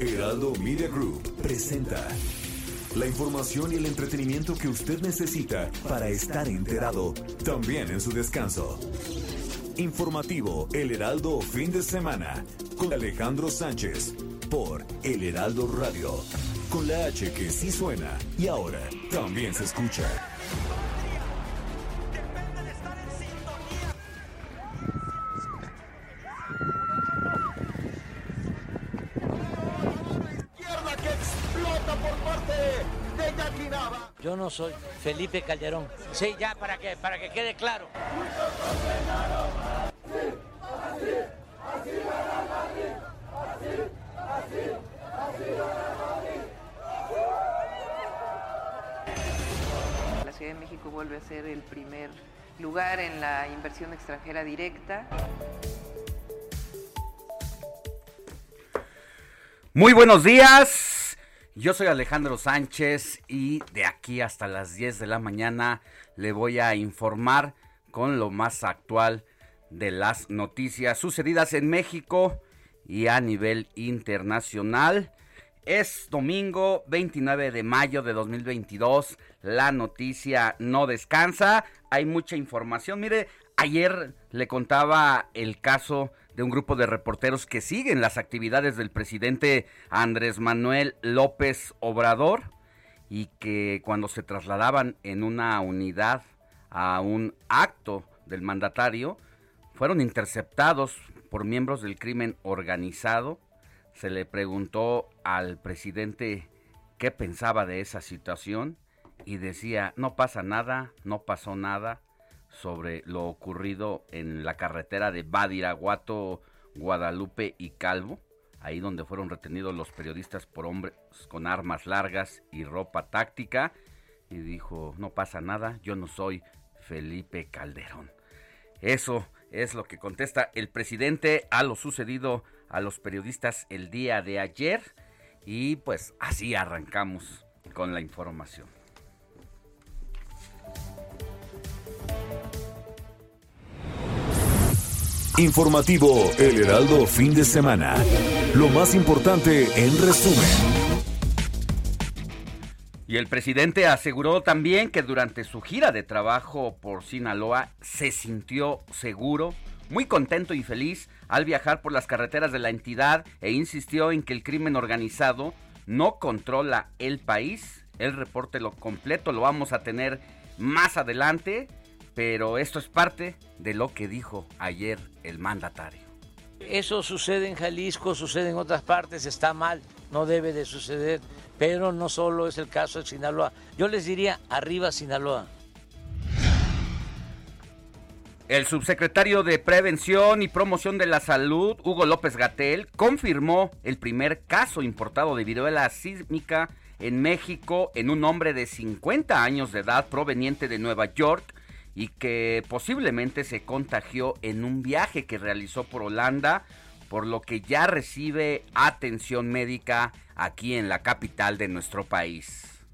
Heraldo Media Group presenta la información y el entretenimiento que usted necesita para estar enterado, también en su descanso. Informativo El Heraldo Fin de Semana con Alejandro Sánchez por El Heraldo Radio. Con la H que sí suena y ahora también se escucha. Por parte de Jackie Nava. Yo no soy Felipe Calderón. Sí, ya para que para que quede claro. La Ciudad de México vuelve a ser el primer lugar en la inversión extranjera directa. Muy buenos días. Yo soy Alejandro Sánchez y de aquí hasta las 10 de la mañana le voy a informar con lo más actual de las noticias sucedidas en México y a nivel internacional. Es domingo 29 de mayo de 2022. La noticia no descansa. Hay mucha información. Mire, ayer le contaba el caso de un grupo de reporteros que siguen las actividades del presidente Andrés Manuel López Obrador y que cuando se trasladaban en una unidad a un acto del mandatario fueron interceptados por miembros del crimen organizado. Se le preguntó al presidente qué pensaba de esa situación y decía, no pasa nada, no pasó nada sobre lo ocurrido en la carretera de Badiraguato, Guadalupe y Calvo, ahí donde fueron retenidos los periodistas por hombres con armas largas y ropa táctica, y dijo, no pasa nada, yo no soy Felipe Calderón. Eso es lo que contesta el presidente a lo sucedido a los periodistas el día de ayer, y pues así arrancamos con la información. Informativo El Heraldo Fin de Semana. Lo más importante en resumen. Y el presidente aseguró también que durante su gira de trabajo por Sinaloa se sintió seguro, muy contento y feliz al viajar por las carreteras de la entidad e insistió en que el crimen organizado no controla el país. El reporte lo completo lo vamos a tener más adelante, pero esto es parte de lo que dijo ayer el mandatario. Eso sucede en Jalisco, sucede en otras partes, está mal, no debe de suceder, pero no solo es el caso de Sinaloa. Yo les diría, arriba Sinaloa. El subsecretario de Prevención y Promoción de la Salud, Hugo López Gatel, confirmó el primer caso importado de viruela sísmica en México en un hombre de 50 años de edad proveniente de Nueva York y que posiblemente se contagió en un viaje que realizó por Holanda, por lo que ya recibe atención médica aquí en la capital de nuestro país.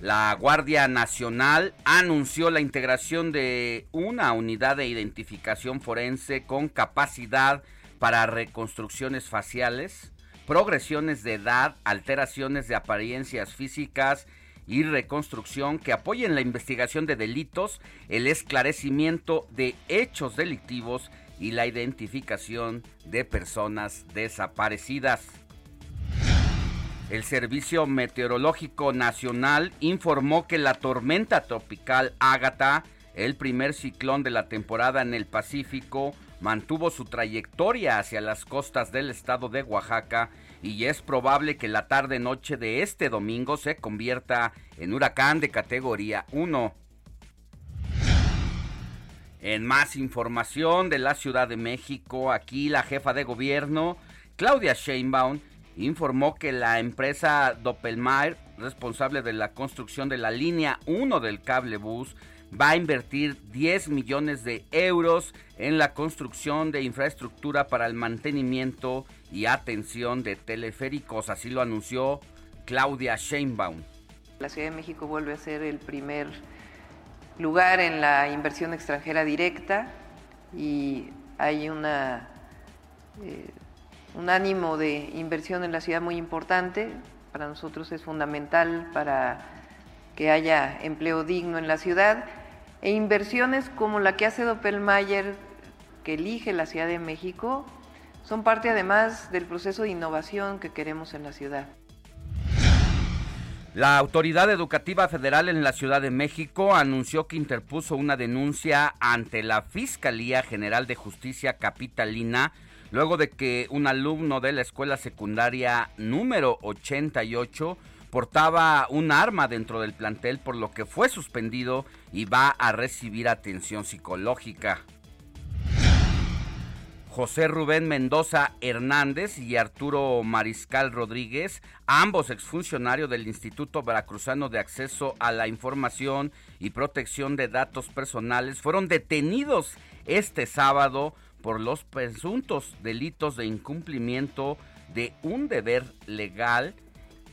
La Guardia Nacional anunció la integración de una unidad de identificación forense con capacidad para reconstrucciones faciales, progresiones de edad, alteraciones de apariencias físicas y reconstrucción que apoyen la investigación de delitos, el esclarecimiento de hechos delictivos y la identificación de personas desaparecidas. El Servicio Meteorológico Nacional informó que la tormenta tropical Ágata, el primer ciclón de la temporada en el Pacífico, mantuvo su trayectoria hacia las costas del estado de Oaxaca y es probable que la tarde-noche de este domingo se convierta en huracán de categoría 1. En más información de la Ciudad de México, aquí la jefa de gobierno, Claudia Sheinbaum, informó que la empresa Doppelmayr, responsable de la construcción de la línea 1 del cable bus, va a invertir 10 millones de euros en la construcción de infraestructura para el mantenimiento y atención de teleféricos. Así lo anunció Claudia Sheinbaum. La Ciudad de México vuelve a ser el primer lugar en la inversión extranjera directa y hay una, eh, un ánimo de inversión en la ciudad muy importante. Para nosotros es fundamental para que haya empleo digno en la ciudad e inversiones como la que hace Doppelmayr, que elige la Ciudad de México, son parte además del proceso de innovación que queremos en la ciudad. La Autoridad Educativa Federal en la Ciudad de México anunció que interpuso una denuncia ante la Fiscalía General de Justicia Capitalina luego de que un alumno de la escuela secundaria número 88 portaba un arma dentro del plantel por lo que fue suspendido y va a recibir atención psicológica. José Rubén Mendoza Hernández y Arturo Mariscal Rodríguez, ambos exfuncionarios del Instituto Veracruzano de Acceso a la Información y Protección de Datos Personales, fueron detenidos este sábado por los presuntos delitos de incumplimiento de un deber legal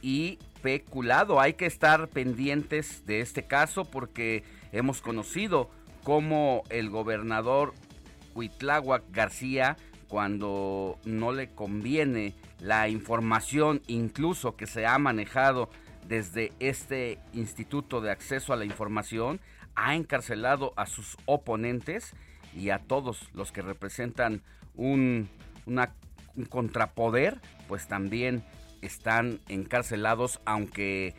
y especulado. Hay que estar pendientes de este caso porque hemos conocido cómo el gobernador Huitláhuac García, cuando no le conviene la información incluso que se ha manejado desde este Instituto de Acceso a la Información, ha encarcelado a sus oponentes y a todos los que representan un, un contrapoder, pues también están encarcelados, aunque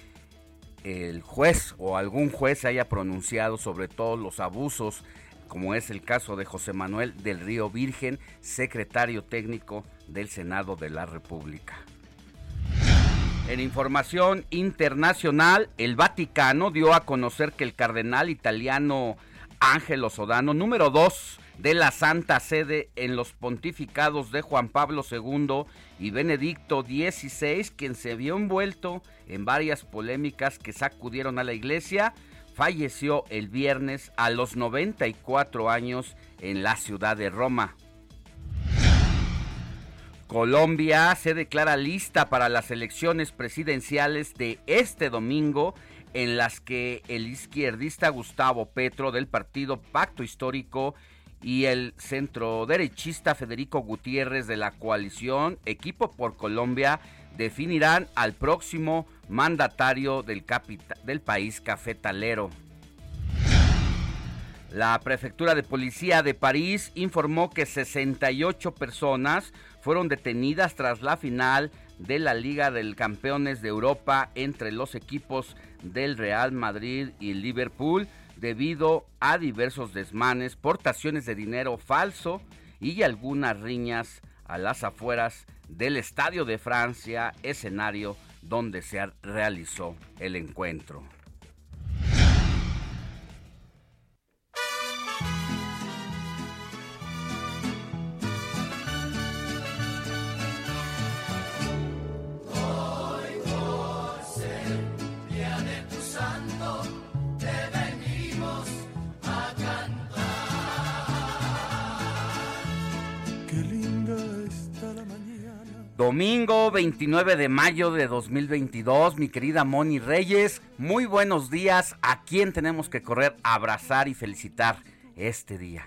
el juez o algún juez se haya pronunciado sobre todos los abusos, como es el caso de José Manuel del Río Virgen, secretario técnico del Senado de la República. En información internacional, el Vaticano dio a conocer que el cardenal italiano Ángelo Sodano, número 2 de la Santa Sede en los pontificados de Juan Pablo II y Benedicto XVI, quien se vio envuelto en varias polémicas que sacudieron a la iglesia, falleció el viernes a los 94 años en la ciudad de Roma. Colombia se declara lista para las elecciones presidenciales de este domingo en las que el izquierdista Gustavo Petro del partido Pacto Histórico y el centro derechista Federico Gutiérrez de la coalición Equipo por Colombia definirán al próximo mandatario del, del país cafetalero. La prefectura de policía de París informó que 68 personas fueron detenidas tras la final de la Liga de Campeones de Europa entre los equipos del Real Madrid y Liverpool debido a diversos desmanes, portaciones de dinero falso y algunas riñas a las afueras del Estadio de Francia, escenario donde se realizó el encuentro. Domingo 29 de mayo de 2022, mi querida Moni Reyes, muy buenos días. ¿A quién tenemos que correr, abrazar y felicitar este día?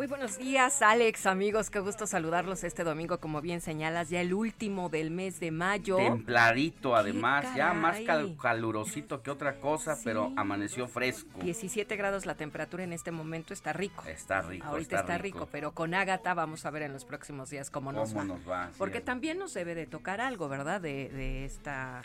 Muy buenos días, Alex, amigos. Qué gusto saludarlos este domingo, como bien señalas, ya el último del mes de mayo. Templadito, además, ya más calurosito que otra cosa, pero amaneció fresco. 17 grados la temperatura en este momento, está rico. Está rico. Ahorita está, rico. pero con Ágata vamos a ver en los próximos días cómo, nos va. Porque también nos debe de tocar algo, ¿verdad? De, de esta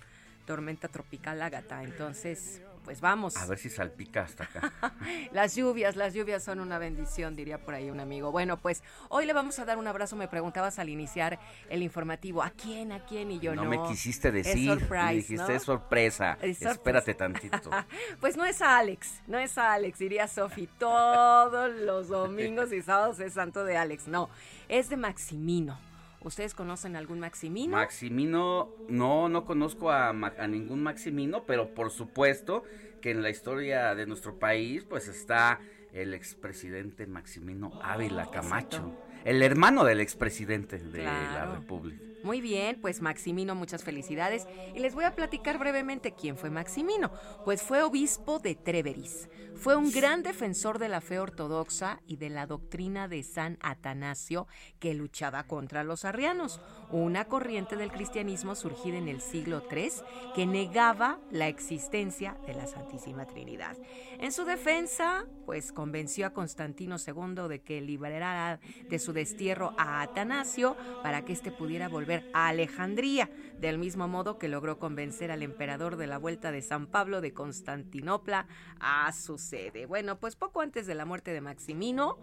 tormenta tropical Ágata. Entonces, pues vamos. A ver si salpica hasta acá. las lluvias, las lluvias son una bendición, diría por ahí un amigo. Bueno, pues hoy le vamos a dar un abrazo. Me preguntabas al iniciar el informativo, ¿a quién, a quién? Y yo no. No me quisiste decir. Es dijiste, sorpresa. Espérate tantito. pues no es Alex, no es Alex, diría Sofi. Todos los domingos y sábados es santo de Alex. No, es de Maximino. ¿Ustedes conocen algún Maximino? Maximino, no, no conozco a, a, ningún Maximino, pero por supuesto que en la historia de nuestro país, pues está el expresidente Maximino Ávila Camacho, el hermano del expresidente de la República. Muy bien, pues Maximino, muchas felicidades. Y les voy a platicar brevemente quién fue Maximino. Pues fue obispo de Treveris. Fue un gran defensor de la fe ortodoxa y de la doctrina de San Atanasio que luchaba contra los arrianos, una corriente del cristianismo surgida en el siglo III que negaba la existencia de la Santísima Trinidad. En su defensa, pues convenció a Constantino II de que liberara de su destierro a Atanasio para que éste pudiera volver a Alejandría, del mismo modo que logró convencer al emperador de la vuelta de San Pablo de Constantinopla a su sede. Bueno, pues poco antes de la muerte de Maximino,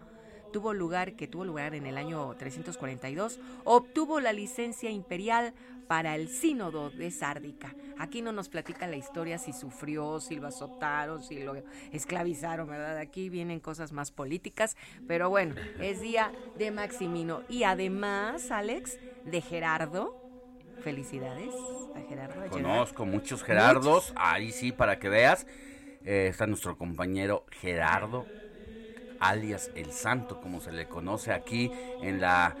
tuvo lugar, que tuvo lugar en el año 342, obtuvo la licencia imperial para el sínodo de Sárdica. Aquí no nos platica la historia si sufrió, si lo azotaron, si lo esclavizaron, ¿verdad? Aquí vienen cosas más políticas, pero bueno, es día de Maximino y además, Alex, de Gerardo. Felicidades a Gerardo. Conozco muchos Gerardos, ahí sí, para que veas. Eh, está nuestro compañero Gerardo, alias El Santo, como se le conoce aquí en la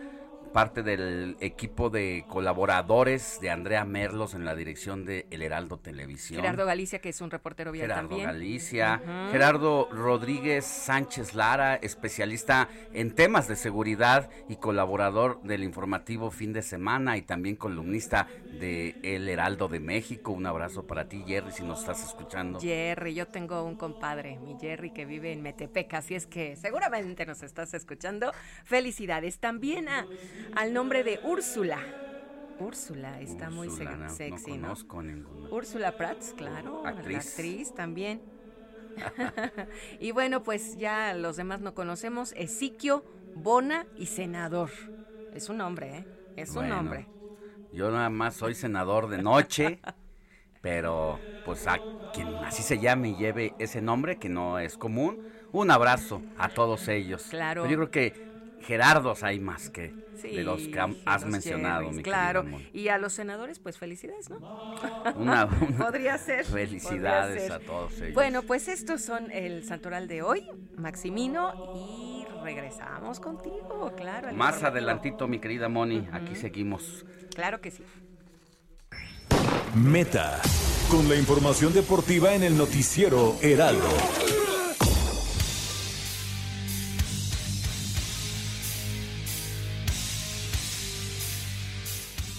parte del equipo de colaboradores de Andrea Merlos en la dirección de El Heraldo Televisión. Gerardo Galicia, que es un reportero vial Gerardo Galicia. Gerardo Rodríguez Sánchez Lara, especialista en temas de seguridad y colaborador del informativo fin de semana y también columnista de El Heraldo de México. Un abrazo para ti, Jerry, si nos estás escuchando. Jerry, yo tengo un compadre, mi Jerry, que vive en Metepec, así es que seguramente nos estás escuchando. Felicidades también a al nombre de Úrsula. Úrsula está muy sexy, ¿no? Conozco Ninguna. Úrsula Prats, claro, actriz, actriz también. y bueno, pues ya los demás no conocemos. Esiquio, Bona y senador. Es un nombre, ¿eh? Es un nombre. Yo nada más soy senador de noche, pero pues a quien así se llame y lleve ese nombre, que no es común, un abrazo a todos ellos. Claro. yo creo que Gerardos hay más que de los que has mencionado, mi Claro, y a los senadores, pues felicidades, ¿no? Una, podría ser. Felicidades a todos ellos. Bueno, pues estos son el santoral de hoy, Maximino, y regresamos contigo, claro. Más adelantito, mi querida Moni, aquí seguimos. Claro que sí. Meta, con la información deportiva en el noticiero Heraldo.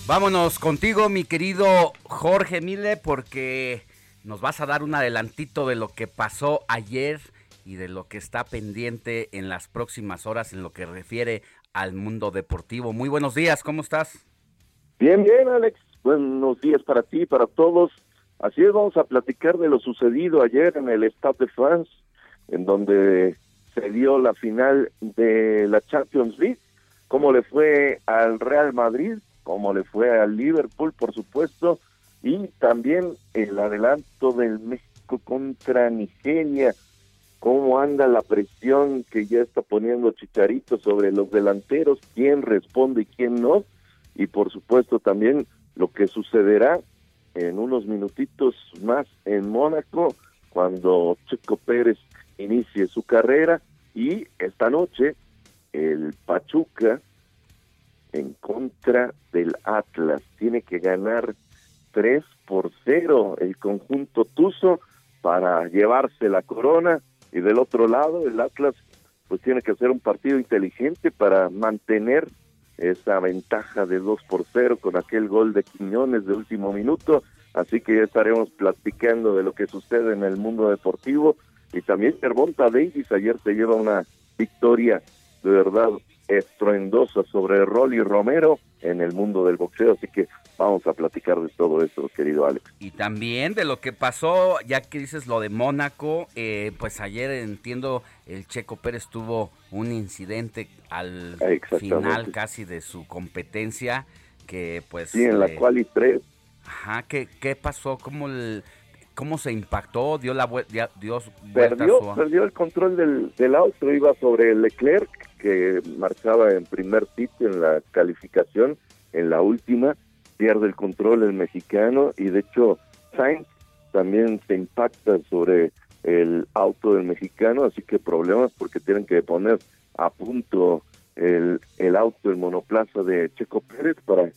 Vámonos contigo, mi querido Jorge Mile, porque nos vas a dar un adelantito de lo que pasó ayer y de lo que está pendiente en las próximas horas en lo que refiere al mundo deportivo. Muy buenos días, ¿cómo estás? Bien, bien, Alex. Buenos días para ti y para todos. Así es, vamos a platicar de lo sucedido ayer en el Stade de France, en donde se dio la final de la Champions League, cómo le fue al Real Madrid como le fue al Liverpool, por supuesto, y también el adelanto del México contra Nigeria, cómo anda la presión que ya está poniendo Chicharito sobre los delanteros, quién responde y quién no, y por supuesto también lo que sucederá en unos minutitos más en Mónaco cuando Checo Pérez inicie su carrera y esta noche el Pachuca en contra del Atlas. Tiene que ganar 3 por 0 el conjunto Tuzo para llevarse la corona y del otro lado el Atlas pues tiene que hacer un partido inteligente para mantener esa ventaja de 2 por 0 con aquel gol de Quiñones de último minuto. Así que ya estaremos platicando de lo que sucede en el mundo deportivo. Y también Cervonta Davis ayer se lleva una victoria de verdad estruendosa sobre Rolly Romero en el mundo del boxeo, así que vamos a platicar de todo eso, querido Alex. Y también de lo que pasó, ya que dices lo de Mónaco, eh, pues ayer entiendo el Checo Pérez tuvo un incidente al final casi de su competencia, que pues... Sí, en la eh, y tres. Ajá, ¿qué, qué pasó? ¿Cómo, el, ¿Cómo se impactó? ¿Dio la vuelta? Perdió, perdió el control del, del auto, iba sobre Leclerc, que marchaba en primer sitio en la calificación, en la última, pierde el control el mexicano y de hecho Sainz también se impacta sobre el auto del mexicano, así que problemas porque tienen que poner a punto el, el auto, el monoplaza de Checo Pérez para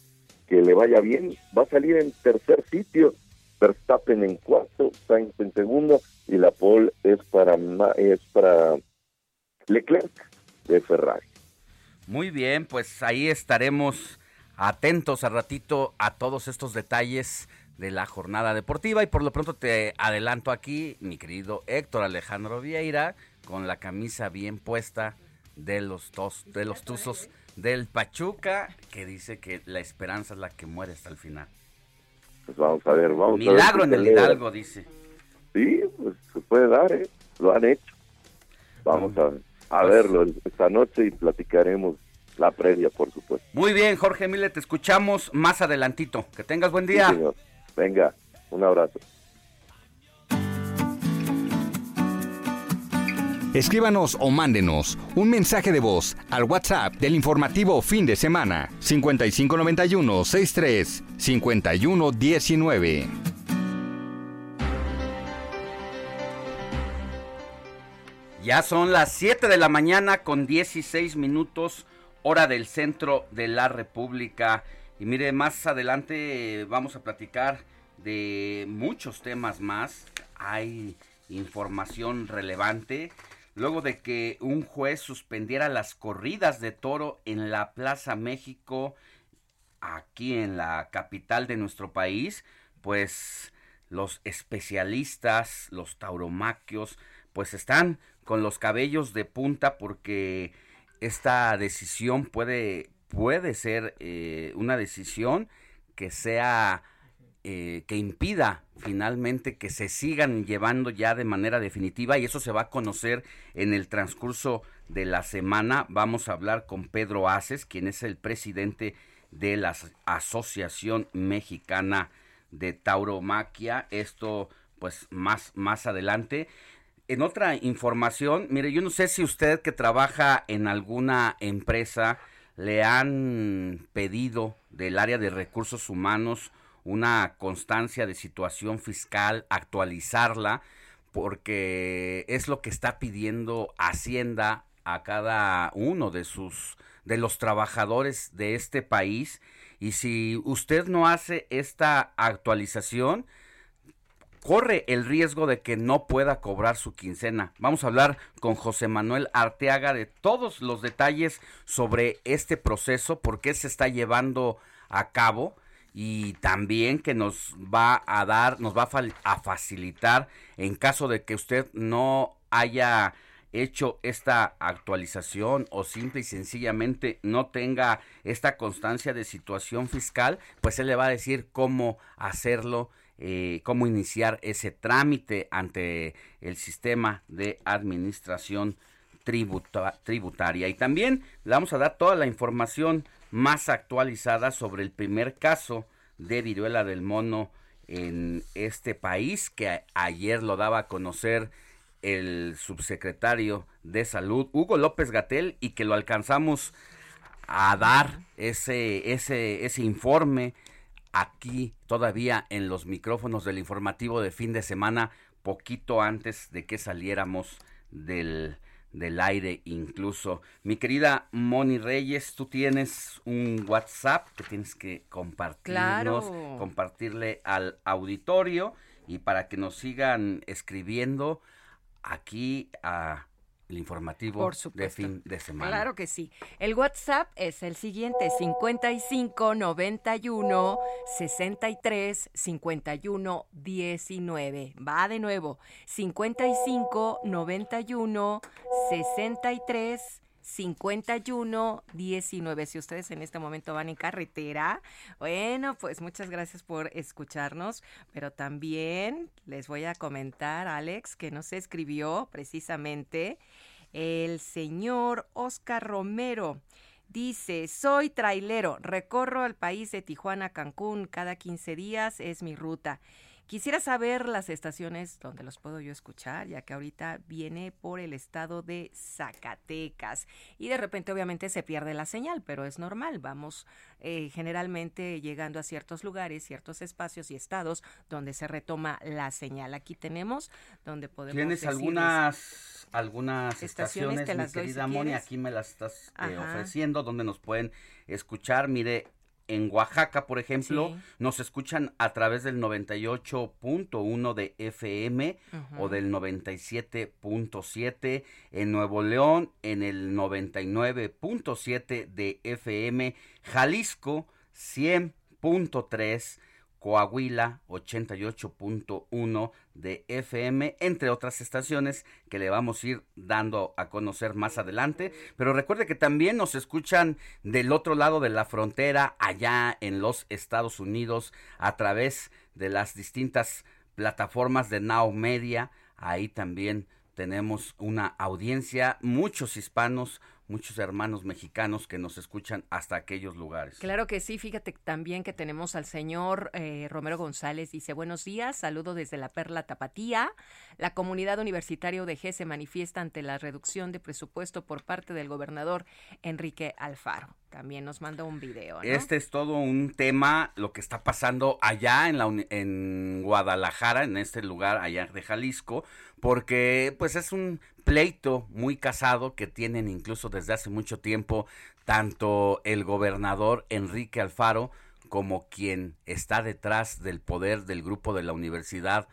que le vaya bien. Va a salir en tercer sitio, Verstappen en cuarto, Sainz en segundo y la pole es para, es para Leclerc de Ferrari. Muy bien, pues ahí estaremos atentos al ratito a todos estos detalles de la jornada deportiva y por lo pronto te adelanto aquí, mi querido Héctor Alejandro Vieira, con la camisa bien puesta de los dos, de los Tuzos del Pachuca, que dice que la esperanza es la que muere hasta el final. Pues vamos a ver, vamos Milagro a ver en el Hidalgo, dice. Sí, pues se puede dar, ¿eh? lo han hecho. Vamos a, a verlo esta noche y platicaremos la previa, por supuesto. Muy bien, Jorge Mile, te escuchamos más adelantito. Que tengas buen día. Venga, un abrazo. Escríbanos o mándenos un mensaje de voz al WhatsApp del informativo fin de semana 5591 63 5119. Ya son las 7 de la mañana con 16 minutos hora del centro de la República. Y mire, más adelante vamos a platicar de muchos temas más. Hay información relevante. Luego de que un juez suspendiera las corridas de toro en la Plaza México, aquí en la capital de nuestro país, pues los especialistas, los tauromaquios, pues están con los cabellos de punta porque esta decisión puede, puede ser eh, una decisión que sea eh, que impida finalmente que se sigan llevando ya de manera definitiva y eso se va a conocer en el transcurso de la semana. Vamos a hablar con Pedro Aces, quien es el presidente de la Asociación Mexicana de Tauromaquia. Esto pues más, más adelante en otra información, mire, yo no sé si usted que trabaja en alguna empresa le han pedido del área de recursos humanos una constancia de situación fiscal, actualizarla, porque es lo que está pidiendo Hacienda a cada uno de sus de los trabajadores de este país. Y si usted no hace esta actualización, corre el riesgo de que no pueda cobrar su quincena. Vamos a hablar con José Manuel Arteaga de todos los detalles sobre este proceso, por qué se está llevando a cabo y también que nos va a dar, nos va a, facilitar en caso de que usted no haya hecho esta actualización o simple y sencillamente no tenga esta constancia de situación fiscal, pues él le va a decir cómo hacerlo eh, cómo iniciar ese trámite ante el sistema de administración tributaria. Y también le vamos a dar toda la información más actualizada sobre el primer caso de viruela del mono en este país que ayer lo daba a conocer el subsecretario de salud Hugo López Gatel y que lo alcanzamos a dar ese ese ese informe aquí todavía en los micrófonos del informativo de fin de semana, poquito antes de que saliéramos del, del aire incluso. Mi querida Moni Reyes, tú tienes un WhatsApp que tienes que compartirnos, compartirle al auditorio y para que nos sigan escribiendo aquí a el informativo de fin de semana. Claro que sí. El WhatsApp es el siguiente: 55 91 63 51 19. Va de nuevo: 55 91 63 51 19. Si ustedes en este momento van en carretera, bueno, pues muchas gracias por escucharnos, pero también les voy a comentar, Alex, que nos escribió precisamente el señor Oscar Romero. Dice, soy trailero, recorro el país de Tijuana a Cancún cada 15 días, es mi ruta. Quisiera saber las estaciones donde los puedo yo escuchar, ya que ahorita viene por el estado de Zacatecas y de repente obviamente se pierde la señal, pero es normal. Vamos eh, generalmente llegando a ciertos lugares, ciertos espacios y estados donde se retoma la señal. Aquí tenemos donde podemos. ¿Tienes algunas algunas estaciones, mi querida Moni? Aquí me las estás eh, ofreciendo, donde nos pueden escuchar. Mire, en Oaxaca, por ejemplo, nos escuchan a través del 98.1 de FM o del 97.7 en Nuevo León, en el 99.7 de FM, Jalisco 100.3 Coahuila 88.1 de FM, entre otras estaciones que le vamos a ir dando a conocer más adelante. Pero recuerde que también nos escuchan del otro lado de la frontera, allá en los Estados Unidos, a través de las distintas plataformas de Now Media. Ahí también tenemos una audiencia, muchos hispanos, muchos hermanos mexicanos que nos escuchan hasta aquellos lugares. Claro que sí, fíjate también que tenemos al señor eh, Romero González, dice buenos días, saludo desde la Perla Tapatía. La comunidad universitaria UDG se manifiesta ante la reducción de presupuesto por parte del gobernador Enrique Alfaro. También nos manda un video. Este es todo un tema, lo que está pasando allá en, la, en Guadalajara, en este lugar allá de Jalisco, porque pues es un pleito muy casado que tienen incluso desde hace mucho tiempo tanto el gobernador Enrique Alfaro como quien está detrás del poder del grupo de la Universidad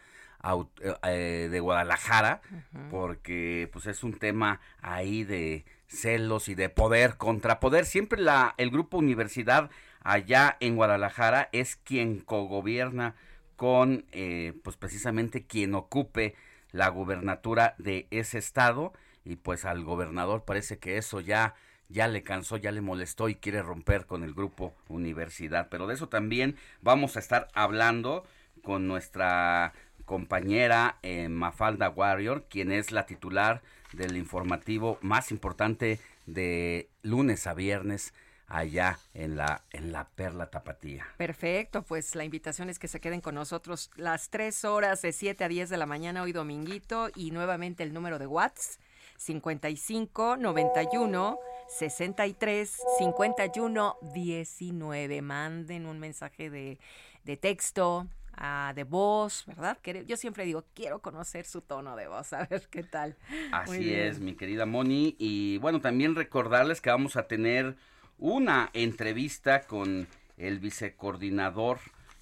eh, de Guadalajara, porque pues es un tema ahí de celos y de poder contra poder. Siempre la, el grupo Universidad allá en Guadalajara es quien cogobierna con eh, pues precisamente quien ocupe la gubernatura de ese estado y pues al gobernador parece que eso ya ya le cansó, ya le molestó y quiere romper con el grupo universidad. Pero de eso también vamos a estar hablando con nuestra compañera eh, Mafalda Warrior, quien es la titular del informativo más importante de lunes a viernes allá en la, en la Perla Tapatía. Perfecto, pues la invitación es que se queden con nosotros las tres horas de 7 a 10 de la mañana hoy dominguito y nuevamente el número de Watts 55 91 63 51 19. Manden un mensaje de, de texto, uh, de voz, ¿verdad? Yo siempre digo, quiero conocer su tono de voz, a ver qué tal. Así es, mi querida Moni. Y bueno, también recordarles que vamos a tener una entrevista con el vicecoordinador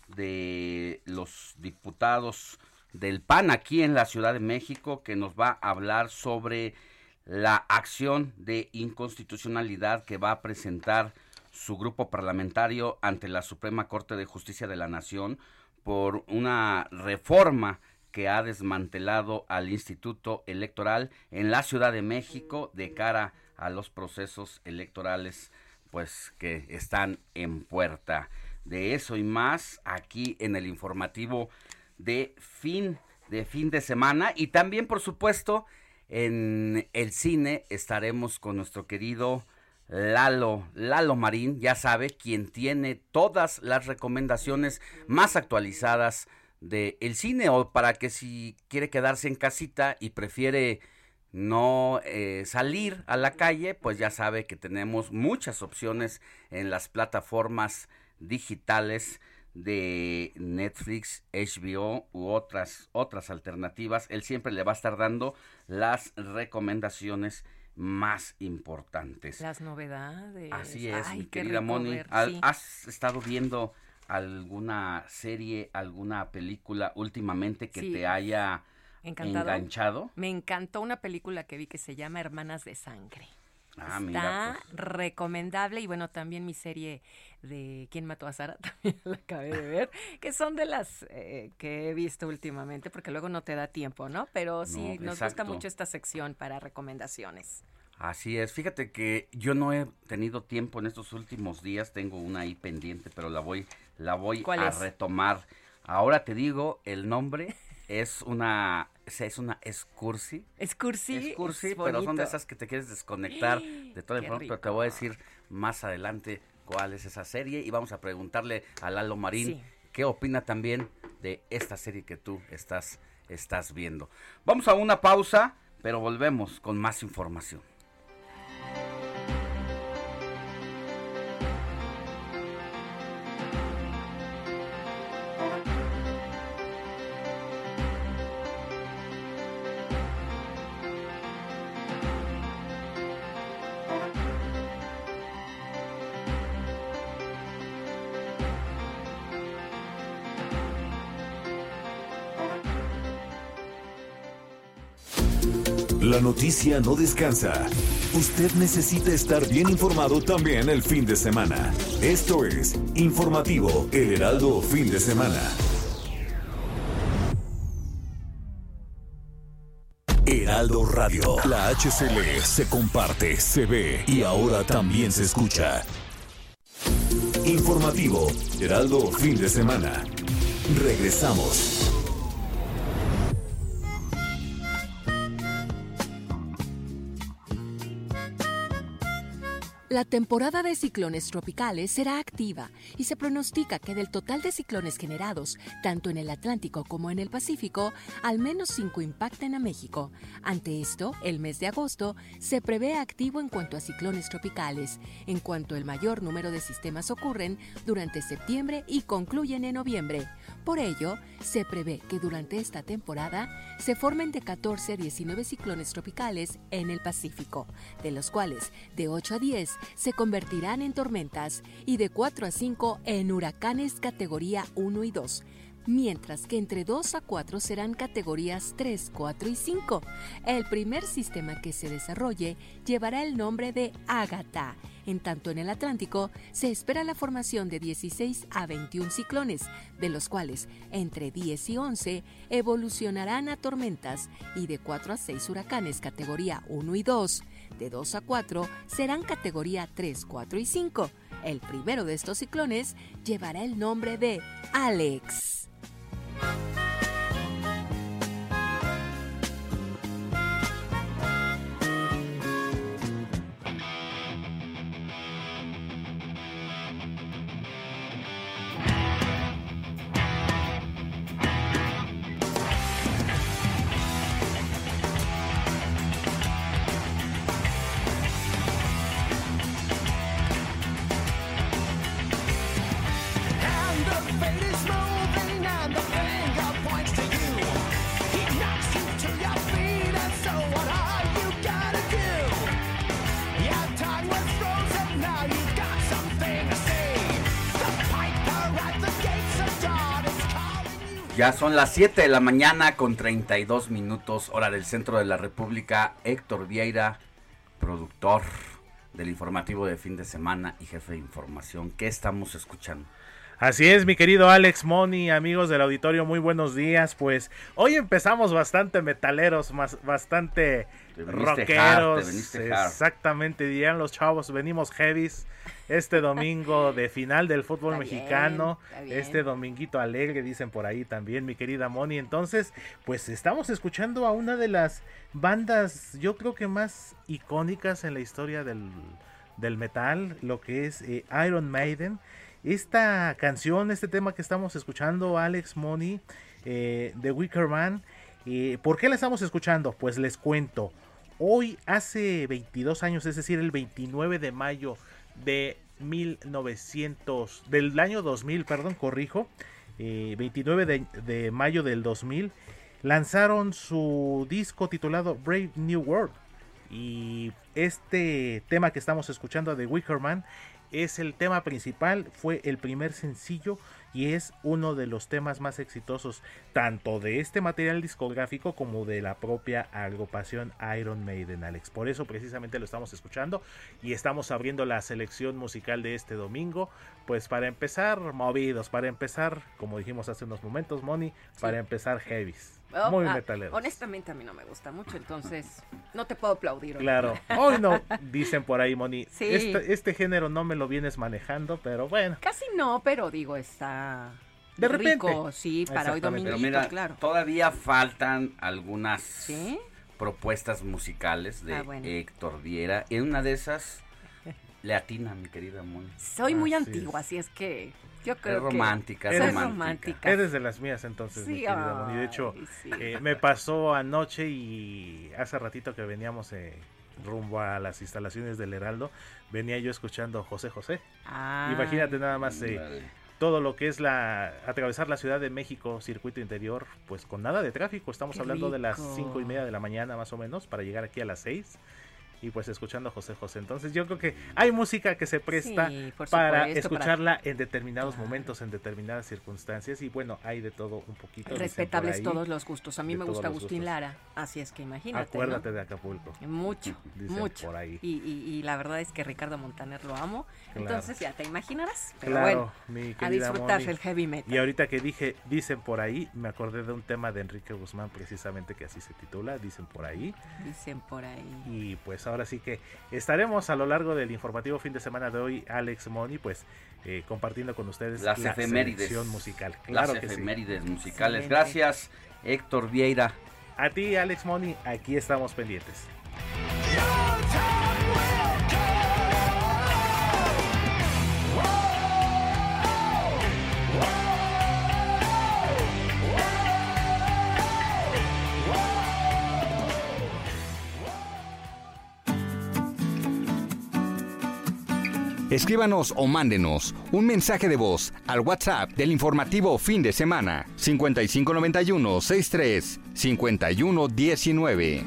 de los diputados del PAN aquí en la Ciudad de México que nos va a hablar sobre la acción de inconstitucionalidad que va a presentar su grupo parlamentario ante la Suprema Corte de Justicia de la Nación por una reforma que ha desmantelado al Instituto Electoral en la Ciudad de México de cara a los procesos electorales pues que están en puerta. De eso y más aquí en el informativo de fin de fin de semana y también por supuesto en el cine estaremos con nuestro querido Lalo, Lalo Marín, ya sabe, quien tiene todas las recomendaciones más actualizadas de el cine o para que si quiere quedarse en casita y prefiere no eh, salir a la calle, pues ya sabe que tenemos muchas opciones en las plataformas digitales de Netflix, HBO u otras otras alternativas. Él siempre le va a estar dando las recomendaciones más importantes. Las novedades. Así es, mi querida Moni. ¿Has estado viendo alguna serie, alguna película últimamente que te haya enganchado? Me encantó una película que vi que se llama Hermanas de Sangre. Ah, Está pues. recomendable y bueno, también mi serie de ¿Quién mató a Sara? También la acabé de ver, que son de las eh, que he visto últimamente porque luego no te da tiempo, ¿no? Pero sí, nos gusta mucho esta sección para recomendaciones. Así es, fíjate que yo no he tenido tiempo en estos últimos días, tengo una ahí pendiente, pero la voy, la voy a retomar. Ahora te digo, el nombre es una es una excursi. Excursi. Excursi, pero son de esas que te quieres desconectar de todo el pronto, pero te voy a decir más adelante cuál es esa serie y vamos a preguntarle a Lalo Marín qué opina también de esta serie que tú estás estás viendo. Vamos a una pausa, pero volvemos con más información. Noticia no descansa. Usted necesita estar bien informado también el fin de semana. Esto es Informativo El Heraldo Fin de Semana. Heraldo Radio. La HCL se comparte, se ve y ahora también se escucha. Informativo Heraldo Fin de Semana. Regresamos. La temporada de ciclones tropicales será activa y se pronostica que del total de ciclones generados, tanto en el Atlántico como en el Pacífico, al menos cinco impacten a México. Ante esto, el mes de agosto se prevé activo en cuanto a ciclones tropicales, en cuanto el mayor número de sistemas ocurren durante septiembre y concluyen en noviembre. Por ello, se prevé que durante esta temporada se formen de 14 a 19 ciclones tropicales en el Pacífico, de los cuales de 8 a 10 se convertirán en tormentas y de 4 a 5 en huracanes categoría 1 y 2 mientras que entre 2 a 4 serán categorías 3, 4 y 5. El primer sistema que se desarrolle llevará el nombre de Ágata. En tanto en el Atlántico se espera la formación de 16 a 21 ciclones, de los cuales entre 10 y 11 evolucionarán a tormentas y de 4 a 6 huracanes categoría 1 y 2 de 2 a 4 serán categoría 3, 4 y 5. El primero de estos ciclones llevará el nombre de Alex. Música Ya son las 7 de la mañana con 32 minutos, hora del centro de la República. Héctor Vieira, productor del informativo de fin de semana y jefe de información. ¿Qué estamos escuchando? Así es, mi querido Alex Moni, amigos del auditorio, muy buenos días. Pues hoy empezamos bastante metaleros, más, bastante rockeros. exactamente, dirían los chavos, venimos heavies este domingo de final del fútbol mexicano, este dominguito alegre, dicen por ahí también, mi querida Moni. Entonces, pues estamos escuchando a una de las bandas, yo creo que más icónicas en la historia del, del metal, lo que es eh, Iron Maiden. Esta canción, este tema que estamos escuchando, Alex Money, eh, de Wicker Man, eh, ¿por qué la estamos escuchando? Pues les cuento. Hoy, hace 22 años, es decir, el 29 de mayo de 1900, del año 2000, perdón, corrijo, 29 eh, de, de, mayo del 2000, lanzaron su disco titulado Brave New World. Y este tema que estamos escuchando de Wickerman es el tema principal, fue el primer sencillo y es uno de los temas más exitosos tanto de este material discográfico como de la propia agrupación Iron Maiden, Alex. Por eso precisamente lo estamos escuchando y estamos abriendo la selección musical de este domingo, pues para empezar movidos, para empezar, como dijimos hace unos momentos, Moni, para empezar heavies. Oh, muy ah, metaleros. Honestamente a mí no me gusta mucho, entonces no te puedo aplaudir. Claro. Hoy no, dicen por ahí, Moni. Este, este, género no me lo vienes manejando, pero bueno. Casi no, pero digo, está... De repente. sí, para hoy domingo, claro. Todavía faltan algunas propuestas musicales de ah, Héctor Viera. En una de esas le atina, mi querida Moni. Soy muy antigua, así es que yo creo es romántica, que es romántica. Eres de las mías entonces, mi querida Moni. De hecho, eh, me pasó anoche y hace ratito que veníamos eh, rumbo a las instalaciones del Heraldo, venía yo escuchando José José. Ah, Imagínate nada más eh, todo lo que es la atravesar la Ciudad de México, circuito interior, pues con nada de tráfico. Estamos hablando de las cinco y media de la mañana más o menos para llegar aquí a las seis y pues escuchando a José José. Entonces yo creo que hay música que se presta para escucharla en determinados momentos, en determinadas circunstancias y bueno, hay de todo un poquito. Respetables todos los gustos. A mí me gusta Agustín Lara, así es que imagínate. Acuérdate de Acapulco. Mucho, mucho. Por ahí. Y, la verdad es que Ricardo Montaner lo amo. Entonces ya te imaginarás. Pero bueno, a disfrutar el heavy metal. Y ahorita que dije, dicen por ahí, me acordé de un tema de Enrique Guzmán precisamente que así se titula, dicen por ahí. Dicen por ahí. Y pues ahora sí que estaremos a lo largo del informativo fin de semana de hoy, Alex Moni, pues eh, compartiendo con ustedes las la efemérides musical. Claro las efemérides musicales. Gracias, Héctor Vieira. A ti, Alex Moni, aquí estamos pendientes. Escríbanos o mándenos un mensaje de voz al WhatsApp del informativo fin de semana 5591 63 51 19.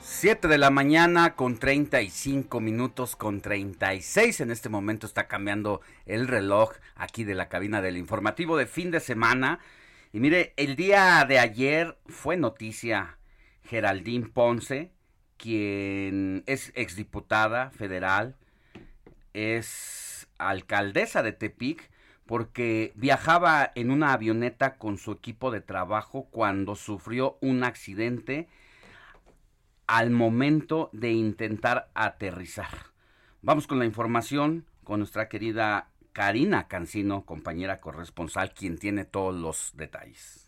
7 de la mañana con 35 minutos con 36. En este momento está cambiando el reloj aquí de la cabina del informativo de fin de semana. Y mire, el día de ayer fue noticia Geraldine Ponce, quien es exdiputada federal, es alcaldesa de Tepic, porque viajaba en una avioneta con su equipo de trabajo cuando sufrió un accidente al momento de intentar aterrizar. Vamos con la información con nuestra querida Karina Cancino, compañera corresponsal, quien tiene todos los detalles.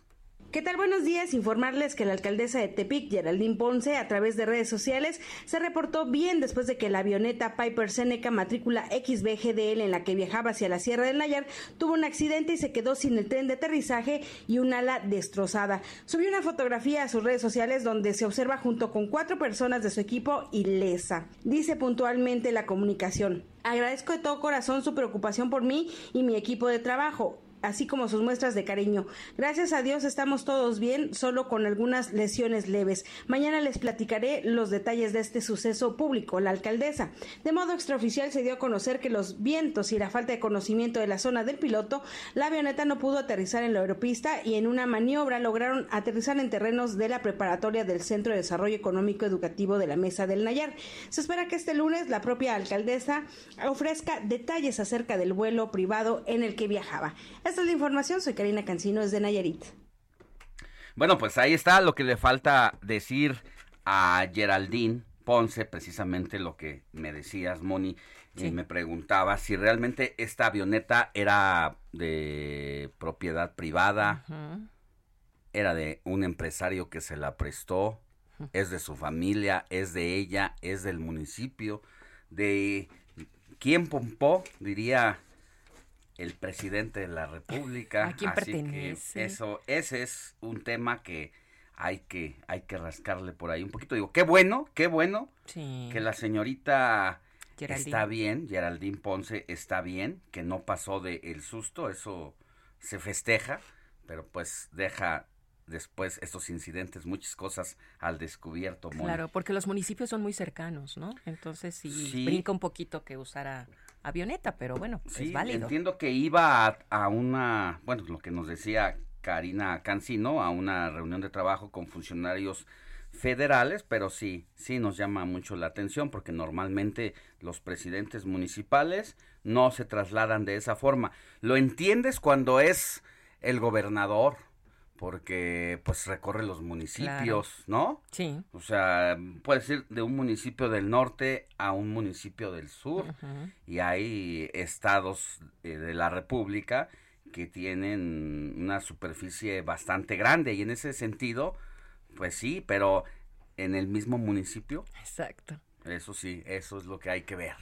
¿Qué tal? Buenos días. Informarles que la alcaldesa de Tepic, Geraldine Ponce, a través de redes sociales, se reportó bien después de que la avioneta Piper Seneca matrícula XBGDL en la que viajaba hacia la Sierra del Nayar tuvo un accidente y se quedó sin el tren de aterrizaje y un ala destrozada. Subió una fotografía a sus redes sociales donde se observa junto con cuatro personas de su equipo ilesa. Dice puntualmente la comunicación. Agradezco de todo corazón su preocupación por mí y mi equipo de trabajo así como sus muestras de cariño. Gracias a Dios estamos todos bien, solo con algunas lesiones leves. Mañana les platicaré los detalles de este suceso público. La alcaldesa, de modo extraoficial, se dio a conocer que los vientos y la falta de conocimiento de la zona del piloto, la avioneta no pudo aterrizar en la aeropista y en una maniobra lograron aterrizar en terrenos de la preparatoria del Centro de Desarrollo Económico Educativo de la Mesa del Nayar. Se espera que este lunes la propia alcaldesa ofrezca detalles acerca del vuelo privado en el que viajaba. Esta es la información, soy Karina Cancino, desde Nayarit. Bueno, pues ahí está lo que le falta decir a Geraldine Ponce, precisamente lo que me decías, Moni, y me preguntaba si realmente esta avioneta era de propiedad privada, era de un empresario que se la prestó, es de su familia, es de ella, es del municipio, de quién pompó, diría el presidente de la República. ¿A quién pertenece? eso, ese es un tema que hay que, hay que rascarle por ahí un poquito. Digo, qué bueno, qué bueno que la señorita está bien, Geraldine Ponce está bien, que no pasó de el susto, eso se festeja, pero pues deja después estos incidentes, muchas cosas al descubierto. Claro, porque los municipios son muy cercanos, ¿no? Entonces sí, brinca un poquito que usara avioneta, pero bueno, es válido. Entiendo que iba a, una, bueno, lo que nos decía Karina Cancino, a una reunión de trabajo con funcionarios federales, pero sí, sí nos llama mucho la atención porque normalmente los presidentes municipales no se trasladan de esa forma. Lo entiendes cuando es el gobernador, porque pues recorre los municipios, ¿no? Sí. O sea, puedes ir de un municipio del norte a un municipio del sur y hay estados eh, de la República que tienen una superficie bastante grande y en ese sentido, pues sí, pero en el mismo municipio. Exacto. Eso sí, eso es lo que hay que ver.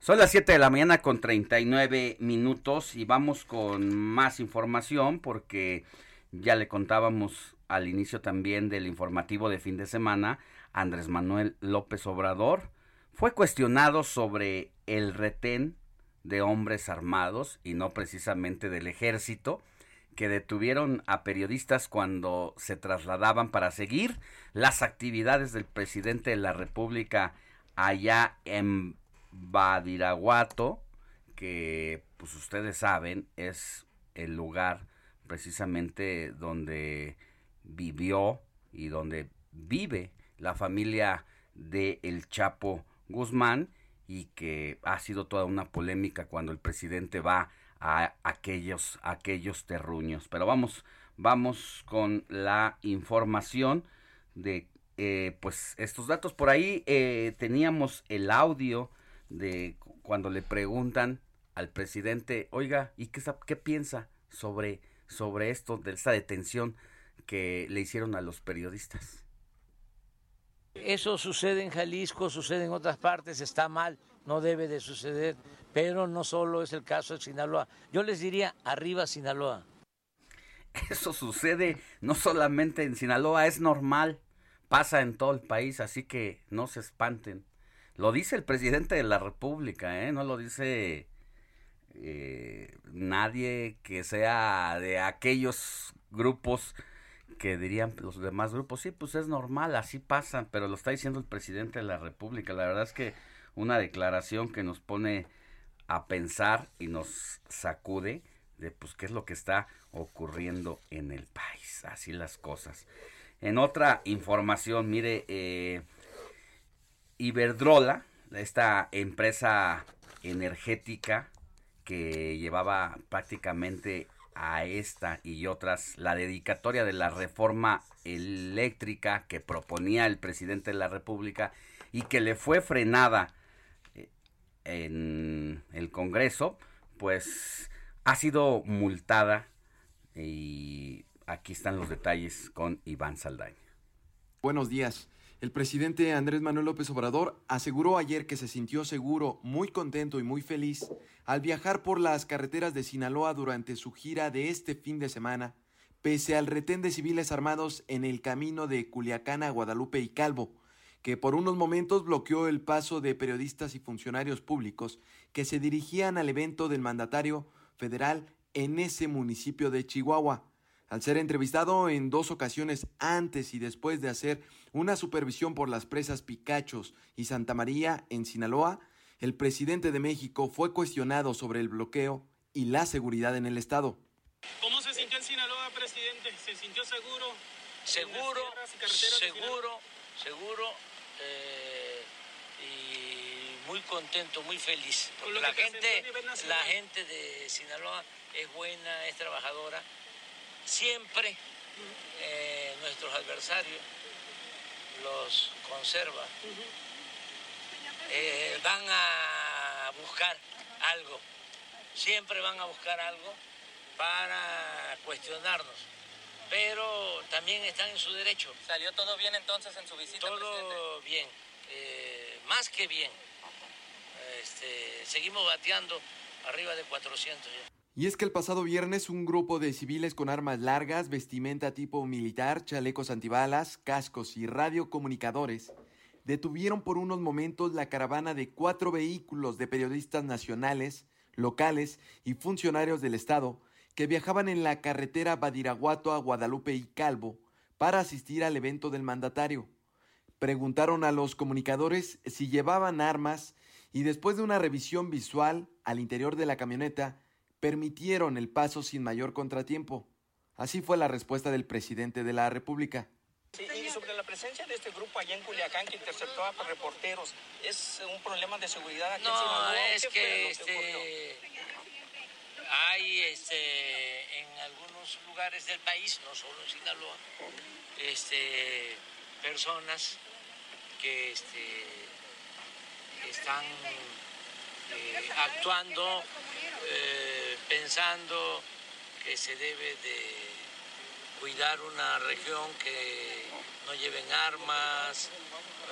Son las 7 de la mañana con 39 minutos y vamos con más información porque ya le contábamos al inicio también del informativo de fin de semana, Andrés Manuel López Obrador fue cuestionado sobre el retén de hombres armados y no precisamente del ejército que detuvieron a periodistas cuando se trasladaban para seguir las actividades del presidente de la República allá en Badiraguato, que pues ustedes saben es el lugar precisamente donde vivió y donde vive la familia de El Chapo Guzmán y que ha sido toda una polémica cuando el presidente va a aquellos aquellos terruños. Pero vamos vamos con la información de eh, pues estos datos por ahí eh, teníamos el audio de cuando le preguntan al presidente oiga y qué, qué piensa sobre sobre esto, de esta detención que le hicieron a los periodistas. Eso sucede en Jalisco, sucede en otras partes, está mal, no debe de suceder, pero no solo es el caso de Sinaloa. Yo les diría, arriba Sinaloa. Eso sucede no solamente en Sinaloa, es normal, pasa en todo el país, así que no se espanten. Lo dice el presidente de la República, ¿eh? no lo dice nadie que sea de aquellos grupos que dirían los demás grupos, sí, pues es normal, así pasan, pero lo está diciendo el presidente de la República. La verdad es que una declaración que nos pone a pensar y nos sacude de pues qué es lo que está ocurriendo en el país, así las cosas. En otra información, mire, eh, Iberdrola, esta empresa energética que llevaba prácticamente a esta y otras la dedicatoria de la reforma eléctrica que proponía el presidente de la República y que le fue frenada eh, en el Congreso, pues ha sido multada y aquí están los detalles con Iván Saldaña. Buenos días. El presidente Andrés Manuel López Obrador aseguró ayer que se sintió seguro, muy contento y muy feliz al viajar por las carreteras de Sinaloa durante su gira de este fin de semana, pese al retén de civiles armados en el camino de Culiacán a Guadalupe y Calvo, que por unos momentos bloqueó el paso de periodistas y funcionarios públicos que se dirigían al evento del mandatario federal en ese municipio de Chihuahua. Al ser entrevistado en dos ocasiones antes y después de hacer una supervisión por las presas Picachos y Santa María en Sinaloa, el presidente de México fue cuestionado sobre el bloqueo y la seguridad en el estado. ¿Cómo se sintió en Sinaloa, presidente? ¿Se sintió seguro? Seguro, seguro, seguro eh, y muy contento, muy feliz. la gente, la gente de Sinaloa es buena, es trabajadora siempre eh, nuestros adversarios los conserva. Eh, van a buscar algo, siempre van a buscar algo para cuestionarnos, pero también están en su derecho. ¿Salió todo bien entonces en su visita? Todo bien, eh, más que bien. Este, seguimos bateando arriba de 400 ya. Y es que el pasado viernes un grupo de civiles con armas largas, vestimenta tipo militar, chalecos antibalas, cascos y radiocomunicadores detuvieron por unos momentos la caravana de cuatro vehículos de periodistas nacionales, locales y funcionarios del Estado que viajaban en la carretera Badiraguato a Guadalupe y Calvo para asistir al evento del mandatario. Preguntaron a los comunicadores si llevaban armas y después de una revisión visual al interior de la camioneta, permitieron el paso sin mayor contratiempo. Así fue la respuesta del presidente de la República. Sí, y sobre la presencia de este grupo allá en Culiacán que interceptó a reporteros, ¿es un problema de seguridad aquí no, en Sinaloa? es que este, hay este, en algunos lugares del país, no solo en Sinaloa, este, personas que este, están eh, actuando, eh, pensando que se debe de cuidar una región que no lleven armas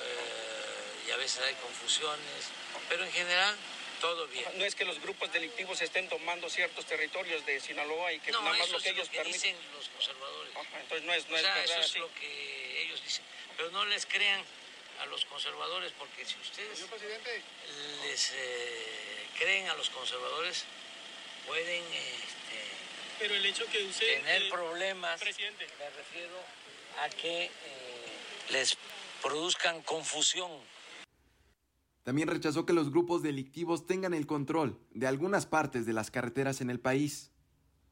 eh, y a veces hay confusiones, pero en general todo bien. No es que los grupos delictivos estén tomando ciertos territorios de Sinaloa y que no, nada más eso lo que es ellos lo que permiten. dicen los conservadores. Ajá, entonces no es, no o es sea, eso es así. lo que ellos dicen. Pero no les crean a los conservadores, porque si ustedes les eh, creen a los conservadores, pueden este, Pero el hecho que usted... tener eh, problemas. Presidente. Me refiero a que eh, les produzcan confusión. También rechazó que los grupos delictivos tengan el control de algunas partes de las carreteras en el país.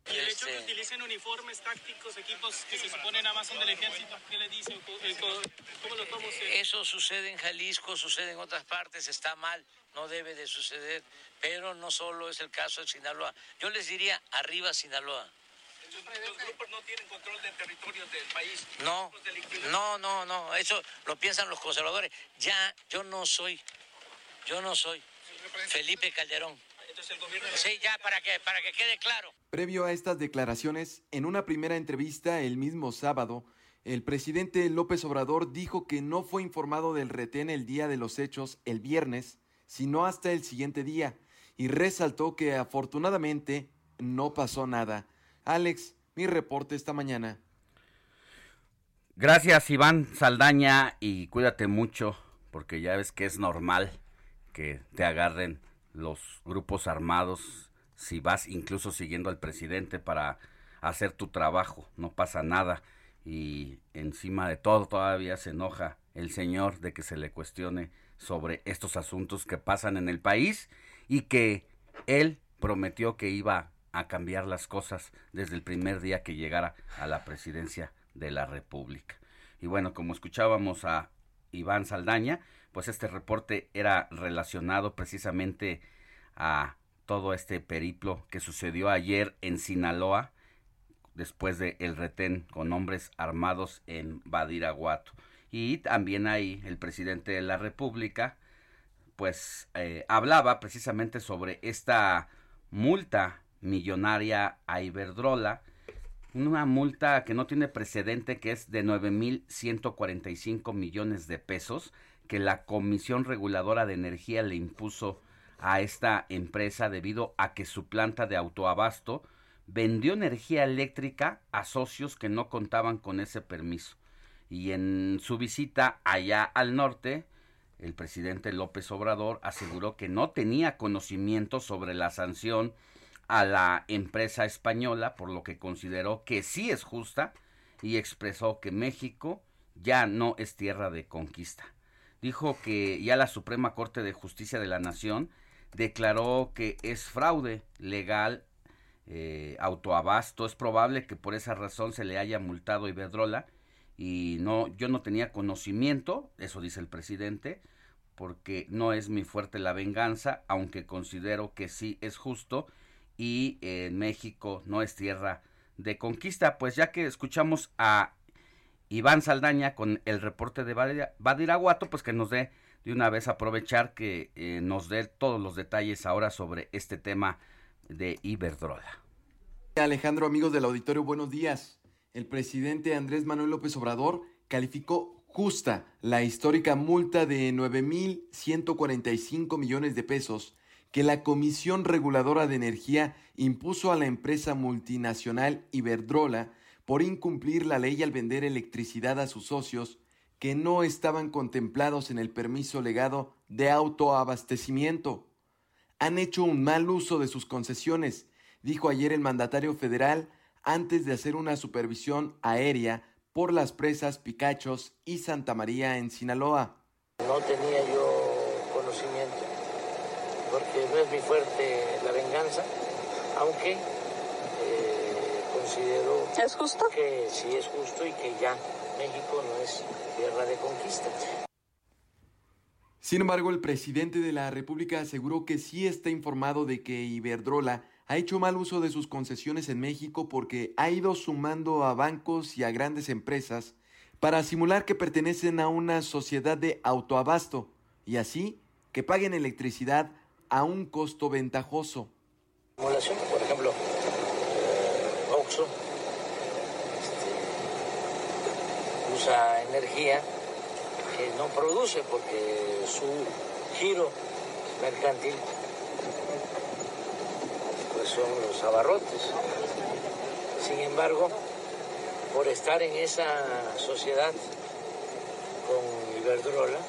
Y el hecho Este- que utilicen uniformes tácticos, equipos que se suponen nada más son del ejército, ¿qué le dice? ¿Cómo, lo toma usted? Eso sucede en Jalisco, sucede en otras partes, está mal, no debe de suceder, pero no solo es el caso de Sinaloa. Yo les diría, arriba Sinaloa. Los grupos no tienen control de territorios del país. No, no, no, no, eso lo piensan los conservadores. Ya, yo no soy, yo no soy Felipe Calderón. Sí, ya, para que, para que quede claro. Previo a estas declaraciones, en una primera entrevista el mismo sábado, el presidente López Obrador dijo que no fue informado del retén el día de los hechos el viernes, sino hasta el siguiente día, y resaltó que afortunadamente no pasó nada. Alex, mi reporte esta mañana. Gracias Iván Saldaña y cuídate mucho porque ya ves que es normal que te agarren los grupos armados si vas incluso siguiendo al presidente para hacer tu trabajo, no pasa nada y encima de todo todavía se enoja el señor de que se le cuestione sobre estos asuntos que pasan en el país y que él prometió que iba a cambiar las cosas desde el primer día que llegara a la presidencia de la República. Y bueno, como escuchábamos a Iván Saldaña, pues este reporte era relacionado precisamente a todo este periplo que sucedió ayer en Sinaloa, después de el retén con hombres armados en Badiraguato. Y también ahí el presidente de la República, pues eh, hablaba precisamente sobre esta multa millonaria a Iberdrola, una multa que no tiene precedente, que es de 9.145 millones de pesos, que la Comisión Reguladora de Energía le impuso a esta empresa debido a que su planta de autoabasto vendió energía eléctrica a socios que no contaban con ese permiso. Y en su visita allá al norte, el presidente López Obrador aseguró que no tenía conocimiento sobre la sanción a la empresa española, por lo que consideró que sí es justa y expresó que México ya no es tierra de conquista. Dijo que ya la Suprema Corte de Justicia de la Nación declaró que es fraude legal eh, autoabasto. Es probable que por esa razón se le haya multado Iberdrola y no, yo no tenía conocimiento, eso dice el presidente, porque no es mi fuerte la venganza, aunque considero que sí es justo y eh, México no es tierra de conquista. Pues ya que escuchamos a Iván Saldaña con el reporte de Badiraguato, pues que nos dé de una vez aprovechar que eh, nos dé todos los detalles ahora sobre este tema de Iberdrola. Alejandro, amigos del auditorio, buenos días. El presidente Andrés Manuel López Obrador calificó justa la histórica multa de 9.145 millones de pesos que la Comisión Reguladora de Energía impuso a la empresa multinacional Iberdrola por incumplir la ley al vender electricidad a sus socios que no estaban contemplados en el permiso legado de autoabastecimiento. Han hecho un mal uso de sus concesiones, dijo ayer el mandatario federal antes de hacer una supervisión aérea por las presas Picachos y Santa María en Sinaloa. No tenía yo conocimiento, porque no es mi fuerte la venganza, aunque eh, considero ¿Es justo? que sí es justo y que ya México no es tierra de conquista. Sin embargo, el presidente de la República aseguró que sí está informado de que Iberdrola ha hecho mal uso de sus concesiones en México porque ha ido sumando a bancos y a grandes empresas para simular que pertenecen a una sociedad de autoabasto y así que paguen electricidad a un costo ventajoso. Este, usa energía que no produce porque su giro mercantil pues son los abarrotes. Sin embargo, por estar en esa sociedad con Iberdrola,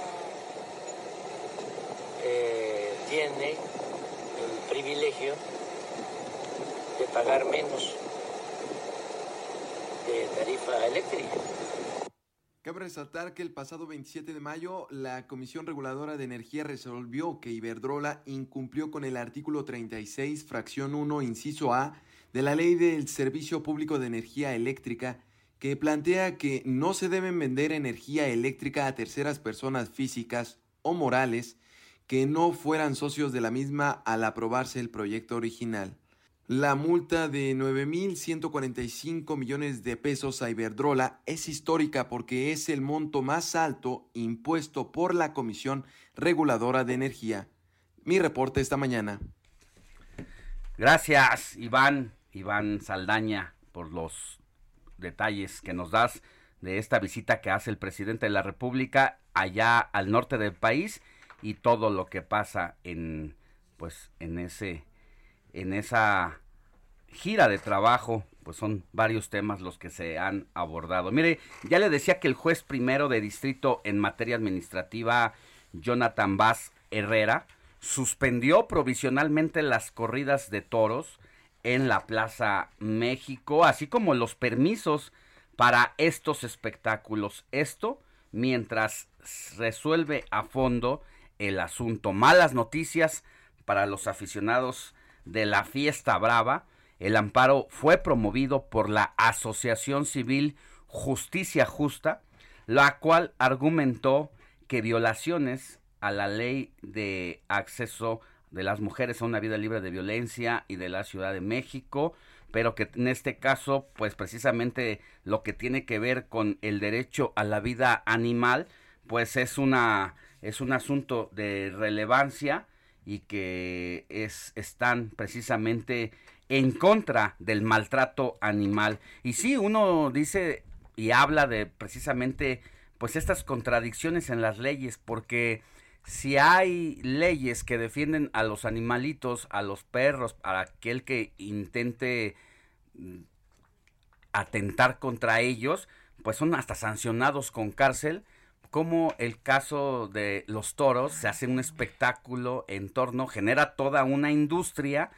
eh, tiene el privilegio de pagar menos de tarifa eléctrica. Cabe resaltar que el pasado 27 de mayo la Comisión Reguladora de Energía resolvió que Iberdrola incumplió con el artículo 36, fracción 1, inciso A, de la Ley del Servicio Público de Energía Eléctrica, que plantea que no se deben vender energía eléctrica a terceras personas físicas o morales que no fueran socios de la misma al aprobarse el proyecto original. La multa de 9.145 millones de pesos a Iberdrola es histórica porque es el monto más alto impuesto por la Comisión Reguladora de Energía. Mi reporte esta mañana. Gracias, Iván, Iván Saldaña, por los detalles que nos das de esta visita que hace el presidente de la República allá al norte del país y todo lo que pasa en pues en ese en esa gira de trabajo, pues son varios temas los que se han abordado. Mire, ya le decía que el juez primero de distrito en materia administrativa, Jonathan Vaz Herrera, suspendió provisionalmente las corridas de toros en la Plaza México, así como los permisos para estos espectáculos. Esto mientras resuelve a fondo el asunto. Malas noticias para los aficionados de la fiesta brava. El amparo fue promovido por la Asociación Civil Justicia Justa, la cual argumentó que violaciones a la ley de acceso de las mujeres a una vida libre de violencia y de la Ciudad de México, pero que en este caso, pues precisamente lo que tiene que ver con el derecho a la vida animal, pues es una es un asunto de relevancia y que es, están precisamente en contra del maltrato animal. Y sí, uno dice y habla de precisamente pues estas contradicciones en las leyes, porque si hay leyes que defienden a los animalitos, a los perros, a aquel que intente mm, atentar contra ellos, pues son hasta sancionados con cárcel como el caso de los toros, se hace un espectáculo en torno, genera toda una industria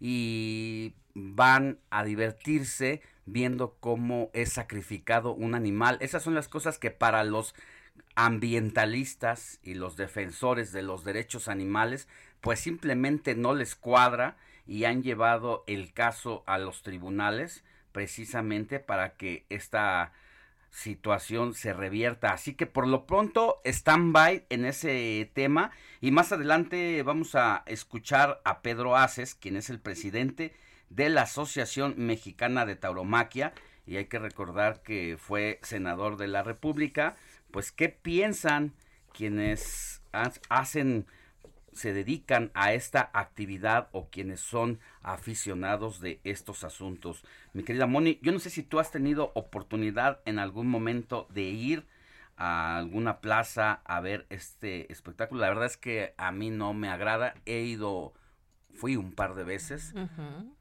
y van a divertirse viendo cómo es sacrificado un animal. Esas son las cosas que para los ambientalistas y los defensores de los derechos animales, pues simplemente no les cuadra y han llevado el caso a los tribunales precisamente para que esta situación se revierta. Así que por lo pronto, stand-by en ese tema. Y más adelante vamos a escuchar a Pedro Aces, quien es el presidente de la Asociación Mexicana de Tauromaquia. Y hay que recordar que fue senador de la República. Pues, ¿qué piensan quienes hacen se dedican a esta actividad o quienes son aficionados de estos asuntos. Mi querida Moni, yo no sé si tú has tenido oportunidad en algún momento de ir a alguna plaza a ver este espectáculo. La verdad es que a mí no me agrada. He ido, fui un par de veces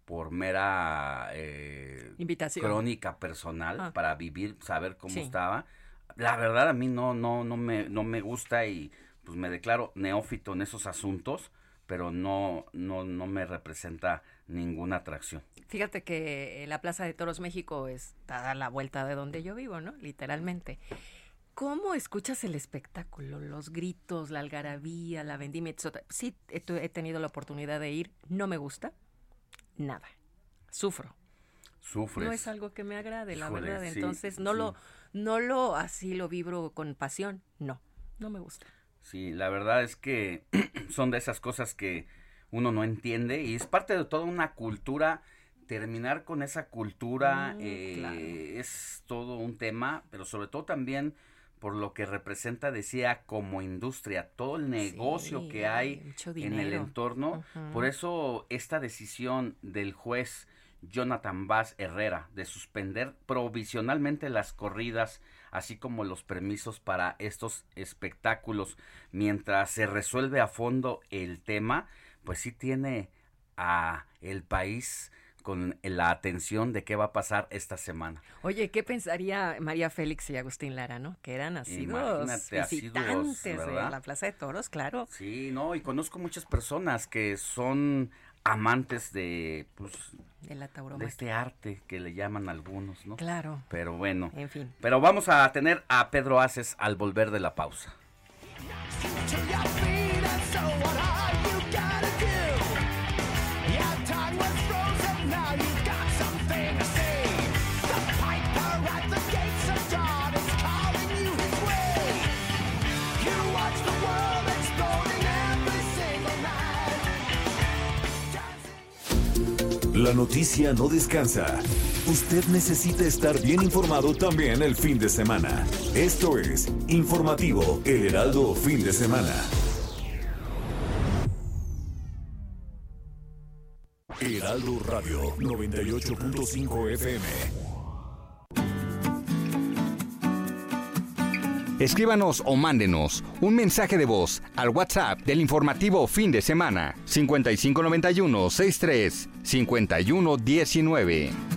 por mera eh, invitación crónica personal ah. para vivir, saber cómo estaba. La verdad a mí no, no, no me, no me gusta y pues me declaro neófito en esos asuntos, pero no, no, no me representa ninguna atracción. Fíjate que la Plaza de Toros México está a la vuelta de donde yo vivo, ¿no? Literalmente. ¿Cómo escuchas el espectáculo? Los gritos, la algarabía, la vendimia, Sí, he, he tenido la oportunidad de ir. No me gusta. Nada. Sufro. Sufres. No es algo que me agrade, la verdad. Entonces, no lo no lo así lo vibro con pasión, no, no me gusta. Sí, la verdad es que son de esas cosas que uno no entiende y es parte de toda una cultura. Terminar con esa cultura mm, eh, es todo un tema, pero sobre todo también por lo que representa, decía, como industria, todo el negocio que hay en el entorno. Por eso esta decisión del juez Jonathan Bass Herrera de suspender provisionalmente las corridas, así como los permisos para estos espectáculos, mientras se resuelve a fondo el tema, pues sí tiene a el país con la atención de qué va a pasar esta semana. Oye, ¿qué pensaría María Félix y Agustín Lara, no? Que eran nacidos visitantes de la Plaza de Toros, claro. Sí, no, y conozco muchas personas que son amantes de pues de, la de este arte que le llaman algunos, ¿no? Claro. Pero bueno. En fin. Pero vamos a tener a Pedro Aces al volver de la pausa. La noticia no descansa. Usted necesita estar bien informado también el fin de semana. Esto es Informativo El Heraldo Fin de Semana. Heraldo Radio 98.5 FM. Escríbanos o mándenos un mensaje de voz al WhatsApp del informativo fin de semana 5591 63 5119.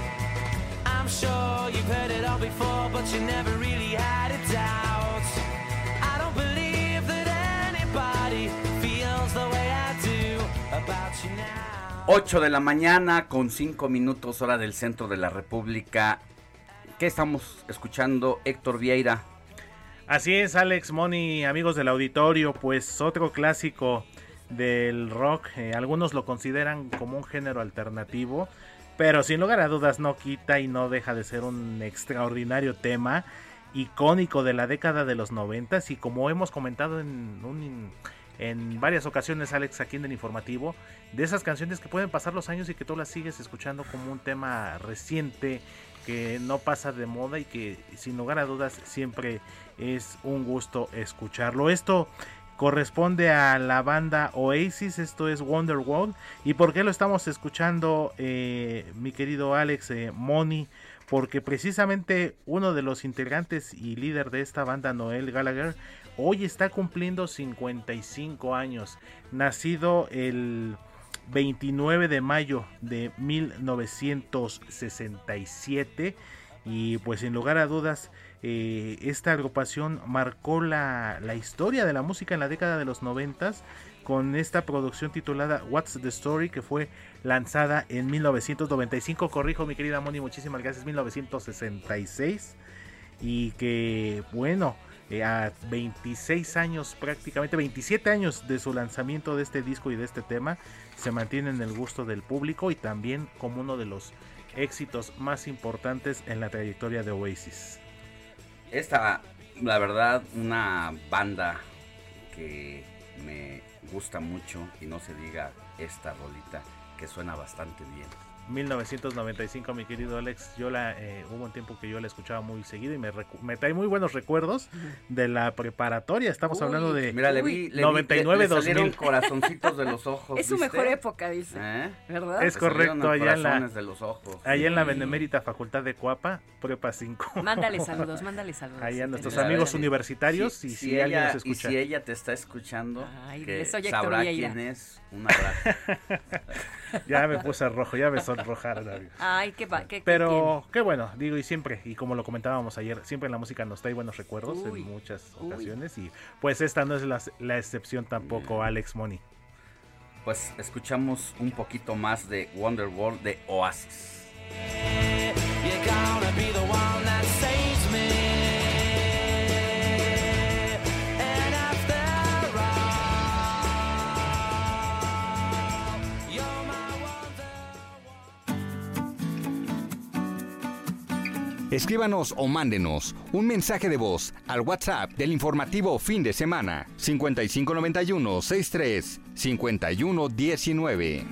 Sure you've heard it all before, but you never really had it out. I don't believe that anybody feels the way I do about you now. 8 de la mañana con 5 minutos hora del centro de la República. ¿Qué estamos escuchando, Héctor Vieira? Así es, Alex Moni, amigos del auditorio, pues otro clásico del rock. Eh, algunos lo consideran como un género alternativo. Pero sin lugar a dudas no quita y no deja de ser un extraordinario tema icónico de la década de los noventas y como hemos comentado en, en varias ocasiones Alex aquí en el informativo, de esas canciones que pueden pasar los años y que tú las sigues escuchando como un tema reciente que no pasa de moda y que sin lugar a dudas siempre es un gusto escucharlo. Esto corresponde a la banda Oasis, esto es Wonderworld. ¿Y por qué lo estamos escuchando, eh, mi querido Alex eh, Money? Porque precisamente uno de los integrantes y líder de esta banda, Noel Gallagher, hoy está cumpliendo 55 años. Nacido el 29 de mayo de 1967. Y pues sin lugar a dudas eh, esta agrupación marcó la, historia de la música en la década de los noventas con esta producción titulada What's the Story que fue lanzada en 1995. Corrijo mi querida Moni, muchísimas gracias, 1966. Y que bueno, eh, a 26 años prácticamente, 27 años de su lanzamiento de este disco y de este tema, se mantiene en el gusto del público y también como uno de los éxitos más importantes en la trayectoria de Oasis. Esta, la verdad, una banda que me gusta mucho y no se diga esta rolita que suena bastante bien. 1995, mi querido Alex. Yo la eh, hubo un tiempo que yo la escuchaba muy seguido y me, me trae muy buenos recuerdos de la preparatoria. Estamos hablando de mira, le vi, 99 le, le corazoncitos de los ojos. Es su mejor época, dice. ¿Eh? ¿Verdad? Es correcto, allá en la de los ojos. Allá en la Benemérita Facultad de Cuapa, Prepa 5. Mándale saludos, mándale saludos. Allá a nuestros amigos universitarios y si, alguien nos escucha. Y si ella te está escuchando, Ay, que sabrá quién es. Un abrazo. ya me puse rojo, ya me sonrojaron. Ay, qué, qué Pero qué bueno, digo, y siempre, y como lo comentábamos ayer, siempre la música nos trae buenos recuerdos en muchas ocasiones. Y pues esta no es la, la excepción tampoco, Alex Money. Pues escuchamos un poquito más de Wonderworld de Oasis. Escríbanos o mándenos un mensaje de voz al WhatsApp del informativo fin de semana 5591 63 5119.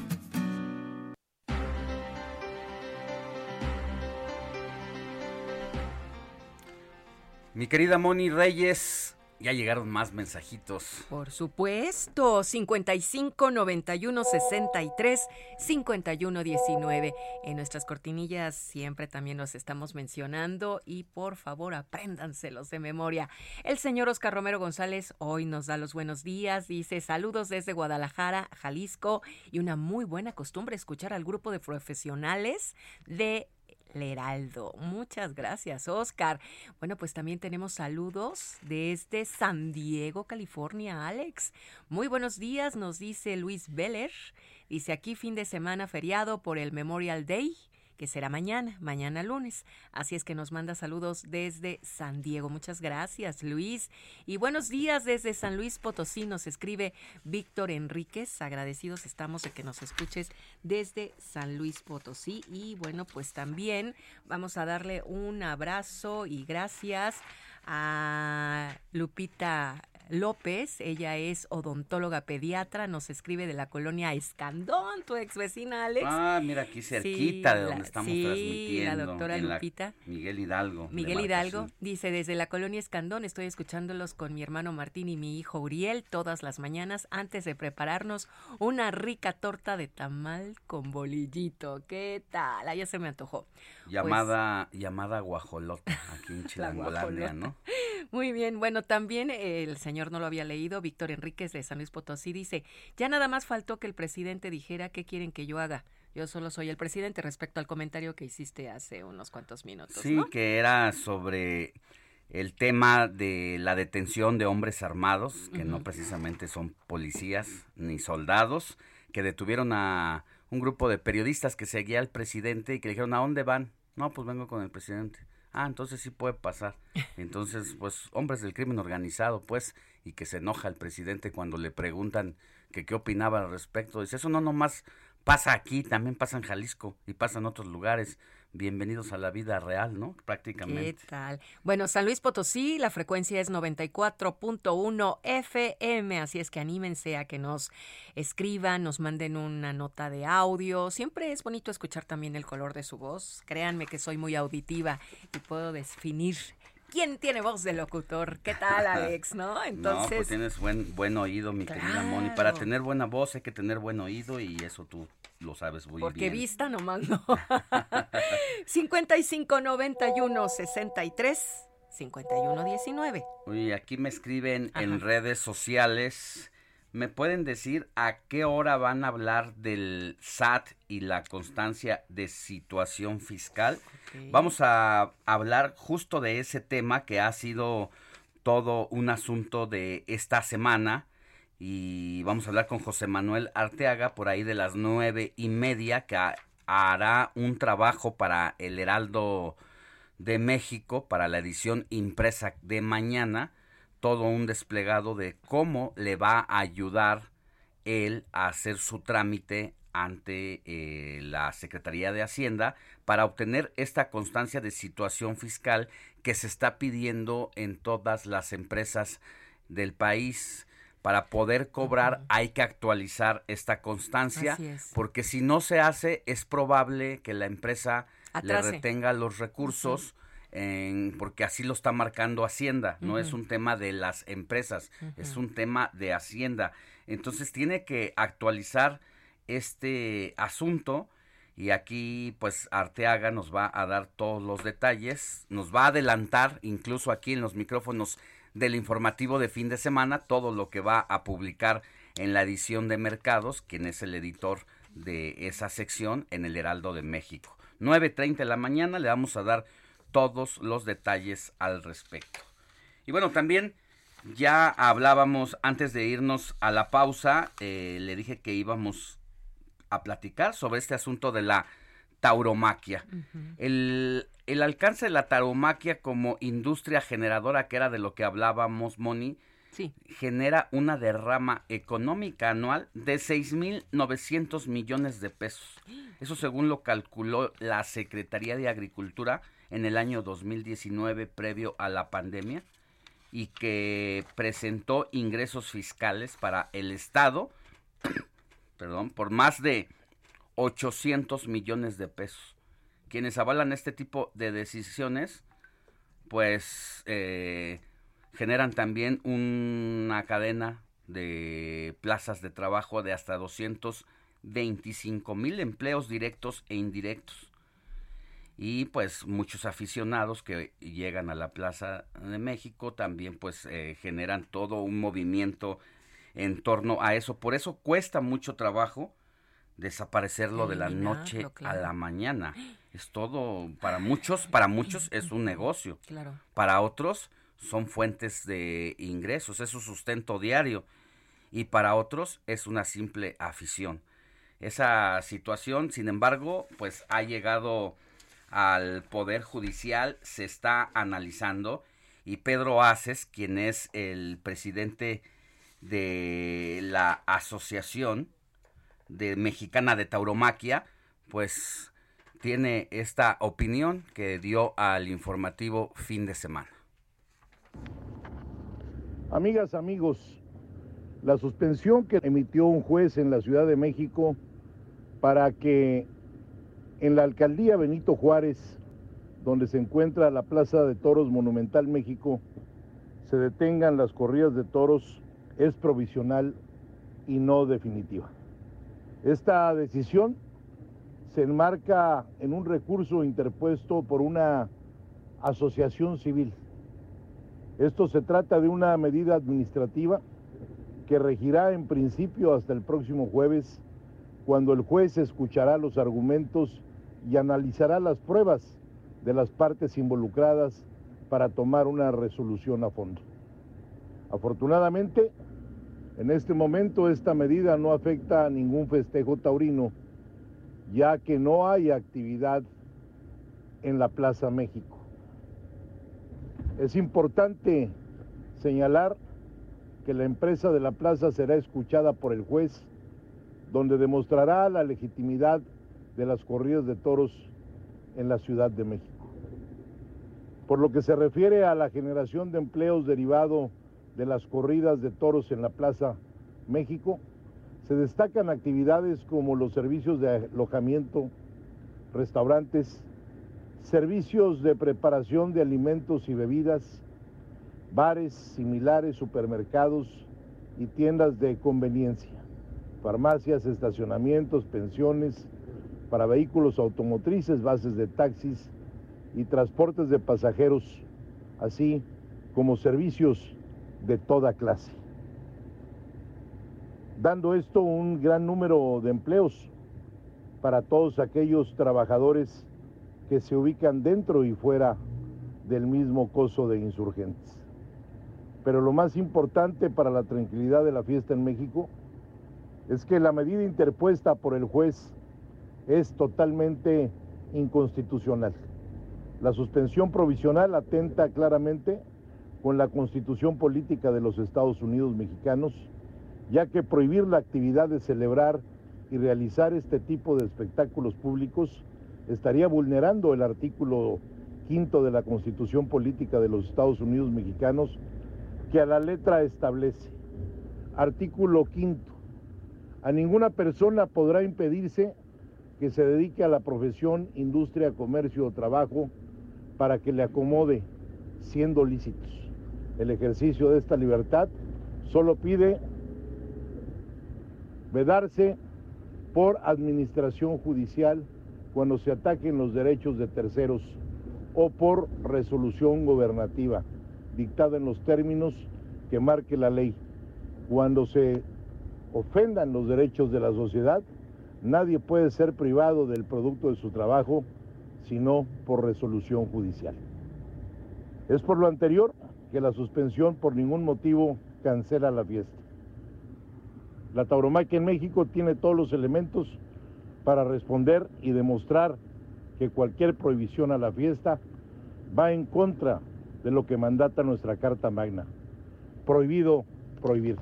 Mi querida Moni Reyes, ya llegaron más mensajitos. Por supuesto, 55 91 63 51 19. En nuestras cortinillas siempre también los estamos mencionando y por favor apréndanselos de memoria. El señor Oscar Romero González hoy nos da los buenos días, dice saludos desde Guadalajara, Jalisco y una muy buena costumbre escuchar al grupo de profesionales de Leraldo. Muchas gracias, Oscar. Bueno, pues también tenemos saludos desde San Diego, California, Alex. Muy buenos días, nos dice Luis Beller. Dice aquí fin de semana feriado por el Memorial Day que será mañana, mañana lunes. Así es que nos manda saludos desde San Diego. Muchas gracias, Luis. Y buenos días desde San Luis Potosí. Nos escribe Víctor Enríquez. Agradecidos estamos de que nos escuches desde San Luis Potosí. Y bueno, pues también vamos a darle un abrazo y gracias a Lupita López. Ella es odontóloga pediatra, nos escribe de la colonia Escandón, tu ex vecina Alex. Ah, mira aquí cerquita de donde estamos sí, transmitiendo. la doctora Lupita. Miguel Hidalgo. Miguel Hidalgo dice, desde la colonia Escandón estoy escuchándolos con mi hermano Martín y mi hijo Uriel todas las mañanas antes de prepararnos una rica torta de tamal con bolillito. ¿Qué tal? Ah, ya se me antojó. Llamada, pues, llamada guajolota, aquí en Chilangolandia, ¿no? Muy bien, bueno, también el señor no lo había leído, Víctor Enríquez de San Luis Potosí dice, ya nada más faltó que el presidente dijera qué quieren que yo haga. Yo solo soy el presidente respecto al comentario que hiciste hace unos cuantos minutos. Sí, que era sobre el tema de la detención de hombres armados, que no precisamente son policías ni soldados, que detuvieron a un grupo de periodistas que seguía al presidente y que le dijeron, ¿a dónde van? No, pues vengo con el presidente. Ah, entonces sí puede pasar. Entonces, pues, hombres del crimen organizado, pues, y que se enoja el presidente cuando le preguntan que qué opinaba al respecto. Dice, eso no nomás pasa aquí, también pasa en Jalisco y pasa en otros lugares bienvenidos a la vida real, ¿no? Prácticamente. ¿Qué tal? Bueno, San Luis Potosí, la frecuencia es 94.1 FM, así es que anímense a que nos escriban, nos manden una nota de audio. Siempre es bonito escuchar también el color de su voz. Créanme que soy muy auditiva y puedo definir ¿Quién tiene voz de locutor? ¿Qué tal, Alex? ¿No? Entonces. No, pues tienes buen, buen oído, mi querida Moni. Para tener buena voz hay que tener buen oído y eso tú lo sabes muy bien. Porque vista nomás no. 55 91 63 51 19. Uy, aquí me escriben en redes sociales ¿Me pueden decir a qué hora van a hablar del SAT y la constancia de situación fiscal? Vamos a hablar justo de ese tema que ha sido todo un asunto de esta semana. Y vamos a hablar con José Manuel Arteaga por ahí de las nueve y media que hará un trabajo para el Heraldo de México para la edición impresa de mañana. Todo un desplegado de cómo le va a ayudar él a hacer su trámite ante eh, la Secretaría de Hacienda para obtener esta constancia de situación fiscal que se está pidiendo en todas las empresas del país. para poder cobrar hay que actualizar esta constancia, porque si no se hace es probable que la empresa le retenga los recursos. porque así lo está marcando Hacienda, no es un tema de las empresas, es un tema de Hacienda. Entonces tiene que actualizar este asunto y aquí pues Arteaga nos va a dar todos los detalles, nos va a adelantar incluso aquí en los micrófonos del informativo de fin de semana, todo lo que va a publicar en la edición de Mercados, quien es el editor de esa sección en el Heraldo de México. 9.30 de la mañana le vamos a dar todos los detalles al respecto. Y bueno, también ya hablábamos antes de irnos a la pausa, eh, le dije que íbamos a platicar sobre este asunto de la tauromaquia. el, el, alcance de la tauromaquia como industria generadora, que era de lo que hablábamos, Moni, genera una derrama económica anual de 6.900 millones de pesos. Eso según lo calculó la Secretaría de Agricultura en el año 2019 previo a la pandemia y que presentó ingresos fiscales para el Estado, perdón, por más de 800 millones de pesos. Quienes avalan este tipo de decisiones, pues eh, generan también una cadena de plazas de trabajo de hasta 225 mil empleos directos e indirectos. Y pues muchos aficionados que llegan a la Plaza de México también pues eh, generan todo un movimiento en torno a eso. Por eso cuesta mucho trabajo desaparecerlo de la noche a la mañana. Es todo, para muchos, para muchos es un negocio. Claro. Para otros son fuentes de ingresos, es su sustento diario. Y para otros es una simple afición. Esa situación, sin embargo, pues ha llegado al Poder Judicial, se está analizando y Pedro Aces, quien es el presidente de la Asociación, de Mexicana de Tauromaquia, pues tiene esta opinión que dio al informativo fin de semana. Amigas, amigos, la suspensión que emitió un juez en la Ciudad de México para que en la alcaldía Benito Juárez, donde se encuentra la Plaza de Toros Monumental México, se detengan las corridas de toros es provisional y no definitiva. Esta decisión se enmarca en un recurso interpuesto por una asociación civil. Esto se trata de una medida administrativa que regirá en principio hasta el próximo jueves, cuando el juez escuchará los argumentos y analizará las pruebas de las partes involucradas para tomar una resolución a fondo. Afortunadamente, en este momento esta medida no afecta a ningún festejo taurino, ya que no hay actividad en la Plaza México. Es importante señalar que la empresa de la plaza será escuchada por el juez, donde demostrará la legitimidad de las corridas de toros en la Ciudad de México. Por lo que se refiere a la generación de empleos derivado de las corridas de toros en la Plaza México, se destacan actividades como los servicios de alojamiento, restaurantes, servicios de preparación de alimentos y bebidas, bares similares, supermercados y tiendas de conveniencia, farmacias, estacionamientos, pensiones para vehículos automotrices, bases de taxis y transportes de pasajeros, así como servicios de toda clase, dando esto un gran número de empleos para todos aquellos trabajadores que se ubican dentro y fuera del mismo coso de insurgentes. Pero lo más importante para la tranquilidad de la fiesta en México es que la medida interpuesta por el juez es totalmente inconstitucional. La suspensión provisional atenta claramente con la constitución política de los Estados Unidos mexicanos, ya que prohibir la actividad de celebrar y realizar este tipo de espectáculos públicos estaría vulnerando el artículo quinto de la constitución política de los Estados Unidos mexicanos, que a la letra establece, Artículo quinto. A ninguna persona podrá impedirse que se dedique a la profesión, industria, comercio o trabajo para que le acomode, siendo lícitos. El ejercicio de esta libertad solo pide vedarse por administración judicial cuando se ataquen los derechos de terceros o por resolución gobernativa dictada en los términos que marque la ley. Cuando se ofendan los derechos de la sociedad, nadie puede ser privado del producto de su trabajo sino por resolución judicial. Es por lo anterior que la suspensión por ningún motivo cancela la fiesta. La tauromaquia en México tiene todos los elementos para responder y demostrar que cualquier prohibición a la fiesta va en contra de lo que mandata nuestra Carta Magna. Prohibido prohibir.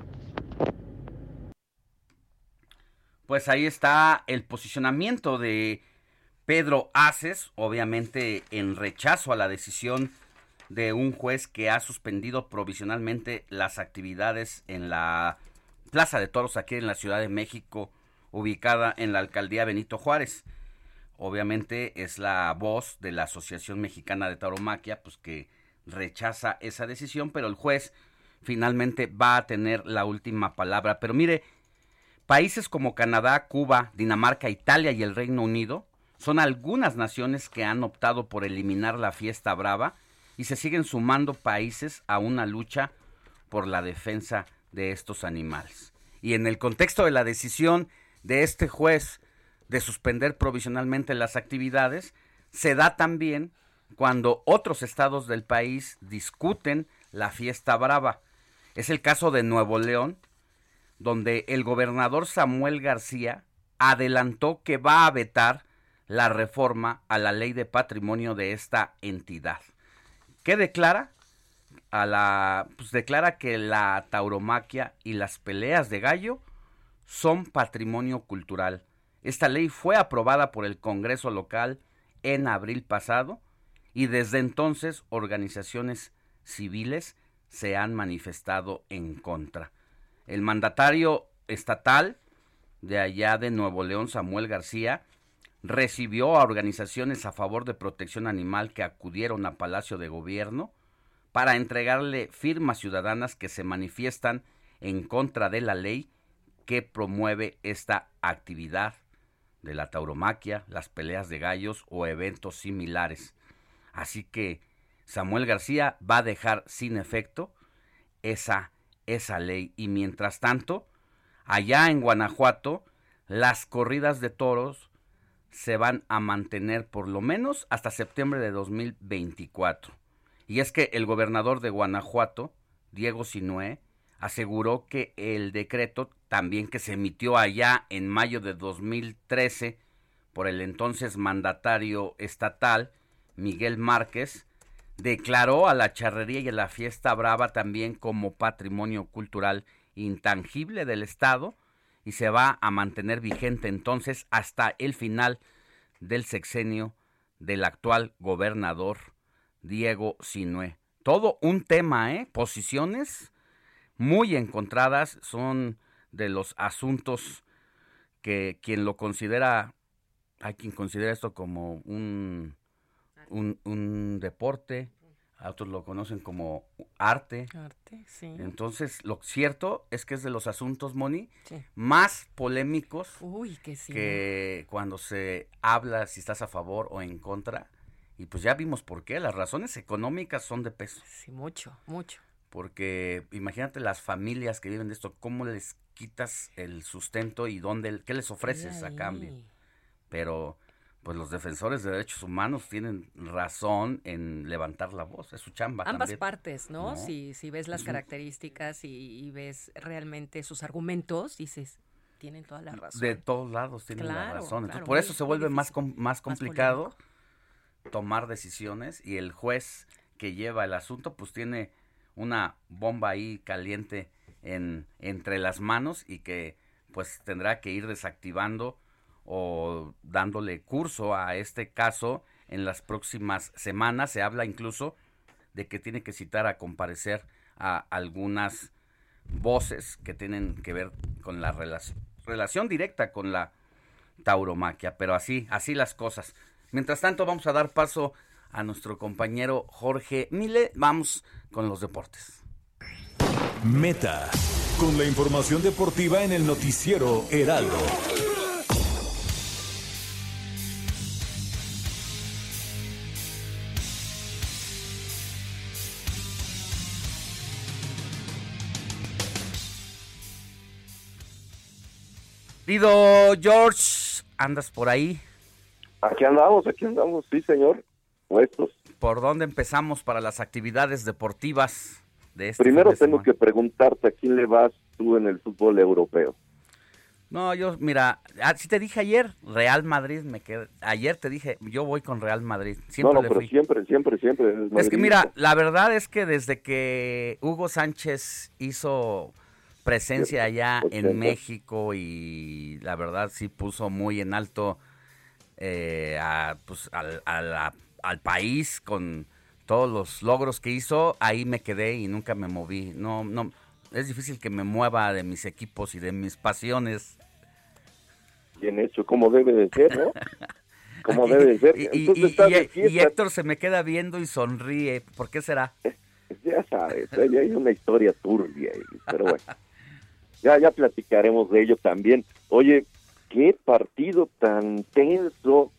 Pues ahí está el posicionamiento de Pedro Aces, obviamente en rechazo a la decisión de un juez que ha suspendido provisionalmente las actividades en la Plaza de Toros aquí en la Ciudad de México, ubicada en la alcaldía Benito Juárez. Obviamente es la voz de la Asociación Mexicana de Tauromaquia, pues que rechaza esa decisión, pero el juez finalmente va a tener la última palabra. Pero mire, países como Canadá, Cuba, Dinamarca, Italia y el Reino Unido son algunas naciones que han optado por eliminar la fiesta brava y se siguen sumando países a una lucha por la defensa de estos animales. Y en el contexto de la decisión de este juez de suspender provisionalmente las actividades, se da también cuando otros estados del país discuten la fiesta brava. Es el caso de Nuevo León, donde el gobernador Samuel García adelantó que va a vetar la reforma a la ley de patrimonio de esta entidad. ¿Qué declara? A la, pues declara que la tauromaquia y las peleas de gallo son patrimonio cultural. Esta ley fue aprobada por el Congreso local en abril pasado y desde entonces organizaciones civiles se han manifestado en contra. El mandatario estatal de allá de Nuevo León, Samuel García, recibió a organizaciones a favor de protección animal que acudieron a Palacio de Gobierno para entregarle firmas ciudadanas que se manifiestan en contra de la ley que promueve esta actividad de la tauromaquia, las peleas de gallos o eventos similares. Así que Samuel García va a dejar sin efecto esa, esa ley. Y mientras tanto, allá en Guanajuato, las corridas de toros se van a mantener por lo menos hasta septiembre de 2024. Y es que el gobernador de Guanajuato, Diego Sinué, aseguró que el decreto también que se emitió allá en mayo de 2013 por el entonces mandatario estatal, Miguel Márquez, declaró a la charrería y a la fiesta brava también como patrimonio cultural intangible del Estado y se va a mantener vigente entonces hasta el final del sexenio del actual gobernador Diego Sinué. Todo un tema, ¿eh? Posiciones muy encontradas son de los asuntos que quien lo considera, hay quien considera esto como un, un, un deporte, otros lo conocen como arte. Arte, sí. Entonces, lo cierto es que es de los asuntos, Moni, más polémicos Uy, que, sí. que cuando se habla si estás a favor o en contra. Y pues ya vimos por qué. Las razones económicas son de peso. Sí, mucho, mucho. Porque imagínate las familias que viven de esto, cómo les quitas el sustento y dónde, qué les ofreces a cambio. Pero pues los defensores de derechos humanos tienen razón en levantar la voz, es su chamba. Ambas también. partes, ¿no? Si, si ves las características y, y ves realmente sus argumentos, dices, tienen toda la razón. De todos lados tienen la Claro, razón. Entonces, claro, por eso se vuelve más, difícil, com- más más complicado tomar decisiones y el juez que lleva el asunto pues tiene una bomba ahí caliente en, entre las manos y que pues tendrá que ir desactivando o dándole curso a este caso en las próximas semanas. Se habla incluso de que tiene que citar a comparecer a algunas voces que tienen que ver con la relación, directa con la tauromaquia, pero así, así las cosas. Mientras tanto, vamos a dar paso a nuestro compañero Jorge Mile. Vamos con los deportes. Meta, con la información deportiva en el noticiero Heraldo. Pido George, ¿andas por ahí? Aquí andamos, aquí andamos, sí, señor. Puestos. ¿Por dónde empezamos para las actividades deportivas de este Primero tengo que preguntarte a quién le vas tú en el fútbol europeo. No, yo, mira, así ah, te dije ayer, Real Madrid, me quedé, ayer te dije, yo voy con Real Madrid. Siempre no, no, pero siempre, siempre, siempre. Es que mira, la verdad es que desde que Hugo Sánchez hizo presencia allá en México y la verdad sí puso muy en alto eh, pues, al, al, país con todos los logros que hizo, ahí me quedé y nunca me moví. No, no, es difícil que me mueva de mis equipos y de mis pasiones. Bien hecho, como debe de ser, ¿no? Como debe de ser. Y, y, Héctor se me queda viendo y sonríe. ¿Por qué será? Ya sabes, hay una historia turbia, pero bueno ya, ya platicaremos de ello también. Oye, qué partido tan tenso,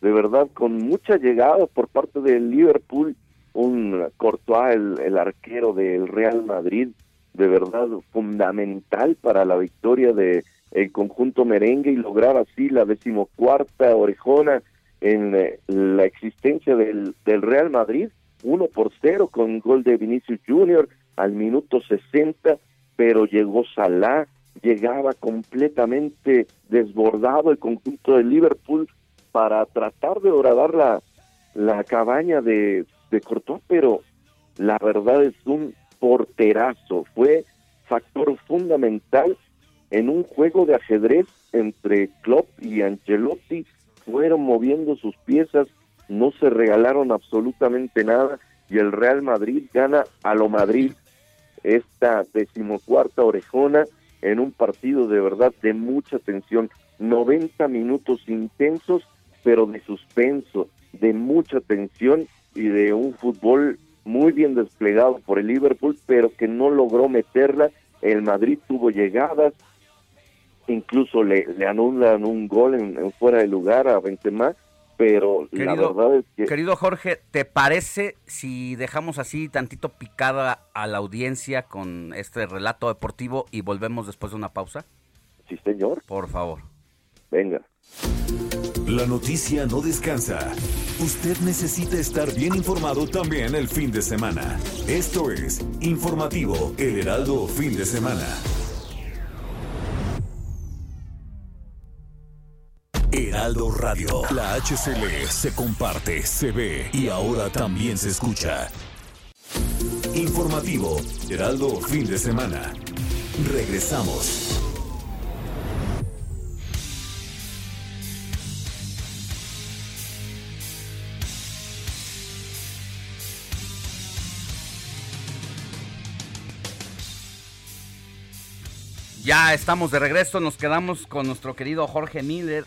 de verdad, con mucha llegada por parte del Liverpool, un Courtois, el, el arquero del Real Madrid, de verdad fundamental para la victoria de el conjunto merengue y lograr así la decimocuarta orejona en eh, la existencia del, del Real Madrid, uno por cero con gol de Vinicius Junior al minuto 60 pero llegó Salah, llegaba completamente desbordado el conjunto de Liverpool para tratar de horadar la, la cabaña de, de Courtois, pero la verdad es un porterazo, fue factor fundamental en un juego de ajedrez entre Klopp y Ancelotti, fueron moviendo sus piezas, no se regalaron absolutamente nada y el Real Madrid gana a lo Madrid esta decimocuarta orejona en un partido de verdad de mucha tensión, 90 minutos intensos, pero de suspenso, de mucha tensión y de un fútbol muy bien desplegado por el Liverpool, pero que no logró meterla. El Madrid tuvo llegadas, incluso le, anulan un gol en, fuera de lugar a Benzema, pero querido, la verdad es que... Querido Jorge, ¿te parece si dejamos así tantito picada a la audiencia con este relato deportivo y volvemos después de una pausa? Sí, señor. Por favor. Venga. La noticia no descansa. Usted necesita estar bien informado también el fin de semana. Esto es Informativo El Heraldo Fin de Semana. Heraldo Radio. La HCL se comparte, se ve y ahora también se escucha. Informativo, Heraldo fin de semana. Regresamos. Ya estamos de regreso, nos quedamos con nuestro querido Jorge Miller,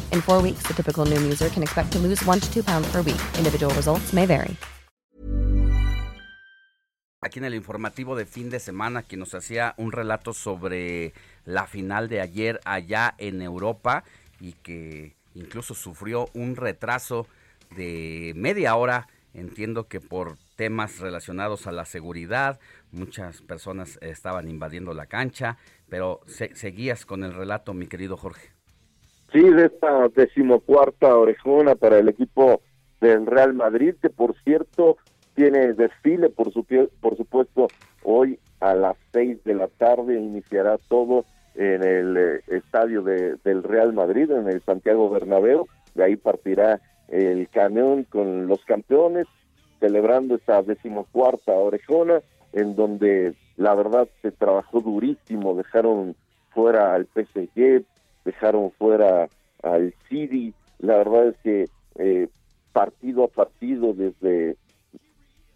In four weeks, the typical Noom user can expect to lose one to two pounds per week. Individual results may vary. Aquí en el informativo de fin de semana, que nos hacía un relato sobre la final de ayer allá en Europa y que incluso sufrió un retraso de media hora. Entiendo que por temas relacionados a la seguridad, muchas personas estaban invadiendo la cancha, pero seguías con el relato, mi querido Jorge. Sí, de esta decimocuarta orejona para el equipo del Real Madrid, que por cierto tiene desfile, por, su, por supuesto, hoy a las 6 de la tarde iniciará todo en el eh, estadio de, del Real Madrid, en el Santiago Bernabéu. De ahí partirá el camión con los campeones, celebrando esta decimocuarta orejona, en donde la verdad se trabajó durísimo, dejaron fuera al PSG, dejaron fuera al City, la verdad es que eh, partido a partido desde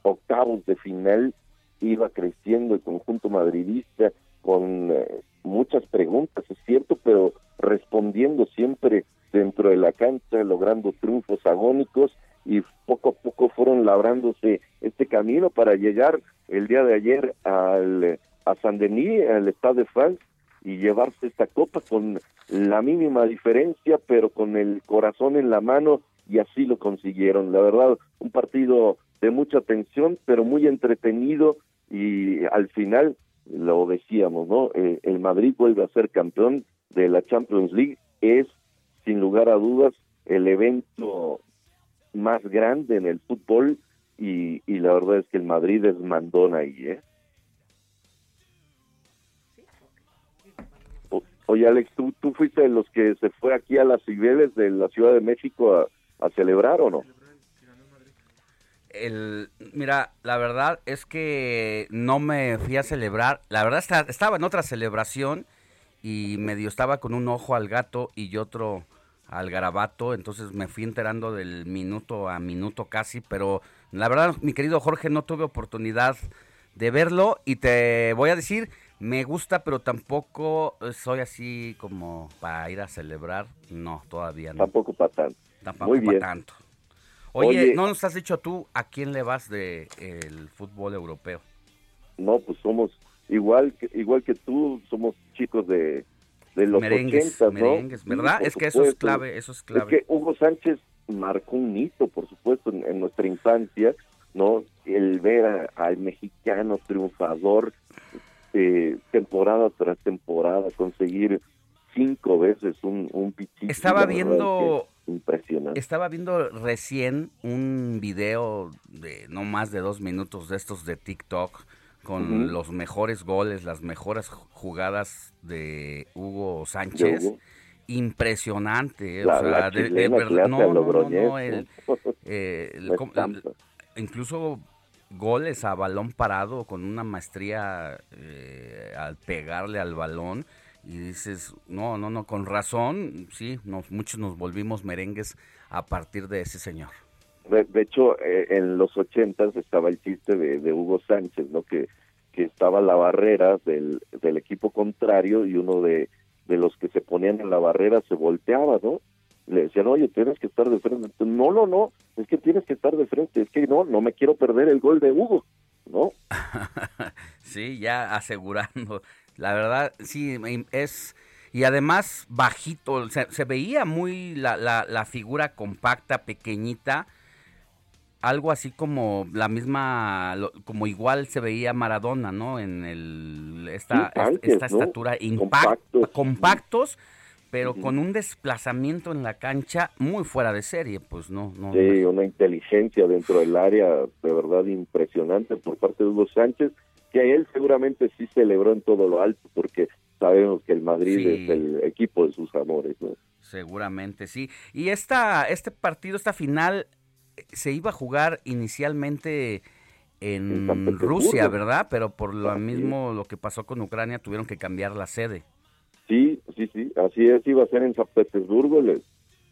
octavos de final iba creciendo el conjunto madridista con eh, muchas preguntas, es cierto, pero respondiendo siempre dentro de la cancha, logrando triunfos agónicos y poco a poco fueron labrándose este camino para llegar el día de ayer al a Saint-Denis, al Estado de France y llevarse esta copa con la mínima diferencia, pero con el corazón en la mano y así lo consiguieron. La verdad, un partido de mucha tensión, pero muy entretenido y al final lo decíamos, ¿no? Eh, el Madrid vuelve a ser campeón de la Champions League, es sin lugar a dudas el evento más grande en el fútbol y, y la verdad es que el Madrid es mandón ahí, ¿eh? Oye, Alex, ¿tú, ¿tú fuiste de los que se fue aquí a las Cibeles de la Ciudad de México a, a celebrar o no? El, mira, la verdad es que no me fui a celebrar. La verdad estaba en otra celebración y medio estaba con un ojo al gato y otro al garabato, entonces me fui enterando del minuto a minuto casi, pero la verdad, mi querido Jorge, no tuve oportunidad de verlo y te voy a decir, me gusta, pero tampoco soy así como para ir a celebrar, no, todavía no. Tampoco para tanto. Tampoco para tanto. Oye, ¿no nos has dicho tú a quién le vas de el fútbol europeo? No, pues somos igual que, igual que tú, somos chicos de, de los merengues, ¿no? Merengues, ¿verdad? es que eso es clave, eso es clave. Es que Hugo Sánchez marcó un hito, por supuesto, en, nuestra infancia, ¿no? El ver al mexicano triunfador eh, temporada tras temporada, conseguir cinco veces un, un. Estaba viendo impresionante. Estaba viendo recién un video de no más de dos minutos de estos de TikTok con los mejores goles, las mejores jugadas de Hugo Sánchez. Impresionante, o sea, de, verdad, no, no, el, incluso goles a balón parado con una maestría eh, al pegarle al balón y dices, no, no, no, con razón, sí, nos, muchos nos volvimos merengues a partir de ese señor. De, hecho, eh, en los ochentas estaba el chiste de, Hugo Sánchez, ¿no? Que, que estaba la barrera del, del equipo contrario y uno de, de los que se ponían en la barrera se volteaba, ¿no? Le decían, oye, tienes que estar de frente. No, no, no, es que tienes que estar de frente, es que no, no me quiero perder el gol de Hugo, ¿no? sí, ya asegurando la verdad, sí, es... Y además bajito, se, se veía muy la, la, la, figura compacta, pequeñita, algo así como la misma, como igual se veía Maradona, ¿no? En el, esta, esta estatura, compactos, compactos pero con un desplazamiento en la cancha muy fuera de serie, pues no, no. Sí, una inteligencia dentro del área de verdad impresionante por parte de Hugo Sánchez que él seguramente sí celebró en todo lo alto, porque sabemos que el Madrid es el equipo de sus amores, ¿no? Seguramente, sí. Y esta, este partido, esta final, se iba a jugar inicialmente en, Rusia, ¿verdad? Pero por lo mismo, lo que pasó con Ucrania, tuvieron que cambiar la sede. Sí, sí, sí, así es, iba a ser en San Petersburgo, les,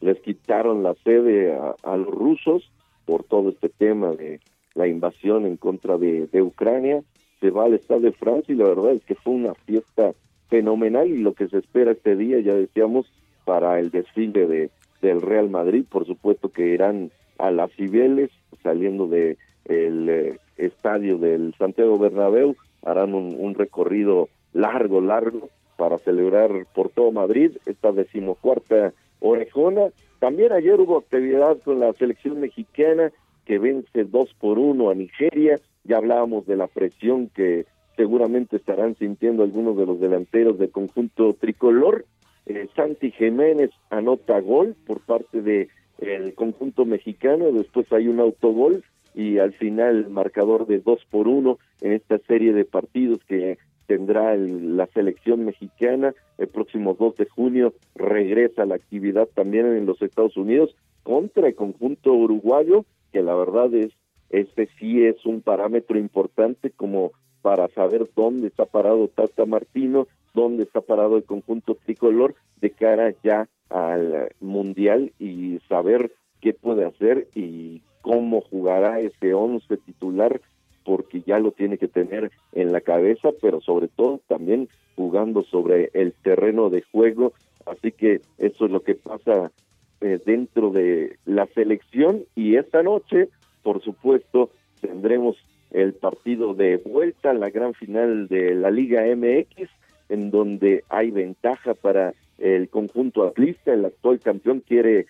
les quitaron la sede a, los rusos por todo este tema de la invasión en contra de Ucrania. Se va al Estado de Francia y la verdad es que fue una fiesta fenomenal y lo que se espera este día, ya decíamos, para el desfile de, del Real Madrid, por supuesto que irán a las Cibeles, saliendo de el eh, estadio del Santiago Bernabéu, harán un, recorrido largo, largo para celebrar por todo Madrid esta decimocuarta orejona. También ayer hubo actividad con la selección mexicana que vence dos por uno a Nigeria ya hablábamos de la presión que seguramente estarán sintiendo algunos de los delanteros del conjunto tricolor. Eh, Santi Jiménez anota gol por parte de el conjunto mexicano, después hay un autogol y al final el marcador de 2 por 1 en esta serie de partidos que tendrá la selección mexicana. El próximo 2 de junio regresa la actividad también en los Estados Unidos contra el conjunto uruguayo, que la verdad es, este sí es un parámetro importante como para saber dónde está parado Tata Martino, dónde está parado el conjunto tricolor de cara ya al Mundial y saber qué puede hacer y cómo jugará ese once titular porque ya lo tiene que tener en la cabeza, pero sobre todo también jugando sobre el terreno de juego. Así que eso es lo que pasa eh, dentro de la selección. Y esta noche, por supuesto, tendremos el partido de vuelta a la gran final de la Liga MX, en donde hay ventaja para el conjunto atlista, el actual campeón quiere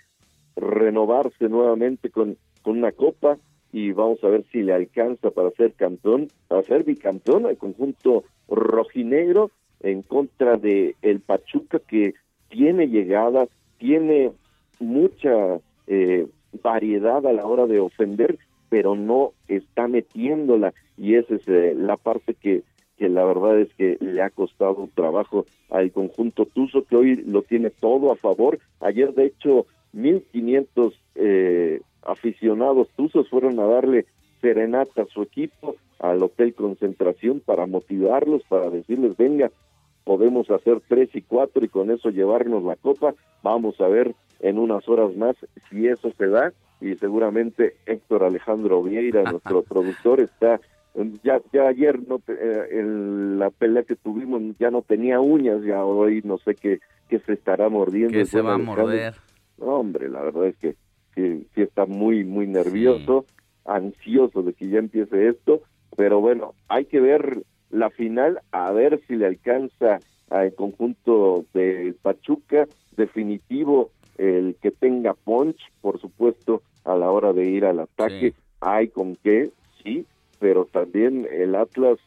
renovarse nuevamente con, con una copa, y vamos a ver si le alcanza para ser campeón, para ser bicampeón al conjunto rojinegro en contra de el Pachuca que tiene llegada, tiene mucha eh, variedad a la hora de ofender, pero no está metiéndola y esa es eh, la parte que que la verdad es que le ha costado trabajo al conjunto Tuzo que hoy lo tiene todo a favor. Ayer de hecho 1500 eh, aficionados tuzos fueron a darle serenata a su equipo al Hotel Concentración para motivarlos, para decirles, venga, podemos hacer tres y cuatro y con eso llevarnos la copa. Vamos a ver en unas horas más si eso se da y seguramente Héctor Alejandro Vieira, nuestro productor, está ya ya ayer no eh, en la pelea que tuvimos ya no tenía uñas ya hoy no sé qué qué se estará mordiendo ¿Qué se va a morder hombre la verdad es que sí, está muy, muy nervioso, ansioso de que ya empiece esto, pero bueno, hay que ver la final, a ver si le alcanza al conjunto de Pachuca, definitivo el que tenga punch, por supuesto, a la hora de ir al ataque, hay con qué, sí, pero también el Atlas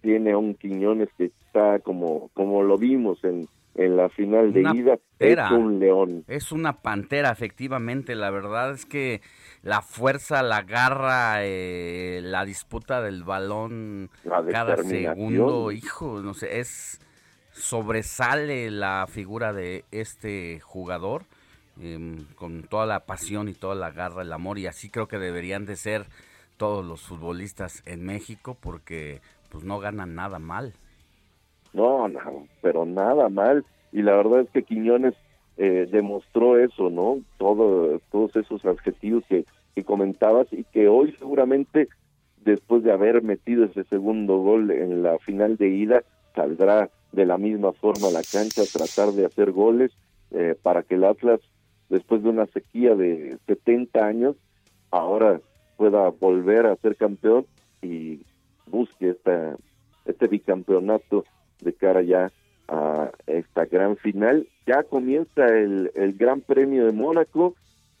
tiene a un Quiñones que está como, como lo vimos en, en la final de ida es un león. Es una pantera, efectivamente. La verdad es que la fuerza, la garra, eh, la disputa del balón cada segundo, hijo, no sé, es sobresale la figura de este jugador em, con toda la pasión y toda la garra, el amor y así creo que deberían de ser todos los futbolistas en México porque pues no ganan nada mal. No, no, pero nada mal. Y la verdad es que Quiñones eh, demostró eso, ¿no? Todo, todos esos adjetivos que, que comentabas y que hoy seguramente, después de haber metido ese segundo gol en la final de ida, saldrá de la misma forma a la cancha a tratar de hacer goles eh, para que el Atlas, después de una sequía de 70 años, ahora pueda volver a ser campeón y busque esta, este bicampeonato de cara ya a esta gran final. Ya comienza el, el Gran Premio de Mónaco,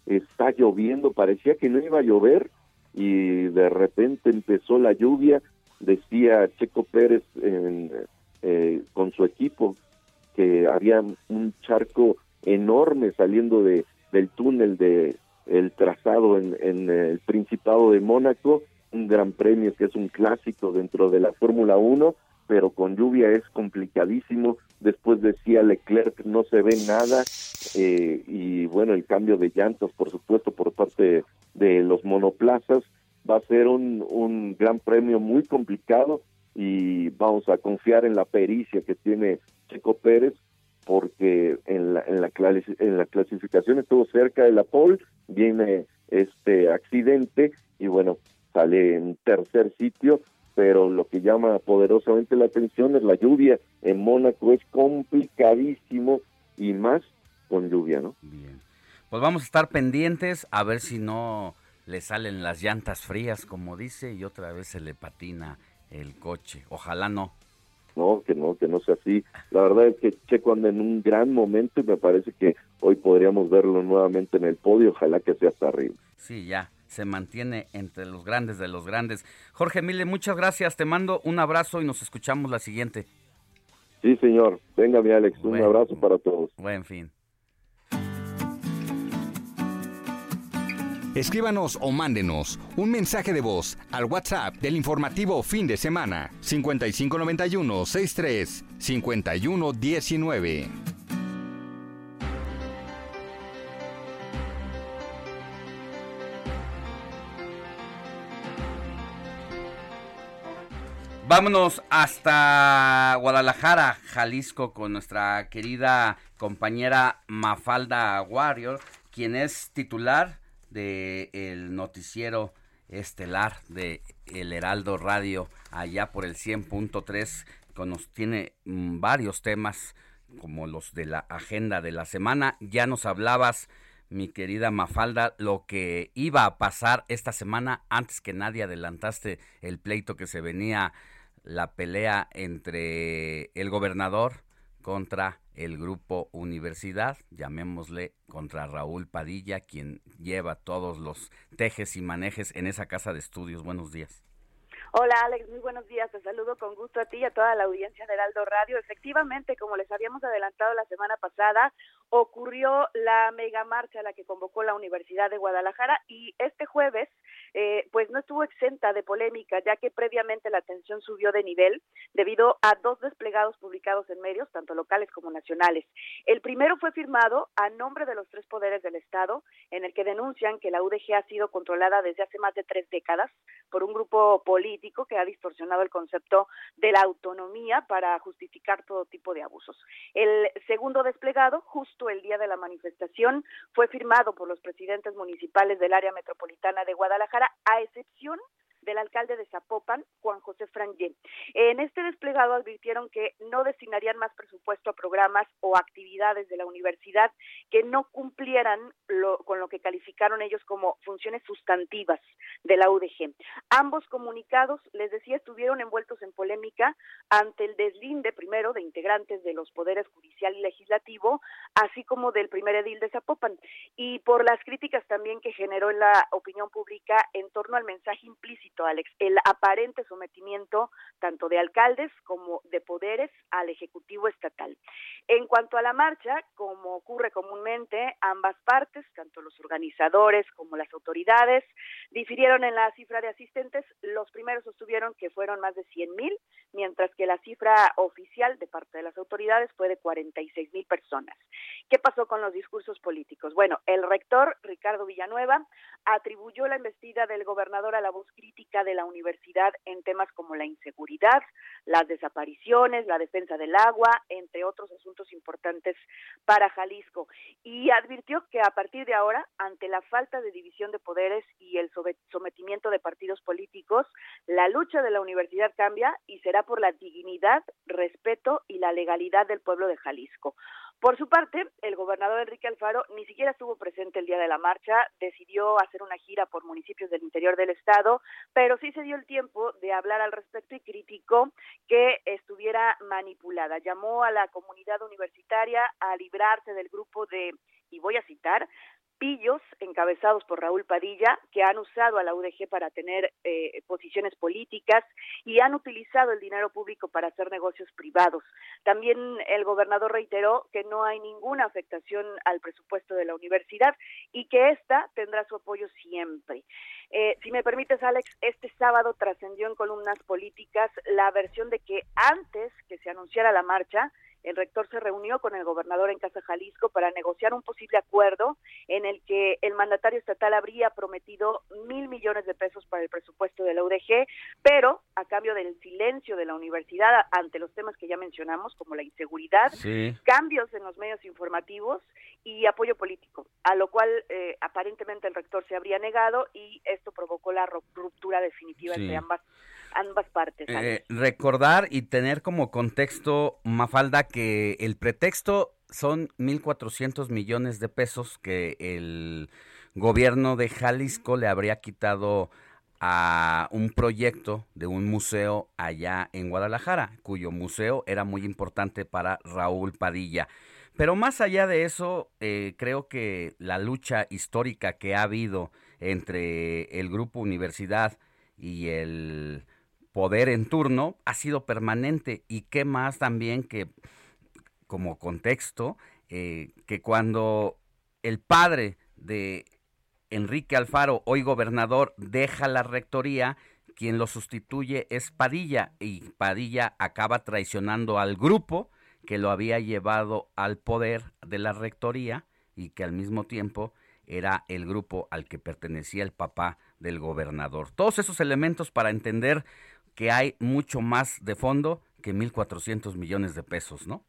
está lloviendo, parecía que no iba a llover y de repente empezó la lluvia, decía Checo Pérez eh, con su equipo que había un charco enorme saliendo de del túnel de el trazado en, en el Principado de Mónaco, un gran premio que es un clásico dentro de la Fórmula 1 pero con lluvia es complicadísimo. Después decía Leclerc, no se ve nada. Eh, y bueno, el cambio de llantas, por supuesto, por parte de los monoplazas, va a ser un, un gran premio muy complicado y vamos a confiar en la pericia que tiene Checo Pérez porque en la, en la, en la clasificación estuvo cerca de la pole, viene este accidente y bueno, sale en tercer sitio, pero lo que llama poderosamente la atención es la lluvia. En Mónaco es complicadísimo y más con lluvia, ¿no? Bien. Pues vamos a estar pendientes a ver si no le salen las llantas frías, como dice, y otra vez se le patina el coche. Ojalá no. No, que no, que no sea así. La verdad es que Checo anda en un gran momento y me parece que hoy podríamos verlo nuevamente en el podio. Ojalá que sea hasta arriba. Sí, ya, se mantiene entre los grandes de los grandes. Jorge Mille, muchas gracias, te mando un abrazo y nos escuchamos la siguiente. Sí, señor. Venga, mi Alex, un abrazo para todos. Buen fin. Escríbanos o mándenos un mensaje de voz al WhatsApp del informativo fin de semana 5591 63 51 Vámonos hasta Guadalajara, Jalisco, con nuestra querida compañera Mafalda Warrior, quien es titular del el noticiero estelar de El Heraldo Radio, allá por el 100.3, que nos tiene mm, varios temas como los de la agenda de la semana. Ya nos hablabas, mi querida Mafalda, lo que iba a pasar esta semana. Antes que nadie adelantaste el pleito que se venía la pelea entre el gobernador contra el grupo Universidad, llamémosle contra Raúl Padilla, quien lleva todos los tejes y manejes en esa casa de estudios. Buenos días. Hola Alex, muy buenos días. Te saludo con gusto a ti y a toda la audiencia de Heraldo Radio. Efectivamente, como les habíamos adelantado la semana pasada, ocurrió la mega marcha a la que convocó la Universidad de Guadalajara y este jueves eh, pues no estuvo exenta de polémica ya que previamente la tensión subió de nivel debido a dos desplegados publicados en medios tanto locales como nacionales. El primero fue firmado a nombre de los tres poderes del Estado en el que denuncian que la UDG ha sido controlada desde hace más de tres décadas por un grupo político que ha distorsionado el concepto de la autonomía para justificar todo tipo de abusos. El segundo desplegado, justo el día de la manifestación fue firmado por los presidentes municipales del área metropolitana de Guadalajara, a excepción del alcalde de Zapopan, Juan José Frangé. En este desplegado advirtieron que no destinarían más presupuesto a programas o actividades de la universidad que no cumplieran con lo que calificaron ellos como funciones sustantivas de la UDG. Ambos comunicados, les decía, estuvieron envueltos en polémica ante el deslinde primero de integrantes de los poderes judicial y legislativo, así como del primer edil de Zapopan, y por las críticas también que generó en la opinión pública en torno al mensaje implícito Alex, el aparente sometimiento tanto de alcaldes como de poderes al Ejecutivo Estatal. En cuanto a la marcha, como ocurre comúnmente, ambas partes, tanto los organizadores como las autoridades, difirieron en la cifra de asistentes. Los primeros sostuvieron que fueron más de 100 mil, mientras que la cifra oficial de parte de las autoridades fue de 46 mil personas. ¿Qué pasó con los discursos políticos? Bueno, el rector Ricardo Villanueva atribuyó la embestida del gobernador a la voz crítica de la universidad en temas como la inseguridad, las desapariciones, la defensa del agua, entre otros asuntos importantes para Jalisco. Y advirtió que a partir de ahora, ante la falta de división de poderes y el sometimiento de partidos políticos, la lucha de la universidad cambia y será por la dignidad, respeto y la legalidad del pueblo de Jalisco. Por su parte, el gobernador Enrique Alfaro ni siquiera estuvo presente el día de la marcha, decidió hacer una gira por municipios del interior del estado, pero sí se dio el tiempo de hablar al respecto y criticó que estuviera manipulada. Llamó a la comunidad universitaria a librarse del grupo de, y voy a citar, pillos encabezados por Raúl Padilla que han usado a la UDG para tener eh, posiciones políticas y han utilizado el dinero público para hacer negocios privados. También el gobernador reiteró que no hay ninguna afectación al presupuesto de la universidad y que ésta tendrá su apoyo siempre. Eh, si me permites, Alex, este sábado trascendió en columnas políticas la versión de que antes que se anunciara la marcha, el rector se reunió con el gobernador en Casa Jalisco para negociar un posible acuerdo en el que el mandatario estatal habría prometido mil millones de pesos para el presupuesto de la UDG, pero a cambio del silencio de la universidad ante los temas que ya mencionamos, como la inseguridad, cambios en los medios informativos y apoyo político, a lo cual eh, aparentemente el rector se habría negado y esto provocó la ruptura definitiva entre ambas ambas partes. Eh, recordar y tener como contexto, Mafalda, que el pretexto son 1.400 millones de pesos que el gobierno de Jalisco le habría quitado a un proyecto de un museo allá en Guadalajara, cuyo museo era muy importante para Raúl Padilla. Pero más allá de eso, eh, creo que la lucha histórica que ha habido entre el grupo Universidad y el poder en turno ha sido permanente y qué más también que como contexto eh, que cuando el padre de Enrique Alfaro, hoy gobernador, deja la rectoría, quien lo sustituye es Padilla y Padilla acaba traicionando al grupo que lo había llevado al poder de la rectoría y que al mismo tiempo era el grupo al que pertenecía el papá del gobernador. Todos esos elementos para entender que hay mucho más de fondo que 1.400 millones de pesos, ¿no?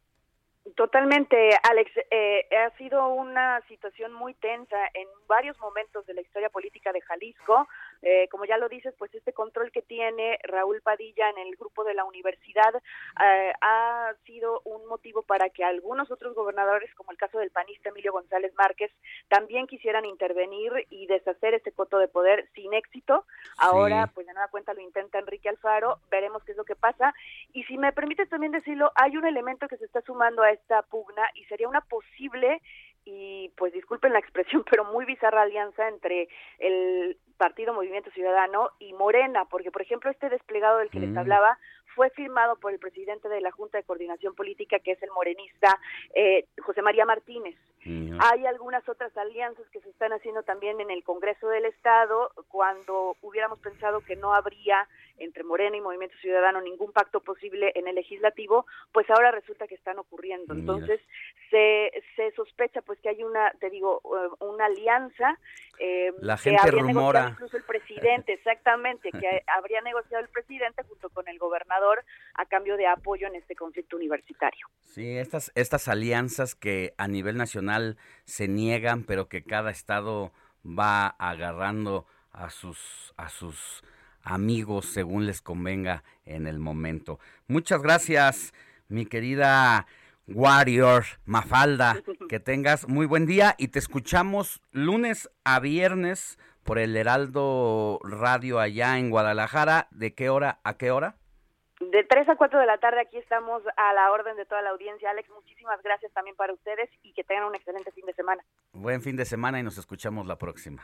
Totalmente, Alex. Eh, ha sido una situación muy tensa en varios momentos de la historia política de Jalisco. Eh, como ya lo dices, pues este control que tiene Raúl Padilla en el grupo de la universidad eh, ha sido un motivo para que algunos otros gobernadores, como el caso del panista Emilio González Márquez, también quisieran intervenir y deshacer este coto de poder sin éxito. Ahora, pues de nueva cuenta lo intenta Enrique Alfaro. Veremos qué es lo que pasa. Y si me permites también decirlo, hay un elemento que se está sumando a esta pugna y sería una posible y pues disculpen la expresión, pero muy bizarra alianza entre el Partido Movimiento Ciudadano y Morena, porque por ejemplo este desplegado del que les mm. hablaba fue firmado por el presidente de la Junta de Coordinación Política, que es el morenista eh, José María Martínez. Hay algunas otras alianzas que se están haciendo también en el Congreso del Estado, cuando hubiéramos pensado que no habría entre Morena y Movimiento Ciudadano ningún pacto posible en el legislativo, pues ahora resulta que están ocurriendo. Entonces, se, se sospecha pues que hay una, te digo, eh, una alianza. Eh, La gente que rumora. Incluso el presidente, exactamente, que habría negociado el presidente junto con el gobernador a cambio de apoyo en este conflicto universitario. Sí, estas, estas alianzas que a nivel nacional se niegan, pero que cada estado va agarrando a sus, a sus amigos según les convenga en el momento. Muchas gracias, mi querida Warrior Mafalda. Que tengas muy buen día y te escuchamos lunes a viernes por el Heraldo Radio allá en Guadalajara. ¿De qué hora a qué hora? De 3 a 4 de la tarde aquí estamos a la orden de toda la audiencia. Alex, muchísimas gracias también para ustedes y que tengan un excelente fin de semana. Buen fin de semana y nos escuchamos la próxima.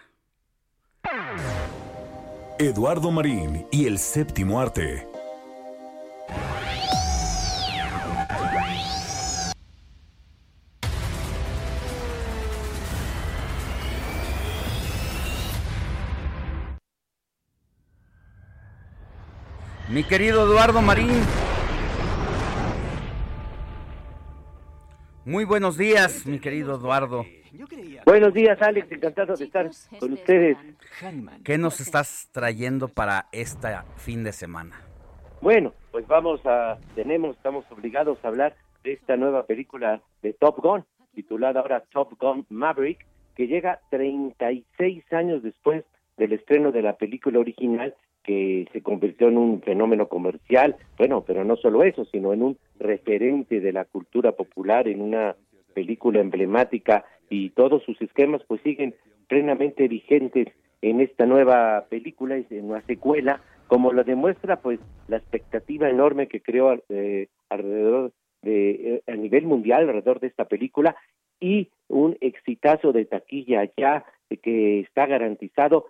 Eduardo Marín y el séptimo arte. Mi querido Eduardo Marín. Muy buenos días, mi querido Eduardo. Buenos días, Alex. Encantado de estar con ustedes. ¿Qué nos estás trayendo para este fin de semana? Bueno, pues vamos a, tenemos, estamos obligados a hablar de esta nueva película de Top Gun, titulada ahora Top Gun Maverick, que llega 36 años después del estreno de la película original que se convirtió en un fenómeno comercial, bueno, pero no solo eso, sino en un referente de la cultura popular, en una película emblemática y todos sus esquemas pues siguen plenamente vigentes en esta nueva película, en una secuela, como lo demuestra pues la expectativa enorme que creó eh, alrededor de eh, a nivel mundial alrededor de esta película y un exitazo de taquilla ya que está garantizado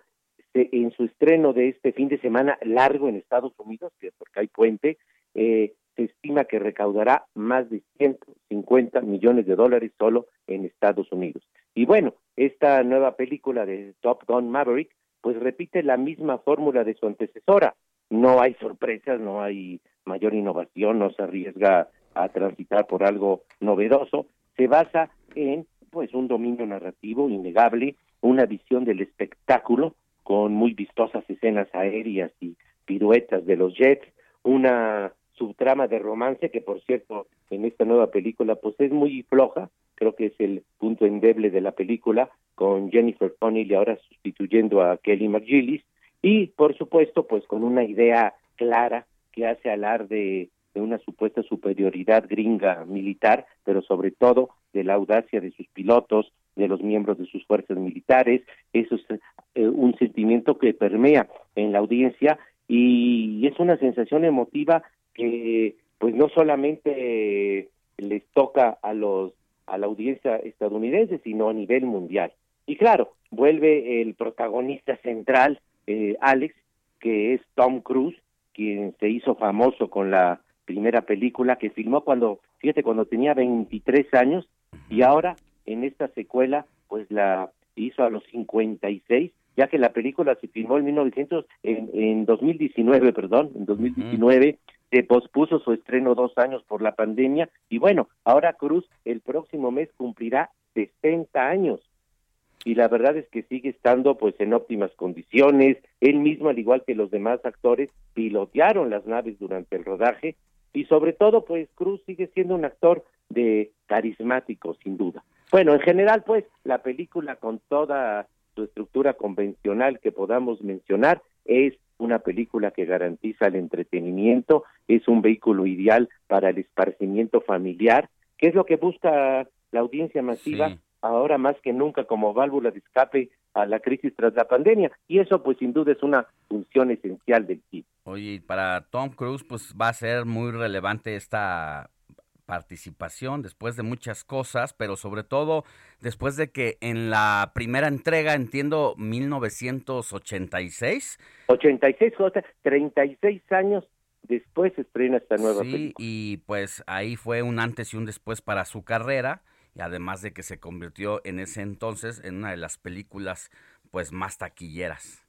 en su estreno de este fin de semana largo en Estados Unidos, que porque hay puente, eh, se estima que recaudará más de 150 millones de dólares solo en Estados Unidos. Y bueno, esta nueva película de Top Gun Maverick, pues repite la misma fórmula de su antecesora. No hay sorpresas, no hay mayor innovación, no se arriesga a transitar por algo novedoso. Se basa en pues un dominio narrativo innegable, una visión del espectáculo con muy vistosas escenas aéreas y piruetas de los jets, una subtrama de romance que por cierto en esta nueva película pues es muy floja, creo que es el punto endeble de la película con Jennifer Connelly ahora sustituyendo a Kelly McGillis y por supuesto pues con una idea clara que hace alarde de una supuesta superioridad gringa militar, pero sobre todo de la audacia de sus pilotos, de los miembros de sus fuerzas militares, eso es eh, un sentimiento que permea en la audiencia y es una sensación emotiva que pues no solamente les toca a los a la audiencia estadounidense sino a nivel mundial. Y claro vuelve el protagonista central eh, Alex que es Tom Cruise quien se hizo famoso con la primera película que filmó cuando fíjate cuando tenía 23 años y ahora en esta secuela pues la hizo a los 56, ya que la película se filmó en 1900, en, en 2019, perdón, en 2019, se pospuso su estreno dos años por la pandemia y bueno, ahora Cruz el próximo mes cumplirá 60 años y la verdad es que sigue estando pues en óptimas condiciones. Él mismo, al igual que los demás actores, pilotearon las naves durante el rodaje y sobre todo pues Cruz sigue siendo un actor de carismático sin duda. Bueno, en general pues la película con toda su estructura convencional que podamos mencionar es una película que garantiza el entretenimiento, es un vehículo ideal para el esparcimiento familiar, que es lo que busca la audiencia masiva ahora más que nunca como válvula de escape a la crisis tras la pandemia y eso pues sin duda es una función esencial del cine. Oye, para Tom Cruise pues va a ser muy relevante esta participación después de muchas cosas, pero sobre todo después de que en la primera entrega, entiendo, 1986. 86, J, 36 años después estrena esta nueva sí, y pues ahí fue un antes y un después para su carrera y además de que se convirtió en ese entonces en una de las películas pues más taquilleras.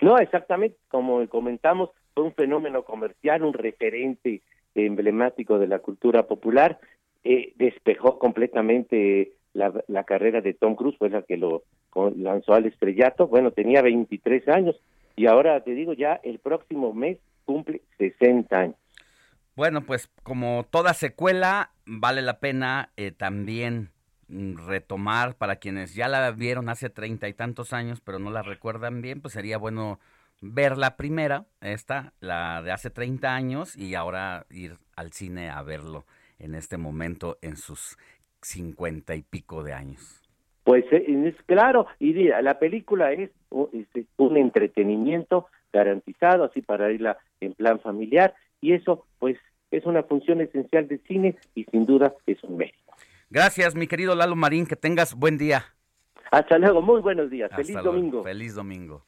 No, exactamente, como comentamos, fue un fenómeno comercial, un referente emblemático de la cultura popular, eh, despejó completamente la, carrera de Tom Cruise, fue la que lo lanzó al estrellato, bueno, tenía 23 años y ahora te digo, ya el próximo mes cumple 60 años. Bueno, pues como toda secuela, vale la pena eh, también mm, retomar para quienes ya la vieron hace treinta y tantos años, pero no la recuerdan bien, pues sería bueno ver la primera, esta, la de hace 30 años, y ahora ir al cine a verlo en este momento en sus cincuenta y pico de años. Pues eh, es claro, y la película es, es un entretenimiento garantizado, así para irla en plan familiar, y eso pues es una función esencial del cine y sin duda es un mérito. Gracias, mi querido Lalo Marín, que tengas buen día. Hasta luego, muy buenos días, feliz domingo. Feliz domingo.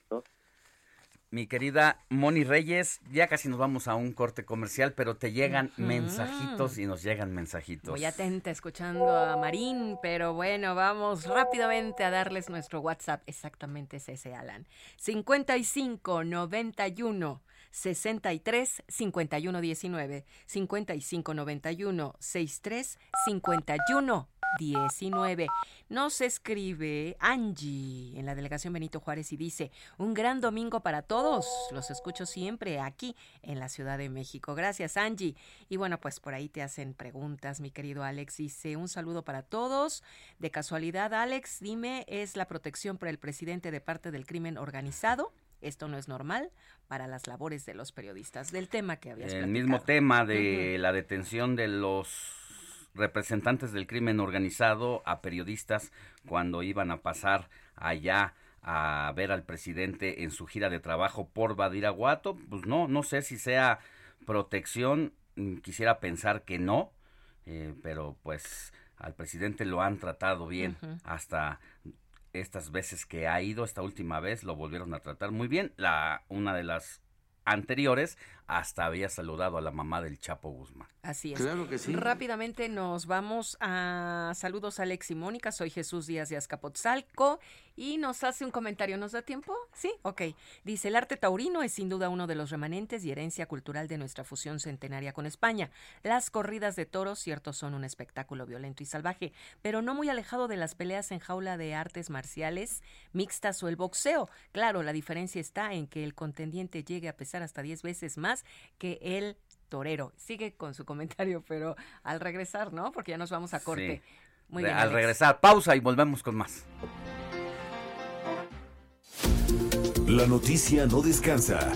Mi querida Moni Reyes, ya casi nos vamos a un corte comercial, pero te llegan mensajitos y nos llegan mensajitos. Voy atenta escuchando a Marín, pero bueno, vamos rápidamente a darles nuestro WhatsApp. Exactamente es ese, Alan. 55 91 63 51 19 55 91 63 51 19. Nos escribe Angie en la delegación Benito Juárez y dice, un gran domingo para todos. Los escucho siempre aquí en la Ciudad de México. Gracias Angie. Y bueno, pues por ahí te hacen preguntas, mi querido Alex. Dice, un saludo para todos. De casualidad, Alex, dime, ¿es la protección para el presidente de parte del crimen organizado? Esto no es normal para las labores de los periodistas. Del tema que habías El mismo tema de la detención de los representantes del crimen organizado a periodistas cuando iban a pasar allá a ver al presidente en su gira de trabajo por Badiraguato. Pues no, no sé si sea protección, mm, quisiera pensar que no, eh, pero pues al presidente lo han tratado bien hasta estas veces que ha ido, esta última vez lo volvieron a tratar muy bien. La, una de las anteriores hasta había saludado a la mamá del Chapo Guzmán. Así es. Claro que sí. Rápidamente nos vamos a saludos a Alex y Mónica. Soy Jesús Díaz de Azcapotzalco y nos hace un comentario. ¿Nos da tiempo? Sí, ok. Dice, el arte taurino es sin duda uno de los remanentes y herencia cultural de nuestra fusión centenaria con España. Las corridas de toros, cierto, son un espectáculo violento y salvaje, pero no muy alejado de las peleas en jaula de artes marciales mixtas o el boxeo. Claro, la diferencia está en que el contendiente llegue a pesar hasta 10 veces más que el torero. Sigue con su comentario, pero al regresar, ¿no? Porque ya nos vamos a corte. Muy bien, al regresar, pausa y volvemos con más. La noticia no descansa.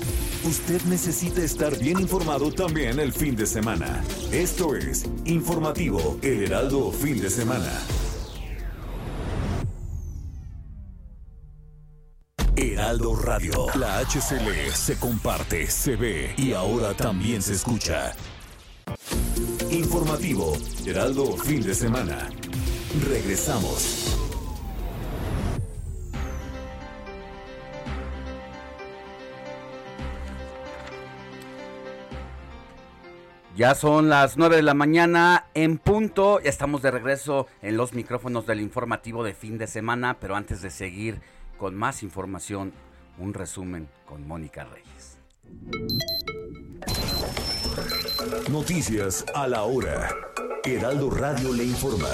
Usted necesita estar bien informado también el fin de semana. Esto es Informativo El Heraldo Fin de Semana. Heraldo Radio. La HCL se comparte, se ve y ahora también se escucha. Informativo, Heraldo fin de semana. Regresamos. Ya son las 9 de la mañana en punto. Ya estamos de regreso en los micrófonos del informativo de fin de semana. Pero antes de seguir con más información, un resumen con Mónica Reyes. Noticias a la hora. Heraldo Radio le informa.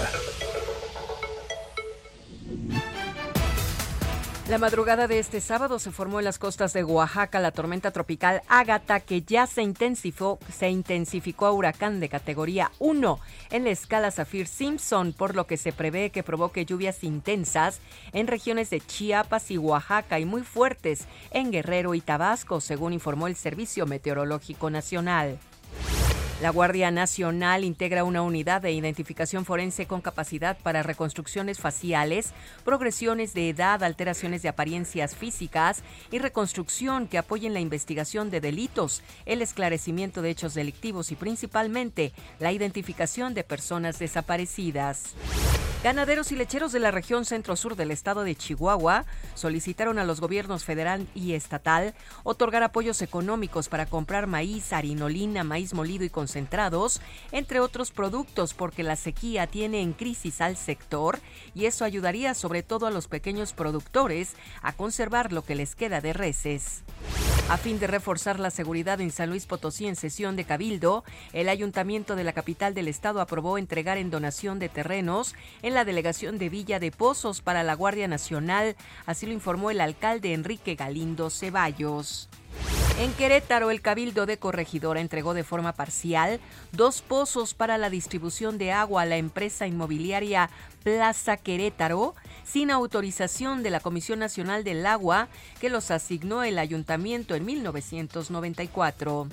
La madrugada de este sábado se formó en las costas de Oaxaca la tormenta tropical Ágata que ya se intensificó, se intensificó a huracán de categoría 1 en la escala Saffir-Simpson, por lo que se prevé que provoque lluvias intensas en regiones de Chiapas y Oaxaca y muy fuertes en Guerrero y Tabasco, según informó el Servicio Meteorológico Nacional. La Guardia Nacional integra una unidad de identificación forense con capacidad para reconstrucciones faciales, progresiones de edad, alteraciones de apariencias físicas y reconstrucción que apoyen la investigación de delitos, el esclarecimiento de hechos delictivos y principalmente la identificación de personas desaparecidas. Ganaderos y lecheros de la región centro-sur del estado de Chihuahua solicitaron a los gobiernos federal y estatal otorgar apoyos económicos para comprar maíz, harinolina, maíz molido y entre otros productos, porque la sequía tiene en crisis al sector y eso ayudaría sobre todo a los pequeños productores a conservar lo que les queda de reses. A fin de reforzar la seguridad en San Luis Potosí en sesión de Cabildo, el ayuntamiento de la capital del estado aprobó entregar en donación de terrenos en la delegación de Villa de Pozos para la Guardia Nacional, así lo informó el alcalde Enrique Galindo Ceballos. En Querétaro, el Cabildo de Corregidora entregó de forma parcial dos pozos para la distribución de agua a la empresa inmobiliaria Plaza Querétaro sin autorización de la Comisión Nacional del Agua que los asignó el ayuntamiento en 1994.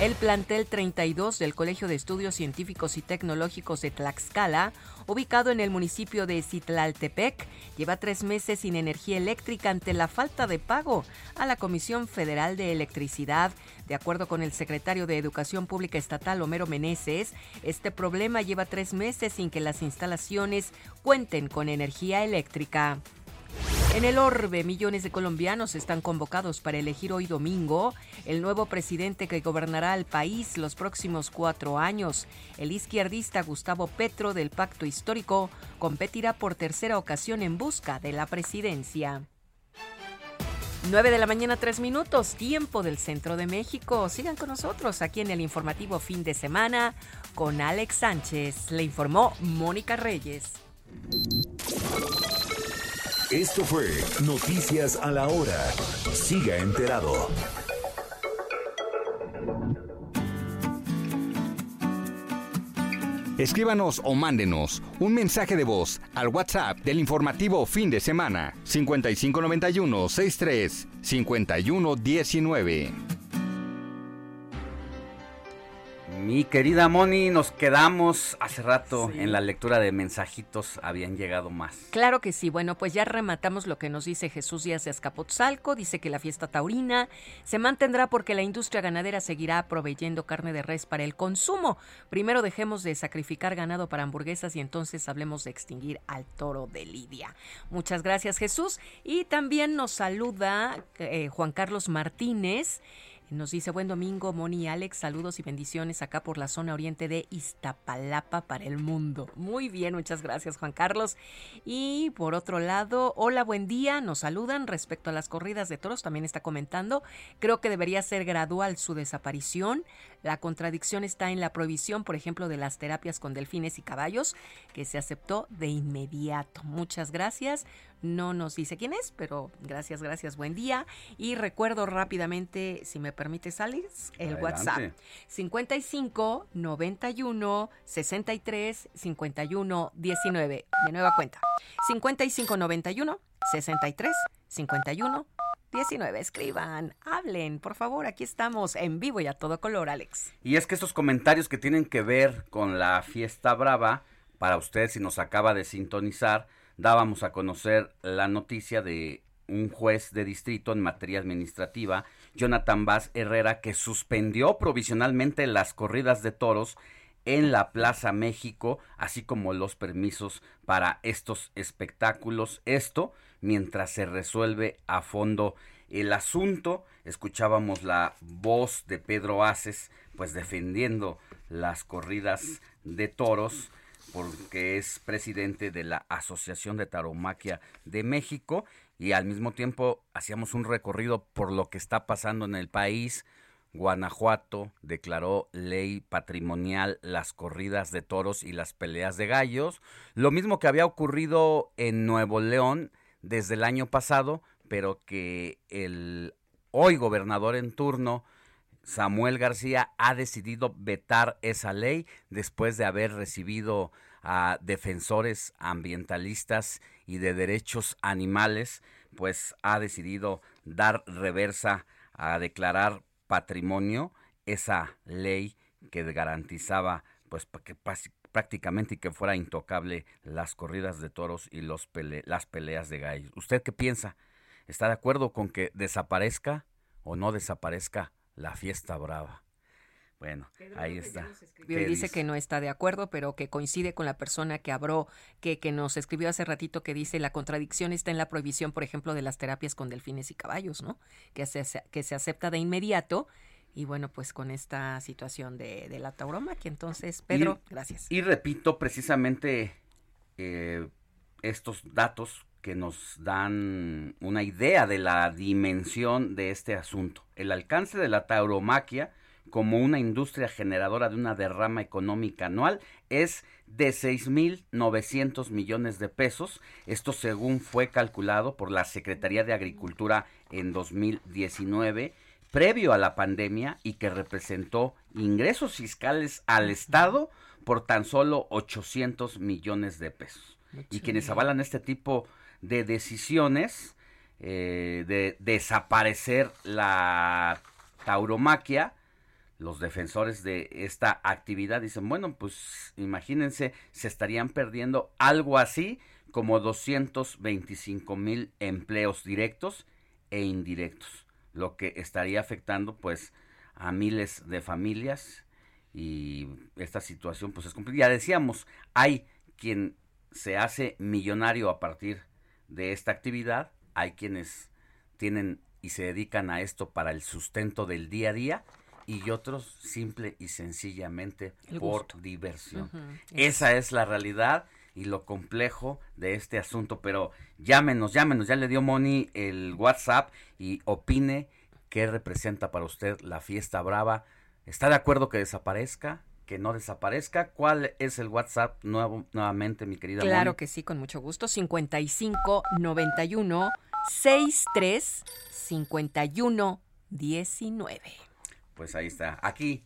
El plantel 32 del Colegio de Estudios Científicos y Tecnológicos de Tlaxcala, ubicado en el municipio de Citlaltepec, lleva tres meses sin energía eléctrica ante la falta de pago a la Comisión Federal de Electricidad. De acuerdo con el secretario de Educación Pública Estatal, Homero Meneses, este problema lleva tres meses sin que las instalaciones cuenten con energía eléctrica. En el orbe, millones de colombianos están convocados para elegir hoy domingo el nuevo presidente que gobernará el país los próximos cuatro años. El izquierdista Gustavo Petro del Pacto Histórico competirá por tercera ocasión en busca de la presidencia. 9 de la mañana, 3 minutos, tiempo del centro de México. Sigan con nosotros aquí en el informativo fin de semana con Alex Sánchez. Le informó Mónica Reyes. Esto fue Noticias a la Hora. Siga enterado. Escríbanos o mándenos un mensaje de voz al WhatsApp del informativo fin de semana 5591 63 5119. Mi querida Moni, nos quedamos hace rato en la lectura de mensajitos, habían llegado más. Claro que sí, bueno, pues ya rematamos lo que nos dice Jesús Díaz de Azcapotzalco, dice que la fiesta taurina se mantendrá porque la industria ganadera seguirá proveyendo carne de res para el consumo. Primero dejemos de sacrificar ganado para hamburguesas y entonces hablemos de extinguir al toro de Lidia. Muchas gracias Jesús y también nos saluda eh, Juan Carlos Martínez. Nos dice buen domingo, Moni y Alex, saludos y bendiciones acá por la zona oriente de Iztapalapa para el mundo. Muy bien, muchas gracias Juan Carlos. Y por otro lado, hola, buen día, nos saludan respecto a las corridas de toros, también está comentando, creo que debería ser gradual su desaparición. La contradicción está en la prohibición, por ejemplo, de las terapias con delfines y caballos, que se aceptó de inmediato. Muchas gracias. No nos dice quién es, pero gracias, gracias, buen día. Y recuerdo rápidamente, si me permite, Alex, el WhatsApp. 55 91 63 51 19. De nueva cuenta. 55 91 63 51 19. Escriban, hablen, por favor, aquí estamos en vivo y a todo color, Alex. Y es que estos comentarios que tienen que ver con la fiesta brava, para usted si nos acaba de sintonizar, dábamos a conocer la noticia de un juez de distrito en materia administrativa, Jonathan Vaz Herrera, que suspendió provisionalmente las corridas de toros en la Plaza México, así como los permisos para estos espectáculos. Esto mientras se resuelve a fondo el asunto. Escuchábamos la voz de Pedro Aces, pues defendiendo las corridas de toros porque es presidente de la Asociación de Taromaquia de México y al mismo tiempo hacíamos un recorrido por lo que está pasando en el país. Guanajuato declaró ley patrimonial las corridas de toros y las peleas de gallos, lo mismo que había ocurrido en Nuevo León desde el año pasado, pero que el hoy gobernador en turno, Samuel García, ha decidido vetar esa ley después de haber recibido a defensores ambientalistas y de derechos animales, pues ha decidido dar reversa a declarar patrimonio esa ley que garantizaba pues que prácticamente que fuera intocable las corridas de toros y los las peleas de gallos. ¿Usted qué piensa? ¿Está de acuerdo con que desaparezca o no desaparezca la fiesta brava? Bueno, ahí está. dice, que no está de acuerdo, pero que coincide con la persona que habló, que, que nos escribió hace ratito, que dice la contradicción está en la prohibición, por ejemplo, de las terapias con delfines y caballos, ¿no? Que se, que se acepta de inmediato y bueno, pues con esta situación de, de la tauromaquia. Entonces, Pedro, gracias. Y repito precisamente eh, estos datos que nos dan una idea de la dimensión de este asunto. El alcance de la tauromaquia como una industria generadora de una derrama económica anual es de 6.900 millones de pesos. Esto según fue calculado por la Secretaría de Agricultura en 2019, previo a la pandemia, y que representó ingresos fiscales al Estado por tan solo 800 millones de pesos. Y quienes avalan este tipo de decisiones eh, de desaparecer la tauromaquia, los defensores de esta actividad dicen, bueno, pues imagínense, se estarían perdiendo algo así como 225 mil empleos directos e indirectos, lo que estaría afectando pues a miles de familias y esta situación pues es complicada. Ya decíamos, hay quien se hace millonario a partir de esta actividad, hay quienes tienen y se dedican a esto para el sustento del día a día y otros simple y sencillamente por diversión. Esa es la realidad y lo complejo de este asunto, pero llámenos, llámenos, ya le dio Moni el WhatsApp y opine qué representa para usted la fiesta brava. ¿Está de acuerdo que desaparezca? que no desaparezca. ¿Cuál es el WhatsApp nuevo, nuevamente, mi querida? Claro que sí, con mucho gusto. 55 91 63 51 19 pues ahí está. Aquí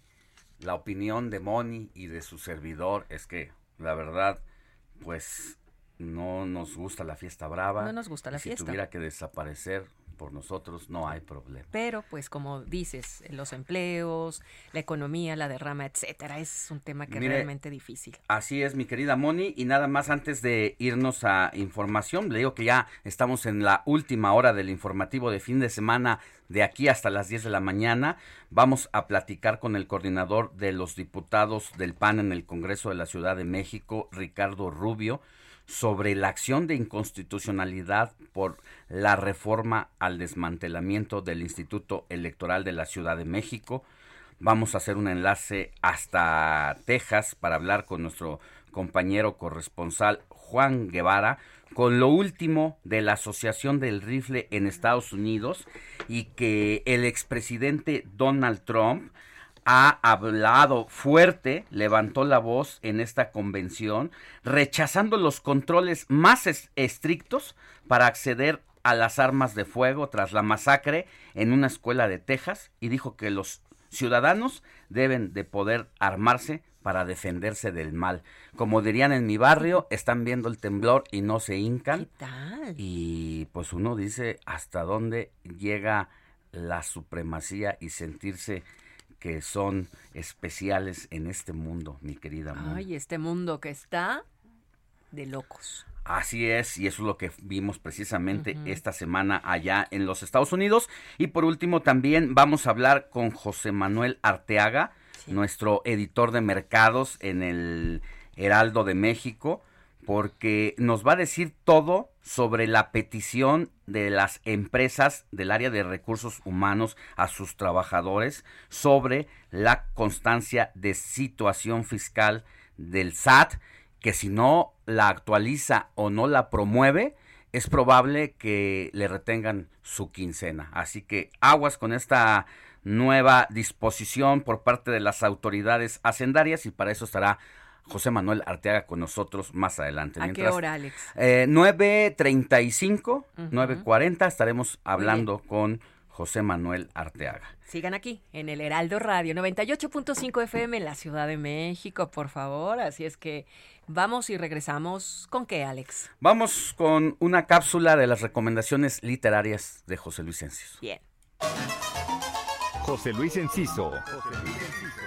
la opinión de Moni y de su servidor es que la verdad, pues no nos gusta la fiesta brava. No nos gusta la fiesta. Si tuviera que desaparecer, por nosotros no hay problema. Pero pues como dices, los empleos, la economía, la derrama, etcétera, es un tema que es realmente difícil. Así es, mi querida Moni, y nada más antes de irnos a información, le digo que ya estamos en la última hora del informativo de fin de semana de aquí hasta las 10 de la mañana. Vamos a platicar con el coordinador de los diputados del PAN en el Congreso de la Ciudad de México, Ricardo Rubio sobre la acción de inconstitucionalidad por la reforma al desmantelamiento del Instituto Electoral de la Ciudad de México. Vamos a hacer un enlace hasta Texas para hablar con nuestro compañero corresponsal Juan Guevara con lo último de la Asociación del Rifle en Estados Unidos y que el expresidente Donald Trump ha hablado fuerte, levantó la voz en esta convención, rechazando los controles más estrictos para acceder a las armas de fuego tras la masacre en una escuela de Texas y dijo que los ciudadanos deben de poder armarse para defenderse del mal. Como dirían en mi barrio, están viendo el temblor y no se hincan. Y pues uno dice hasta dónde llega la supremacía y sentirse que son especiales en este mundo, mi querida. Ay, este mundo que está de locos. Así es, y eso es lo que vimos precisamente esta semana allá en los Estados Unidos. Y por último, también vamos a hablar con José Manuel Arteaga, nuestro editor de mercados en el Heraldo de México, porque nos va a decir todo sobre la petición de las empresas del área de recursos humanos a sus trabajadores sobre la constancia de situación fiscal del SAT, que si no la actualiza o no la promueve, es probable que le retengan su quincena. Así que aguas con esta nueva disposición por parte de las autoridades hacendarias y para eso estará José Manuel Arteaga con nosotros más adelante. ¿A qué hora, Alex? Eh, 9.35, 9.40 estaremos hablando con José Manuel Arteaga. Sigan aquí en el Heraldo Radio 98.5 FM en la Ciudad de México, por favor. Así es que vamos y regresamos. ¿Con qué, Alex? Vamos con una cápsula de las recomendaciones literarias de José Luis Enciso. Bien. José Luis Enciso.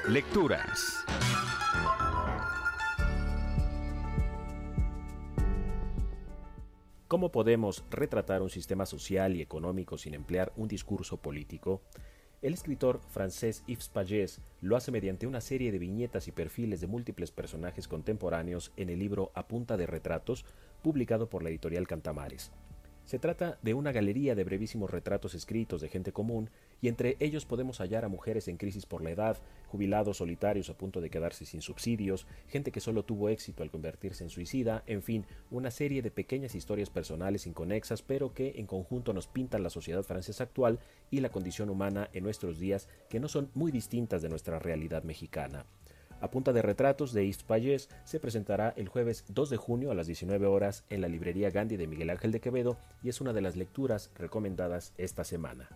Lecturas. ¿Cómo podemos retratar un sistema social y económico sin emplear un discurso político? El escritor francés Yves Pagès lo hace mediante una serie de viñetas y perfiles de múltiples personajes contemporáneos en el libro A punta de retratos, publicado por la editorial Cantamares. Se trata de una galería de brevísimos retratos escritos de gente común, y entre ellos podemos hallar a mujeres en crisis por la edad, jubilados solitarios a punto de quedarse sin subsidios, gente que solo tuvo éxito al convertirse en suicida, en fin, una serie de pequeñas historias personales inconexas, pero que en conjunto nos pintan la sociedad francesa actual y la condición humana en nuestros días, que no son muy distintas de nuestra realidad mexicana. A punta de retratos de East Payés se presentará el jueves 2 de junio a las 19 horas en la librería Gandhi de Miguel Ángel de Quevedo y es una de las lecturas recomendadas esta semana.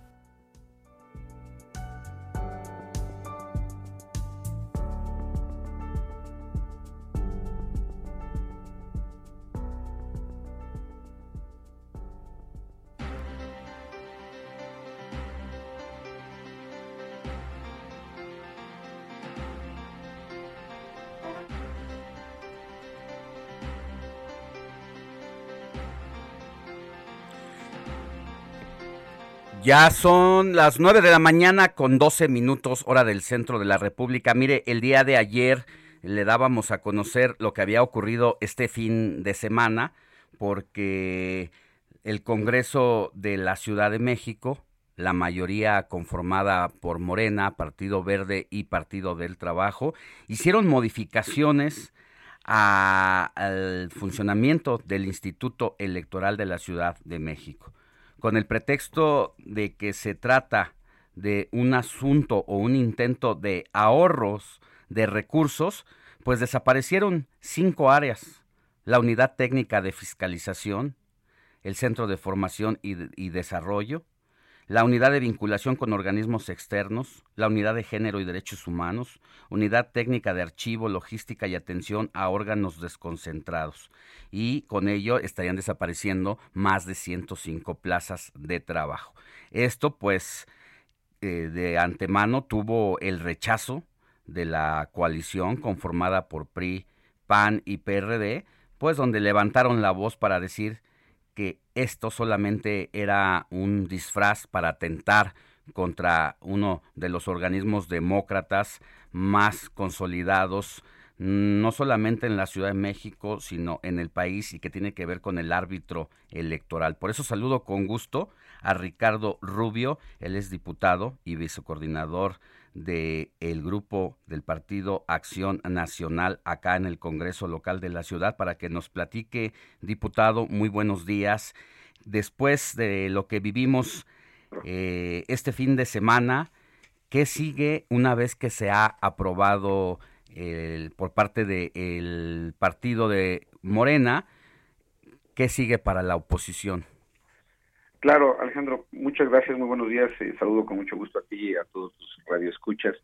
Ya son las 9 de la mañana con 12 minutos hora del centro de la República. Mire, el día de ayer le dábamos a conocer lo que había ocurrido este fin de semana porque el Congreso de la Ciudad de México, la mayoría conformada por Morena, Partido Verde y Partido del Trabajo, hicieron modificaciones al funcionamiento del Instituto Electoral de la Ciudad de México con el pretexto de que se trata de un asunto o un intento de ahorros de recursos, pues desaparecieron cinco áreas. La unidad técnica de fiscalización, el Centro de Formación y, y, Desarrollo, la unidad de vinculación con organismos externos, la unidad de género y derechos humanos, unidad técnica de archivo, logística y atención a órganos desconcentrados. Y con ello estarían desapareciendo más de 105 plazas de trabajo. Esto pues eh, de antemano tuvo el rechazo de la coalición conformada por PRI, PAN y PRD, pues donde levantaron la voz para decir que esto solamente era un disfraz para atentar contra uno de los organismos demócratas más consolidados, no solamente en la Ciudad de México, sino en el país y que tiene que ver con el árbitro electoral. Por eso saludo con gusto a Ricardo Rubio, él es diputado y vicecoordinador del el grupo del Partido Acción Nacional acá en el Congreso Local de la ciudad para que nos platique, diputado, muy buenos días. Después de lo que vivimos eh, este fin de semana, ¿qué sigue una vez que se ha aprobado el, por parte del partido de Morena? ¿Qué sigue para la oposición? Claro, Alejandro, muchas gracias, muy buenos días. Eh, saludo con mucho gusto a ti y a todos tus radioescuchas.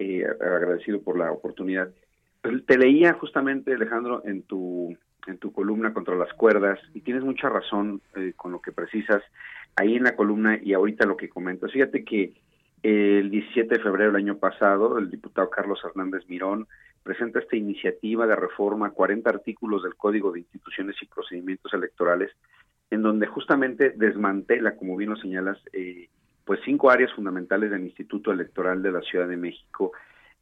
Eh, agradecido por la oportunidad. Pues, te leía justamente, Alejandro, en tu en tu columna contra las cuerdas y tienes mucha razón eh, con lo que precisas ahí en la columna y ahorita lo que comentas. Fíjate que el 17 de febrero del año pasado, el diputado Carlos Hernández Mirón presenta esta iniciativa de reforma, 40 artículos del Código de Instituciones y Procedimientos Electorales, en donde justamente desmantela, como bien lo señalas, eh, pues cinco áreas fundamentales del Instituto Electoral de la Ciudad de México,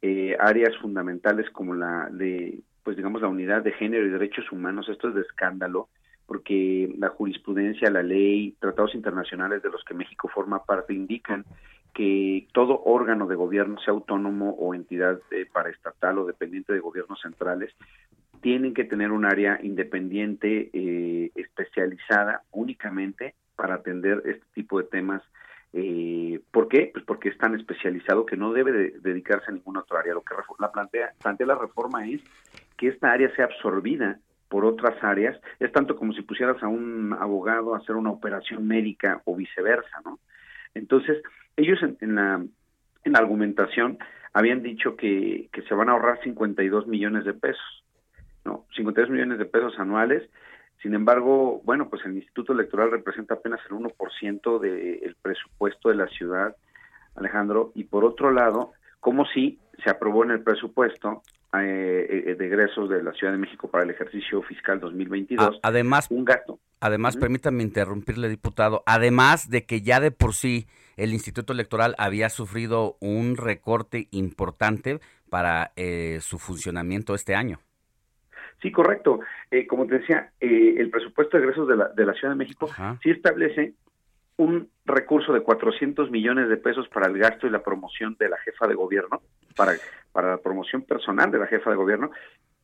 eh, áreas fundamentales como la de pues digamos, la unidad de género y derechos humanos. Esto es de escándalo porque la jurisprudencia, la ley, tratados internacionales de los que México forma parte indican que todo órgano de gobierno, sea autónomo o entidad eh, paraestatal o dependiente de gobiernos centrales, tienen que tener un área independiente eh, especializada únicamente para atender este tipo de temas. Eh, ¿Por qué? Pues porque es tan especializado que no debe dedicarse a ninguna otra área. Lo que la plantea, plantea la reforma es que esta área sea absorbida por otras áreas. Es tanto como si pusieras a un abogado a hacer una operación médica o viceversa, ¿no? Entonces, ellos en, la, en la argumentación habían dicho que, que se van a ahorrar 52 millones de pesos, ¿no? 52 millones de pesos anuales. Sin embargo, bueno, pues el Instituto Electoral representa apenas el 1% del presupuesto de la ciudad, Alejandro, y por otro lado, como si se aprobó en el presupuesto eh, eh, de egresos de la Ciudad de México para el ejercicio fiscal 2022. además, un gasto. Además, permítame interrumpirle, diputado, además de que ya de por sí el Instituto Electoral había sufrido un recorte importante para eh, su funcionamiento este año. Sí, correcto. Eh, como te decía, eh, el presupuesto de egresos de la, de la Ciudad de México sí establece un recurso de 400 millones de pesos para el gasto y la promoción de la jefa de gobierno, para, para la promoción personal de la jefa de gobierno,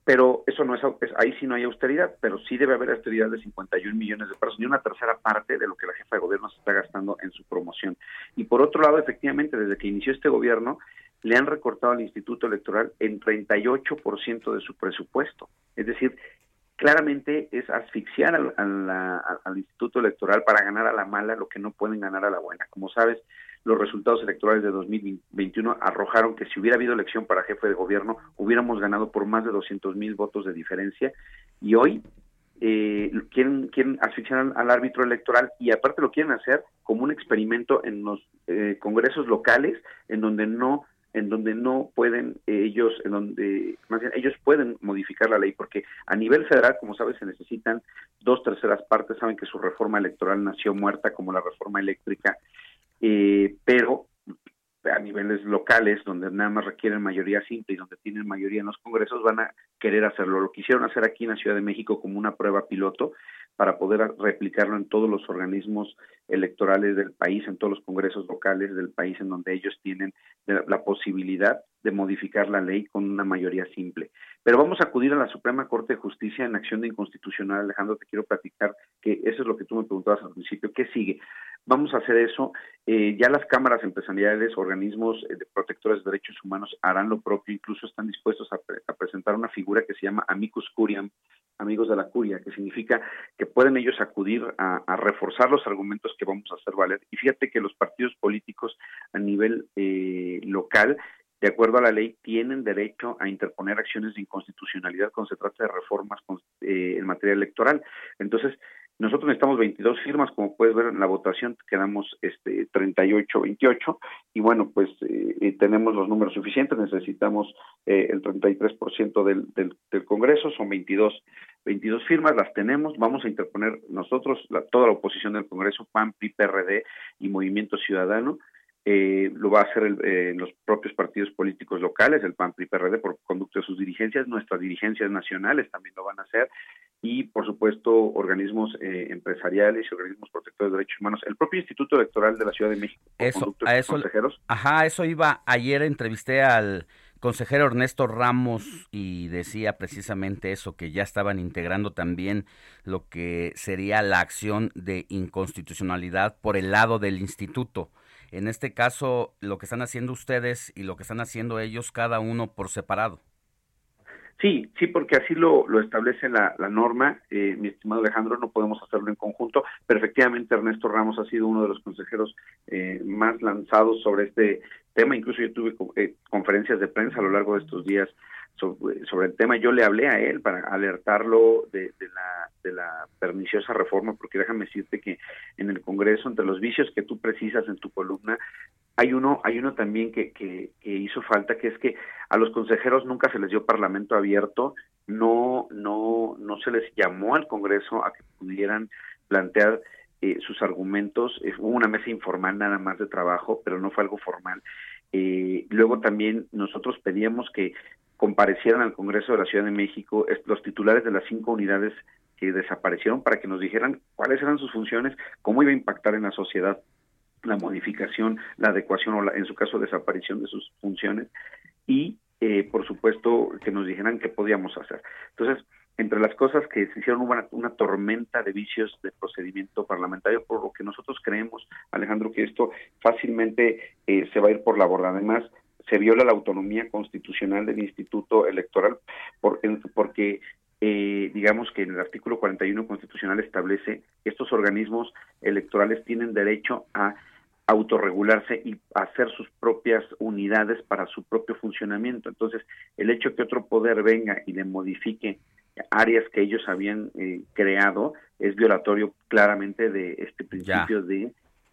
pero eso no es, ahí sí no hay austeridad, pero sí debe haber austeridad de 51 millones de pesos, ni una tercera parte de lo que la jefa de gobierno se está gastando en su promoción. Y por otro lado, efectivamente, desde que inició este gobierno, le han recortado al Instituto Electoral en 38% de su presupuesto. Es decir, claramente es asfixiar al, al, Instituto Electoral para ganar a la mala lo que no pueden ganar a la buena. Como sabes, los resultados electorales de 2021 arrojaron que si hubiera habido elección para jefe de gobierno, hubiéramos ganado por más de 200 mil votos de diferencia. Y hoy eh, quieren, quieren asfixiar al, árbitro electoral y aparte lo quieren hacer como un experimento en los eh, congresos locales en donde no en donde no pueden ellos, en donde más bien ellos pueden modificar la ley, porque a nivel federal, como sabes, se necesitan dos terceras partes, saben que su reforma electoral nació muerta como la reforma eléctrica eh, pero a niveles locales, donde nada más requieren mayoría simple y donde tienen mayoría en los congresos, van a querer hacerlo. Lo quisieron hacer aquí en la Ciudad de México como una prueba piloto para poder replicarlo en todos los organismos electorales del país, en todos los congresos locales del país, en donde ellos tienen la posibilidad de modificar la ley con una mayoría simple. Pero vamos a acudir a la Suprema Corte de Justicia en acción de inconstitucional. Alejandro, te quiero platicar que eso es lo que tú me preguntabas al principio. ¿Qué sigue? Vamos a hacer eso. Eh, ya las cámaras empresariales, organismos eh, de protectores de derechos humanos harán lo propio. Incluso están dispuestos a, presentar una figura que se llama amicus curiam, amigos de la curia, que significa que pueden ellos acudir a, reforzar los argumentos que vamos a hacer valer. Y fíjate que los partidos políticos a nivel eh, local de acuerdo a la ley, tienen derecho a interponer acciones de inconstitucionalidad cuando se trata de reformas eh, en materia electoral. Entonces, nosotros necesitamos 22 firmas, como puedes ver en la votación, quedamos este 38, 28, y bueno, pues eh, tenemos los números suficientes, necesitamos eh, el 33% del, del, del Congreso, son 22, 22 firmas, las tenemos, vamos a interponer nosotros, toda la oposición del Congreso, PAN, PRI, PRD y Movimiento Ciudadano, eh, lo va a hacer eh, los propios partidos políticos locales, el PAN, PRI, PRD, por conducto de sus dirigencias, nuestras dirigencias nacionales también lo van a hacer, y por supuesto organismos eh, empresariales y organismos protectores de derechos humanos, el propio Instituto Electoral de la Ciudad de México, eso, a eso, consejeros. Ajá, eso iba, ayer entrevisté al consejero Ernesto Ramos y decía precisamente eso, que ya estaban integrando también lo que sería la acción de inconstitucionalidad por el lado del instituto. En este caso, lo que están haciendo ustedes y lo que están haciendo ellos, cada uno por separado. Sí, sí, porque así lo, lo establece la, la norma, eh, mi estimado Alejandro, no podemos hacerlo en conjunto, pero efectivamente Ernesto Ramos ha sido uno de los consejeros eh, más lanzados sobre este tema, incluso yo tuve eh, conferencias de prensa a lo largo de estos días sobre, el tema. Yo le hablé a él para alertarlo de, la, de la perniciosa reforma, porque déjame decirte que en el Congreso, entre los vicios que tú precisas en tu columna, hay uno, hay uno también que, que, hizo falta, que es que a los consejeros nunca se les dio parlamento abierto, no, no, no se les llamó al Congreso a que pudieran plantear eh, sus argumentos. Hubo una mesa informal nada más de trabajo, pero no fue algo formal. Eh, luego también nosotros pedíamos que comparecieran al Congreso de la Ciudad de México los titulares de las cinco unidades que desaparecieron para que nos dijeran cuáles eran sus funciones, cómo iba a impactar en la sociedad la modificación, la adecuación o en su caso desaparición de sus funciones y eh, por supuesto que nos dijeran qué podíamos hacer. Entonces, entre las cosas que se hicieron hubo una, tormenta de vicios de procedimiento parlamentario, por lo que nosotros creemos, Alejandro, que esto fácilmente eh, se va a ir por la borda. Además, se viola la autonomía constitucional del Instituto Electoral porque eh, digamos que en el artículo 41 constitucional establece que estos organismos electorales tienen derecho a autorregularse y hacer sus propias unidades para su propio funcionamiento. Entonces, el hecho que otro poder venga y le modifique áreas que ellos habían eh, creado es violatorio claramente de este principio de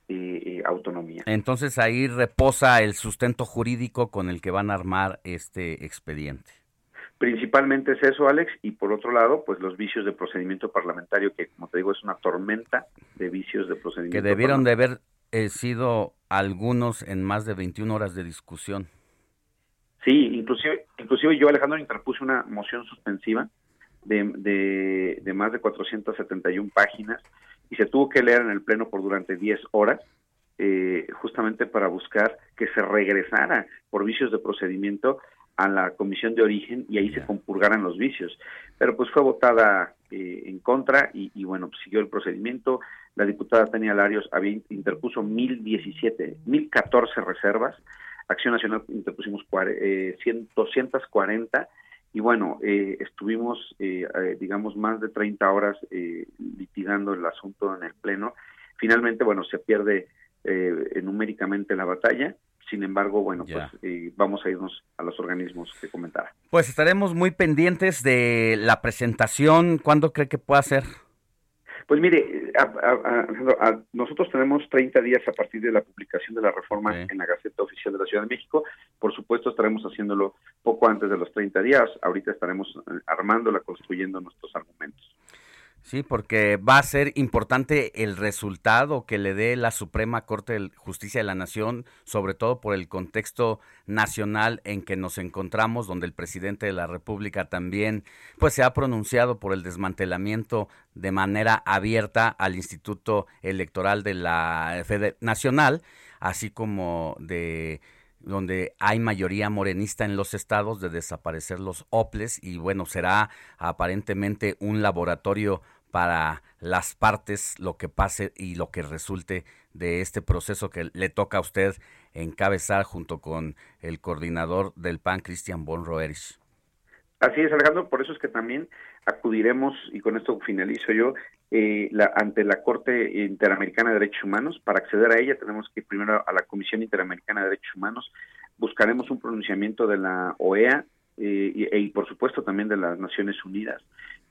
eh, eh, autonomía. Entonces ahí reposa el sustento jurídico con el que van a armar este expediente. Principalmente es eso, Alex, y por otro lado, pues los vicios de procedimiento parlamentario, que como te digo es una tormenta de vicios de procedimiento. Que debieron de haber sido algunos en más de 21 horas de discusión. Sí, inclusive, inclusive yo, Alejandro, interpuse una moción suspensiva de, de, más de 471 páginas y se tuvo que leer en el Pleno por durante 10 horas, eh, justamente para buscar que se regresara por vicios de procedimiento a la comisión de origen y ahí se compurgaran los vicios. Pero pues fue votada eh, en contra y, y, bueno, pues siguió el procedimiento. La diputada Tania Larios había interpuso 1017, 1014 reservas. Acción Nacional interpusimos eh, 240 y bueno, eh, estuvimos, eh, eh, digamos, más de 30 horas eh, litigando el asunto en el Pleno. Finalmente, bueno, se pierde numéricamente la batalla. Sin embargo, bueno, pues vamos a irnos a los organismos que comentara. Pues estaremos muy pendientes de la presentación. ¿Cuándo cree que pueda ser? Pues mire, nosotros tenemos 30 días a partir de la publicación de la reforma en la Gaceta Oficial de la Ciudad de México. Por supuesto, estaremos haciéndolo poco antes de los 30 días. Ahorita estaremos eh, armándola, construyendo nuestros argumentos. Sí, porque va a ser importante el resultado que le dé la Suprema Corte de Justicia de la Nación, sobre todo por el contexto nacional en que nos encontramos, donde el presidente de la República también pues se ha pronunciado por el desmantelamiento de manera abierta al Instituto Electoral de la Fede Nacional, así como de donde hay mayoría morenista en los estados de desaparecer los OPLES y bueno, será aparentemente un laboratorio para las partes lo que pase y lo que resulte de este proceso que le toca a usted encabezar junto con el coordinador del PAN, Cristian von. Así es, Alejandro, por eso es que también acudiremos, y con esto finalizo yo, eh, la, ante la Corte Interamericana de Derechos Humanos. Para acceder a ella tenemos que ir primero a la Comisión Interamericana de Derechos Humanos, buscaremos un pronunciamiento de la OEA eh, y, y, por supuesto también de las Naciones Unidas.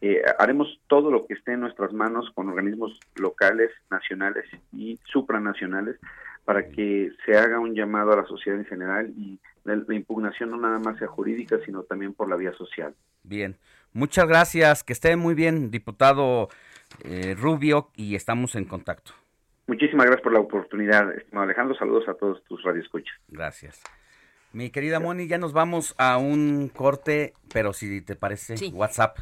Eh, haremos todo lo que esté en nuestras manos con organismos locales, nacionales y supranacionales para que se haga un llamado a la sociedad en general y la, impugnación no nada más sea jurídica, sino también por la vía social. Bien, muchas gracias, que esté muy bien, diputado eh, Rubio, y estamos en contacto. Muchísimas gracias por la oportunidad, estimado Alejandro. Saludos a todos tus radioescuchas. Gracias. Mi querida Moni, ya nos vamos a un corte, pero si te parece, WhatsApp.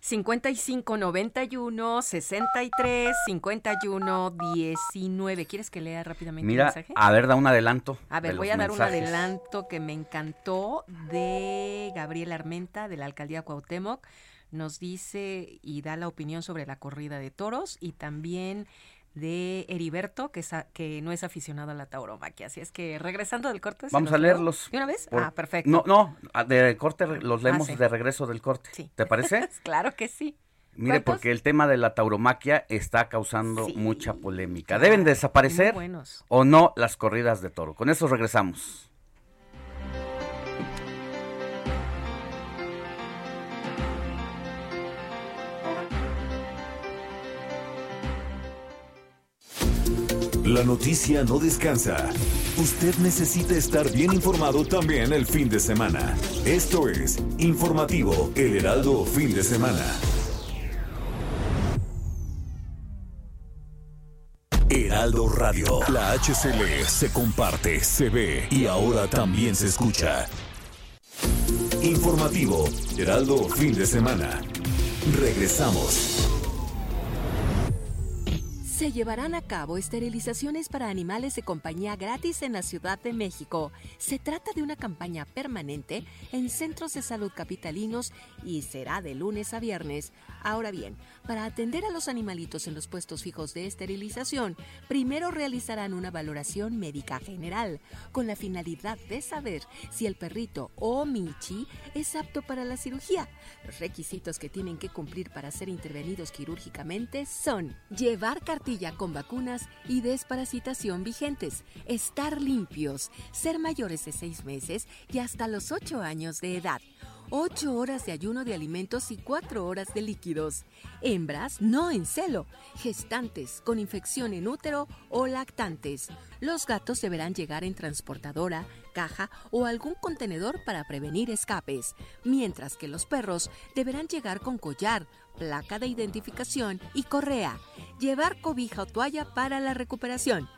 55 91 63 51 19. ¿Quieres que lea rápidamente Mira, el mensaje? a ver, da un adelanto. A ver, voy a dar un adelanto que me encantó de Gabriel Armenta, de la alcaldía Cuauhtémoc. Nos dice y da la opinión sobre la corrida de toros y también de Heriberto, que, que no es aficionado a la tauromaquia. Así es que regresando del corte. Vamos a leerlos. ¿De una vez? ah, perfecto. No, no, de corte los leemos de regreso del corte. ¿Te parece? claro que sí. Mire, porque el tema de la tauromaquia está causando mucha polémica. ¿Deben desaparecer o no las corridas de toro? Con eso regresamos. La noticia no descansa. Usted necesita estar bien informado también el fin de semana. Esto es Informativo El Heraldo Fin de Semana. Heraldo Radio. La HCL se comparte, se ve y ahora también se escucha. Informativo, Heraldo Fin de Semana. Regresamos. Se llevarán a cabo esterilizaciones para animales de compañía gratis en la Ciudad de México. Se trata de una campaña permanente en centros de salud capitalinos y será de lunes a viernes. Ahora bien, para atender a los animalitos en los puestos fijos de esterilización, primero realizarán una valoración médica general con la finalidad de saber si el perrito o Michi es apto para la cirugía. Los requisitos que tienen que cumplir para ser intervenidos quirúrgicamente son llevar cartilla con vacunas y desparasitación vigentes, estar limpios, ser mayores de seis meses y hasta los ocho años de edad. 8 horas de ayuno de alimentos y 4 horas de líquidos. Hembras no en celo, gestantes con infección en útero o lactantes. Los gatos deberán llegar en transportadora, caja o algún contenedor para prevenir escapes, mientras que los perros deberán llegar con collar, placa de identificación y correa. Llevar cobija o toalla para la recuperación.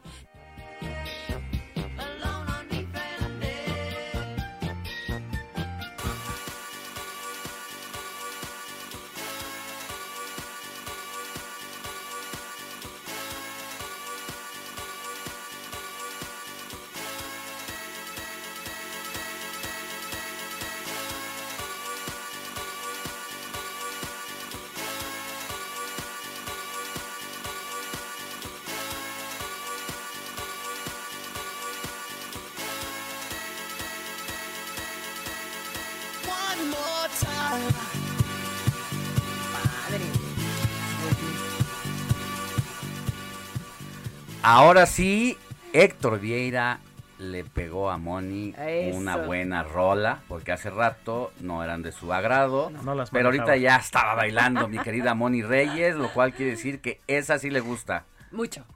Ahora sí, Héctor Vieira le pegó a Moni una buena rola, porque hace rato no eran de su agrado, pero ahorita ya estaba bailando mi querida Moni Reyes, lo cual quiere decir que esa sí le gusta. Mucho.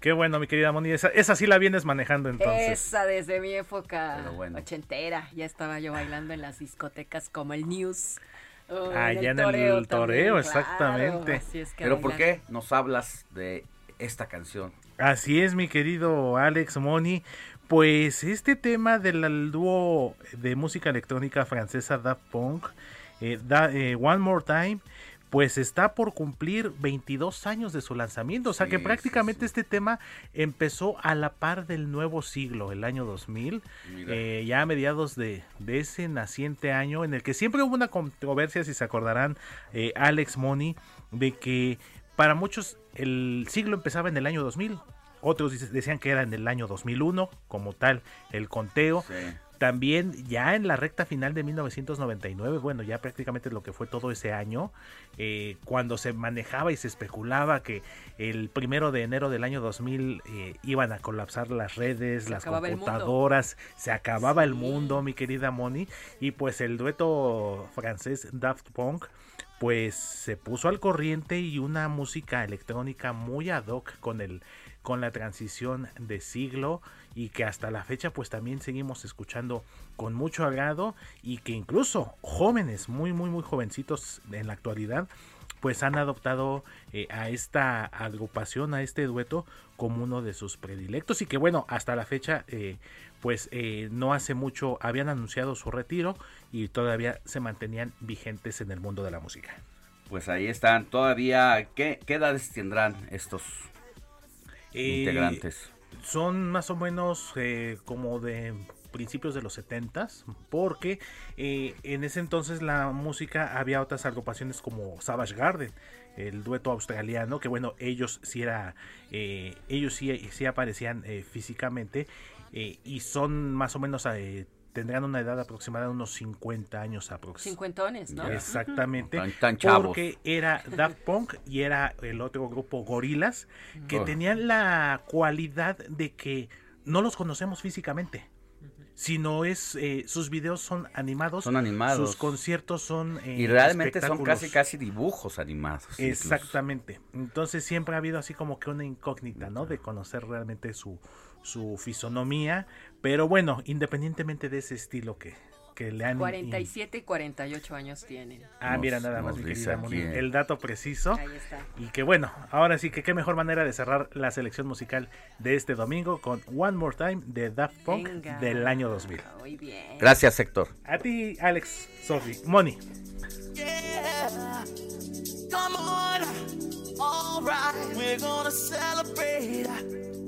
Qué bueno, mi querida Moni. Esa, esa sí la vienes manejando entonces. Esa desde mi época ochentera. Ya estaba yo bailando en las discotecas como el News. Allá en el toreo, exactamente. Pero ¿por qué nos hablas de esta canción? Así es, mi querido Alex Moni. Pues este tema del dúo de música electrónica francesa Daft Punk, eh, eh, One More Time, pues está por cumplir 22 años de su lanzamiento. O sea que prácticamente este tema empezó a la par del nuevo siglo, el año 2000, eh, ya a mediados de, de, ese naciente año, en el que siempre hubo una controversia, si se acordarán, Alex Money, de que para muchos el siglo empezaba en el año 2000, otros decían que era en el año 2001, como tal el conteo. También ya en la recta final de 1999, bueno, ya prácticamente lo que fue todo ese año, eh, cuando se manejaba y se especulaba que el primero de enero del año 2000 eh, iban a colapsar las redes, las computadoras, se acababa el mundo, mi querida Moni, y pues el dueto francés Daft Punk pues se puso al corriente y una música electrónica muy ad hoc con el con la transición de siglo y que hasta la fecha pues también seguimos escuchando con mucho agrado y que incluso jóvenes muy muy muy jovencitos en la actualidad pues han adoptado eh, a esta agrupación, a este dueto como uno de sus predilectos y que bueno, hasta la fecha eh, pues eh, no hace mucho habían anunciado su retiro y todavía se mantenían vigentes en el mundo de la música. Pues ahí están, todavía, ¿qué, qué edades tendrán estos eh, integrantes? Son más o menos eh, como de principios de los 70 porque en ese entonces la música había otras agrupaciones como Savage Garden el dueto australiano que bueno ellos sí era ellos sí, sí aparecían físicamente eh, y son más o menos, eh, tendrán una edad aproximada de unos 50 años aproximadamente. Cincuentones, ¿no? Exactamente. Porque era Daft Punk y era el otro grupo Gorilas, que tenían la cualidad de que no los conocemos físicamente sino es eh, sus videos son animados, son animados, sus conciertos son y realmente son casi casi dibujos animados. Exactamente. Entonces siempre ha habido así como que una incógnita, ¿no? De conocer realmente su su fisonomía, pero bueno, independientemente de ese estilo que, que le han... 47 y 48 años tienen. Ah, mira, nada más, mi querida Moni, el dato preciso. Ahí está. Y que bueno, ahora sí que qué mejor manera de cerrar la selección musical de este domingo con One More Time de Daft Punk del año 2000. Muy bien. Gracias, Héctor. A ti, Alex, Sofi, Moni. Come on, all right, we're gonna celebrate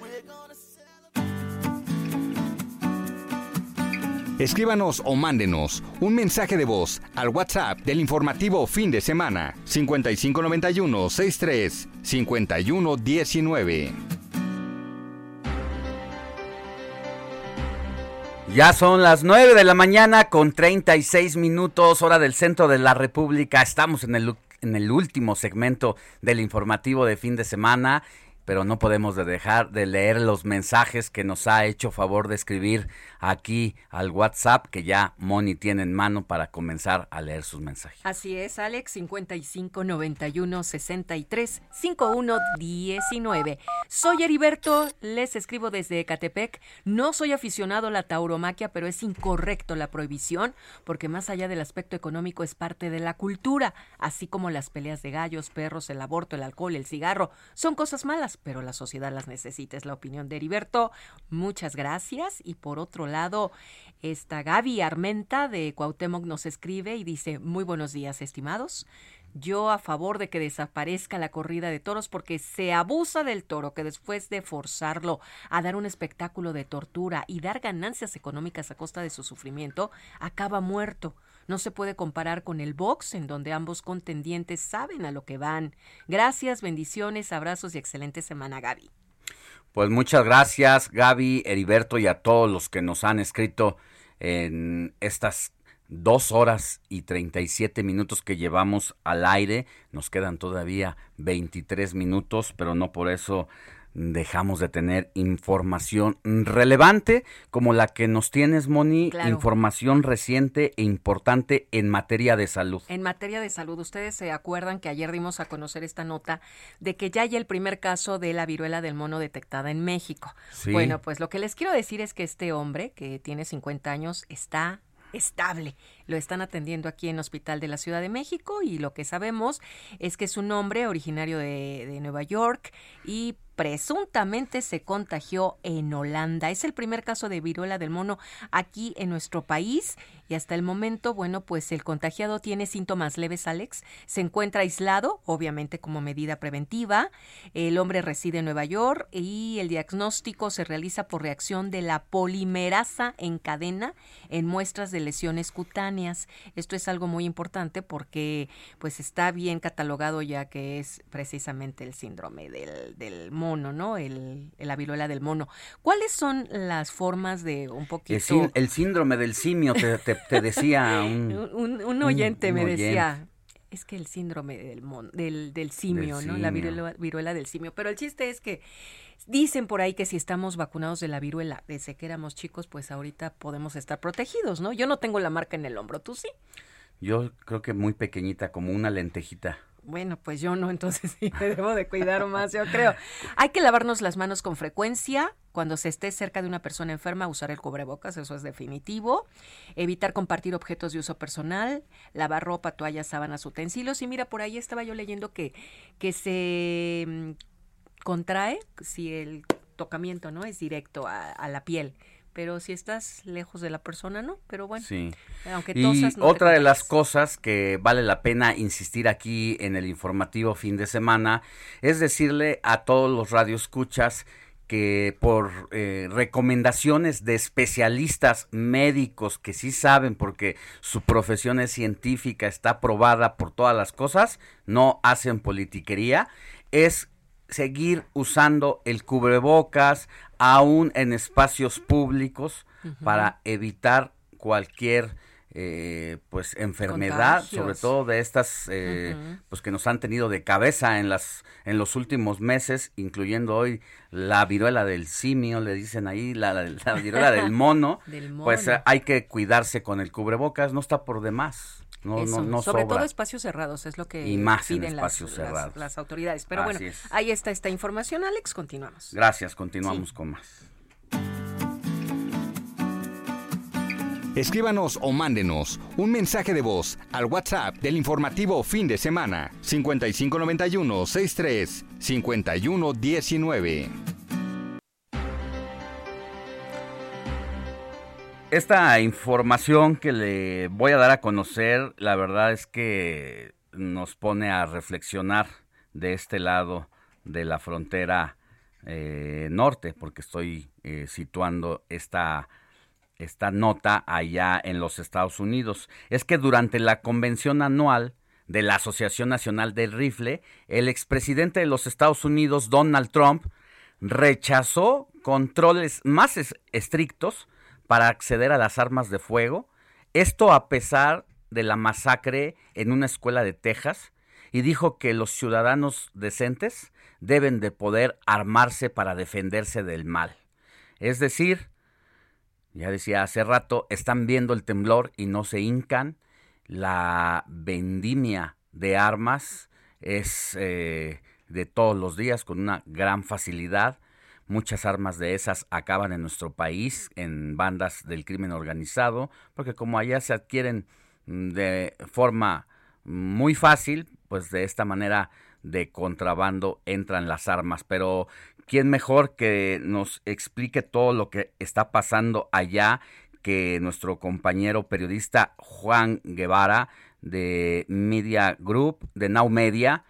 Escríbanos o mándenos un mensaje de voz al WhatsApp del informativo fin de semana 5591 63 51 19. Ya son las 9 de la mañana con 36 minutos, hora del centro de la República. Estamos en el, en el último segmento del informativo de fin de semana pero no podemos dejar de leer los mensajes que nos ha hecho favor de escribir aquí al WhatsApp que ya Moni tiene en mano para comenzar a leer sus mensajes. Así es, Alex, 55 91 63 51 19. Soy Heriberto, les escribo desde Ecatepec. No soy aficionado a la tauromaquia, pero es incorrecto la prohibición, porque más allá del aspecto económico es parte de la cultura, así como las peleas de gallos, perros, el aborto, el alcohol, el cigarro. Son cosas malas, pero la sociedad las necesita. Es la opinión de Heriberto. Muchas gracias. Y por otro lado, esta Gaby Armenta de Cuauhtémoc nos escribe y dice, muy buenos días, estimados. Yo a favor de que desaparezca la corrida de toros porque se abusa del toro que después de forzarlo a dar un espectáculo de tortura y dar ganancias económicas a costa de su sufrimiento, acaba muerto. No se puede comparar con el box, en donde ambos contendientes saben a lo que van. Gracias, bendiciones, abrazos y excelente semana, Gaby. Pues muchas gracias, Gaby, Heriberto y a todos los que nos han escrito en estas dos horas y 37 minutos que llevamos al aire. Nos quedan todavía 23 minutos, pero no por eso dejamos de tener información relevante como la que nos tienes, Moni, información reciente e importante en materia de salud. En materia de salud, ustedes se acuerdan que ayer dimos a conocer esta nota de que ya hay el primer caso de la viruela del mono detectada en México. Bueno, pues lo que les quiero decir es que este hombre, que tiene 50 años, está estable. Lo están atendiendo aquí en Hospital de la Ciudad de México y lo que sabemos es que es un hombre originario de, de Nueva York y presuntamente se contagió en Holanda. Es el primer caso de viruela del mono aquí en nuestro país y hasta el momento, bueno, pues el contagiado tiene síntomas leves, Alex. Se encuentra aislado, obviamente como medida preventiva. El hombre reside en Nueva York y el diagnóstico se realiza por reacción de la polimerasa en cadena en muestras de lesiones cutáneas. Esto es algo muy importante porque pues está bien catalogado ya que es precisamente el síndrome del, del mono, ¿no? El, la viruela del mono. ¿Cuáles son las formas de un poquito... El, síndrome del simio, te, te, decía un, un, oyente, me decía, es que el síndrome del, del, del simio, ¿no? La viruela, viruela, del simio. Pero el chiste es que dicen por ahí que si estamos vacunados de la viruela desde que éramos chicos, pues ahorita podemos estar protegidos, ¿no? Yo no tengo la marca en el hombro, ¿tú sí? Yo creo que muy pequeñita, como una lentejita. Bueno, pues yo no, entonces sí me debo de cuidar más, yo creo. Hay que lavarnos las manos con frecuencia. Cuando se esté cerca de una persona enferma, usar el cubrebocas, eso es definitivo. Evitar compartir objetos de uso personal, lavar ropa, toallas, sábanas, utensilios. Y mira, por ahí estaba yo leyendo que, que se mm, contrae si el tocamiento no es directo a la piel pero si estás lejos de la persona, no, pero bueno. Sí. Aunque y otra de las cosas que vale la pena insistir aquí en el informativo fin de semana es decirle a todos los radioescuchas que por eh, recomendaciones de especialistas médicos que sí saben porque su profesión es científica, está aprobada por todas las cosas, no hacen politiquería, es seguir usando el cubrebocas aún en espacios públicos para evitar cualquier eh, pues enfermedad, sobre todo de estas eh, pues que nos han tenido de cabeza en las en los últimos meses, incluyendo hoy la viruela del simio, le dicen ahí la, viruela del mono, pues eh, hay que cuidarse con el cubrebocas, no está por demás. No, no, no sobre todo espacios cerrados es lo que y más piden espacios las, cerrados. Las, autoridades. Pero bueno, ahí está esta información, Alex. Continuamos. Gracias, continuamos con más. Escríbanos o mándenos un mensaje de voz al WhatsApp del informativo fin de semana 5591 63 5119. Esta información que le voy a dar a conocer, la verdad es que nos pone a reflexionar de este lado de la frontera eh, norte, porque estoy eh, situando esta esta nota allá en los Estados Unidos. Es que durante la convención anual de la Asociación Nacional del Rifle, el expresidente de los Estados Unidos, Donald Trump, rechazó controles más estrictos para acceder a las armas de fuego, esto a pesar de la masacre en una escuela de Texas, y dijo que los ciudadanos decentes deben de poder armarse para defenderse del mal. Es decir, ya decía hace rato, están viendo el temblor y no se hincan. La vendimia de armas es eh, de todos los días con una gran facilidad. Muchas armas de esas acaban en nuestro país en bandas del crimen organizado, porque como allá se adquieren mm, de forma muy fácil, pues de esta manera de contrabando entran las armas. Pero ¿quién mejor que nos explique todo lo que está pasando allá que nuestro compañero periodista Juan Guevara de Media Group, de Now Media?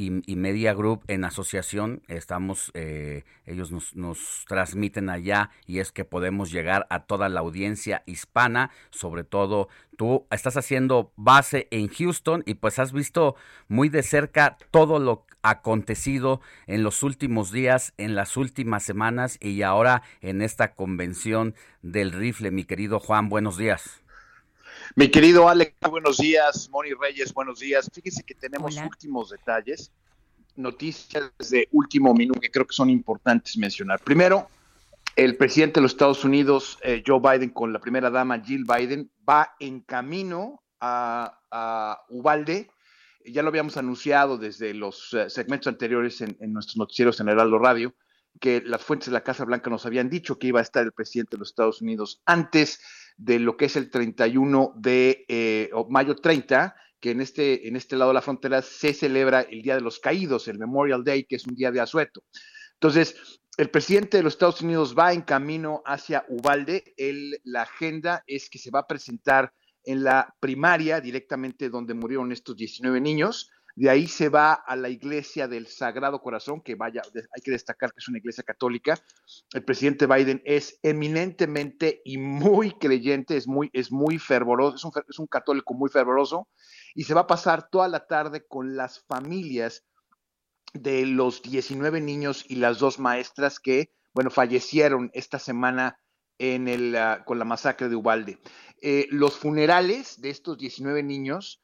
Y, Media Group en asociación, estamos, eh, ellos nos, nos, transmiten allá y es que podemos llegar a toda la audiencia hispana, sobre todo tú estás haciendo base en Houston y pues has visto muy de cerca todo lo acontecido en los últimos días, en las últimas semanas y ahora en esta convención del rifle. Mi querido Juan, buenos días. Mi querido Alex, buenos días. Moni Reyes, buenos días. Fíjese que tenemos últimos detalles, noticias de último minuto que creo que son importantes mencionar. Primero, el presidente de los Estados Unidos, eh, Joe Biden, con la primera dama Jill Biden, va en camino a, Ubalde. Ya lo habíamos anunciado desde los eh, segmentos anteriores en, nuestros noticieros en Heraldo Radio, que las fuentes de la Casa Blanca nos habían dicho que iba a estar el presidente de los Estados Unidos antes de lo que es el 31 de eh, mayo 30, que en este, en este lado de la frontera se celebra el Día de los Caídos, el Memorial Day, que es un día de asueto. Entonces, el presidente de los Estados Unidos va en camino hacia Ubalde. la agenda es que se va a presentar en la primaria, directamente donde murieron estos 19 niños. De ahí se va a la iglesia del Sagrado Corazón, que vaya, hay que destacar que es una iglesia católica. El presidente Biden es eminentemente y muy creyente, es muy, es muy fervoroso, es un, católico muy fervoroso, y se va a pasar toda la tarde con las familias de los 19 niños y las dos maestras que, bueno, fallecieron esta semana en el, ah, con la masacre de Ubalde. Eh, los funerales de estos 19 niños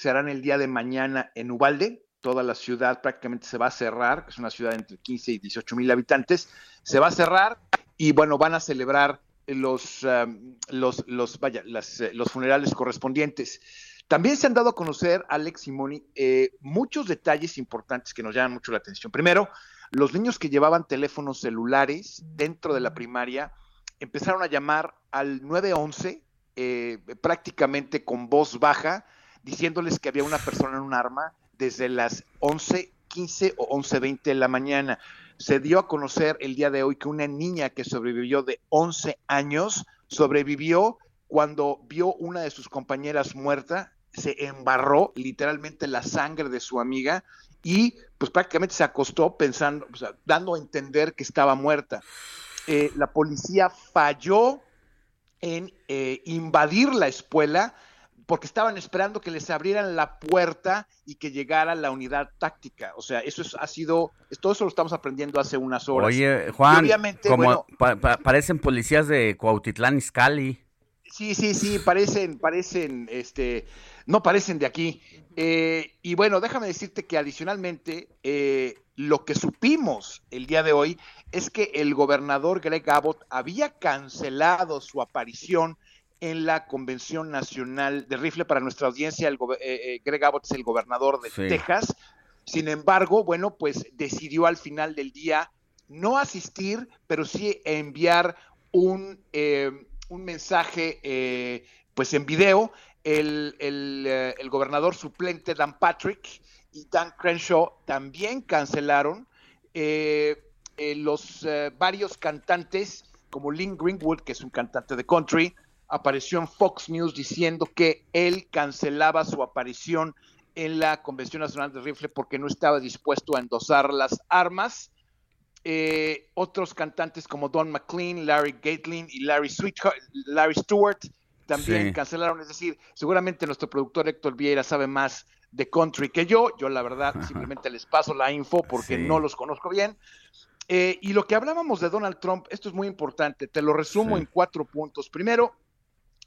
se harán el día de mañana en Ubalde. Toda la ciudad prácticamente se va a cerrar, es una ciudad entre 15 y 18 mil habitantes. Se va a cerrar y, bueno, van a celebrar los, ah, los, los, vaya, eh, los funerales correspondientes. También se han dado a conocer, Alex Simoni, eh, muchos detalles importantes que nos llaman mucho la atención. Primero, los niños que llevaban teléfonos celulares dentro de la primaria empezaron a llamar al 911 eh, prácticamente con voz baja, diciéndoles que había una persona en un arma desde las 11.15 o 11.20 de la mañana. Se dio a conocer el día de hoy que una niña que sobrevivió de 11 años sobrevivió cuando vio una de sus compañeras muerta se embarró literalmente la sangre de su amiga y pues prácticamente se acostó pensando, dando a entender que estaba muerta. Eh, la policía falló en eh, invadir la escuela porque estaban esperando que les abrieran la puerta y que llegara la unidad táctica. O sea, eso ha sido, todo eso lo estamos aprendiendo hace unas horas. Oye, Juan, como parecen policías de Cuautitlán Izcalli. Sí, sí, sí, parecen, parecen, este, no parecen de aquí. Eh, y bueno, déjame decirte que adicionalmente, eh, lo que supimos el día de hoy es que el gobernador Greg Abbott había cancelado su aparición en la Convención Nacional de Rifle para nuestra audiencia. El, eh, Greg Abbott es el gobernador de Texas. Sin embargo, bueno, pues decidió al final del día no asistir, pero sí enviar un, un mensaje pues en video el, eh, el, gobernador suplente Dan Patrick y Dan Crenshaw también cancelaron. Eh, eh, los varios cantantes, como Lynn Greenwood, que es un cantante de country, apareció en Fox News diciendo que él cancelaba su aparición en la Convención Nacional de Rifle porque no estaba dispuesto a endosar las armas. otros cantantes como Don McLean, Larry Gatlin y Larry, Larry Stewart también cancelaron. Es decir, seguramente nuestro productor Héctor Vieira sabe más de country que yo. Yo, la verdad, simplemente les paso la info porque no los conozco bien. Eh, y lo que hablábamos de Donald Trump, esto es muy importante, te lo resumo en cuatro puntos. Primero,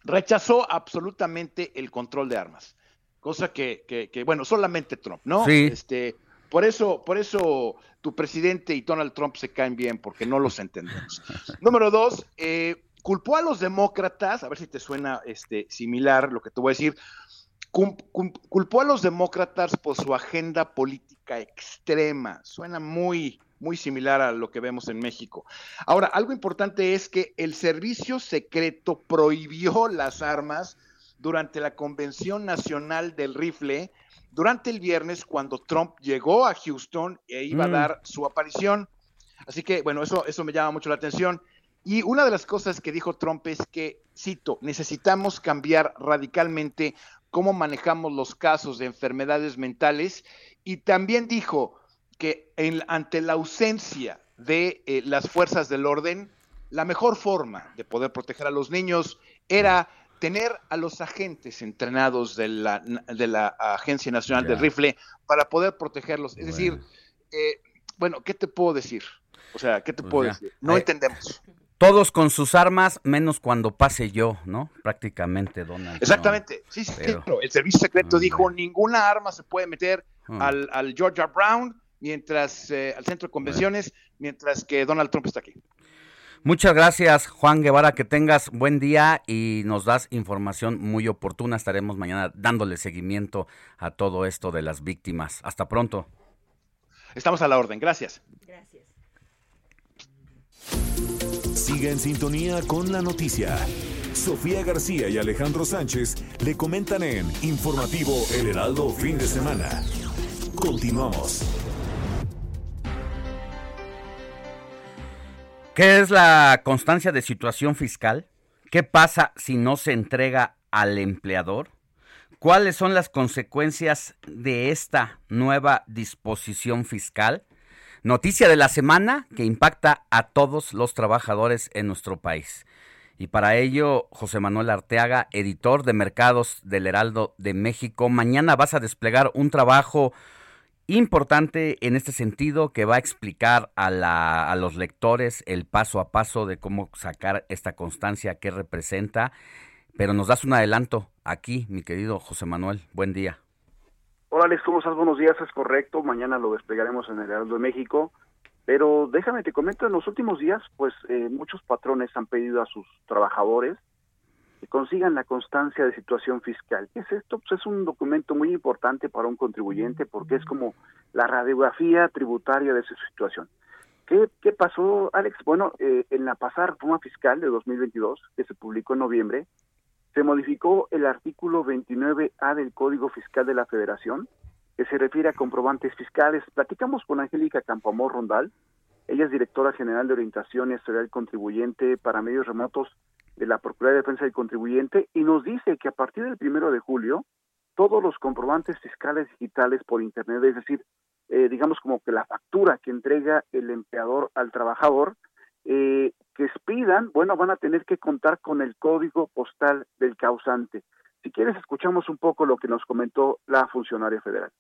rechazó absolutamente el control de armas, cosa que, que, bueno, solamente Trump, ¿no? Sí. Este, por eso, por eso tu presidente y Donald Trump se caen bien, porque no los entendemos. Número dos, eh, culpó a los demócratas, a ver si te suena este, similar lo que te voy a decir, culpó a los demócratas por su agenda política extrema. Suena muy, muy similar a lo que vemos en México. Ahora, algo importante es que el servicio secreto prohibió las armas durante la Convención Nacional del Rifle durante el viernes cuando Trump llegó a Houston e iba a mm. dar su aparición. Así que, bueno, eso, eso me llama mucho la atención. Y una de las cosas que dijo Trump es que, cito, necesitamos cambiar radicalmente cómo manejamos los casos de enfermedades mentales y también dijo que ante la ausencia de eh, las fuerzas del orden, la mejor forma de poder proteger a los niños era tener a los agentes entrenados de la, de la Agencia Nacional del Rifle para poder protegerlos. Es decir, eh, bueno, ¿qué te puedo decir? O sea, ¿qué te pues puedo decir? No entendemos. Todos con sus armas, menos cuando pase yo, ¿no? Prácticamente, Donald. Exactamente, sí, sí, El servicio secreto dijo, ninguna arma se puede meter hmm. al, Georgia Brown, mientras, eh, al centro de convenciones, mientras que Donald Trump está aquí. Muchas gracias, Juan Guevara, que tengas buen día y nos das información muy oportuna. Estaremos mañana dándole seguimiento a todo esto de las víctimas. Hasta pronto. Estamos a la orden, gracias. Gracias. Siga en sintonía con la noticia. Sofía García y Alejandro Sánchez le comentan en Informativo El Heraldo Fin de Semana. Continuamos. ¿Qué es la constancia de situación fiscal? ¿Qué pasa si no se entrega al empleador? ¿Cuáles son las consecuencias de esta nueva disposición fiscal? Noticia de la semana que impacta a todos los trabajadores en nuestro país. Y para ello, José Manuel Arteaga, editor de mercados del Heraldo de México, mañana vas a desplegar un trabajo importante en este sentido que va a explicar a, la, a los lectores el paso a paso de cómo sacar esta constancia que representa. Pero nos das un adelanto aquí, mi querido José Manuel. Buen día. Hola Alex, ¿cómo estás? Buenos días, es correcto. Mañana lo desplegaremos en el Heraldo de México. Pero déjame te comento, en los últimos días, pues eh, muchos patrones han pedido a sus trabajadores consigan la constancia de situación fiscal. ¿Qué es esto? Pues es un documento muy importante para un contribuyente porque es como la radiografía tributaria de su situación. ¿Qué, qué pasó, Alex? Bueno, eh, en la pasada reforma fiscal de 2022, que se publicó en noviembre, se modificó el artículo 29A del Código Fiscal de la Federación, que se refiere a comprobantes fiscales. Platicamos con Angélica Campamor Rondal, ella es directora general de orientación y historial contribuyente para medios remotos de la Procuraduría de Defensa del Contribuyente y nos dice que a partir del primero de julio todos los comprobantes fiscales digitales por internet, es decir, eh, digamos como que la factura que entrega el empleador al trabajador, eh, que expidan, bueno, van a tener que contar con el código postal del causante. Si quieres, escuchamos un poco lo que nos comentó la funcionaria federal.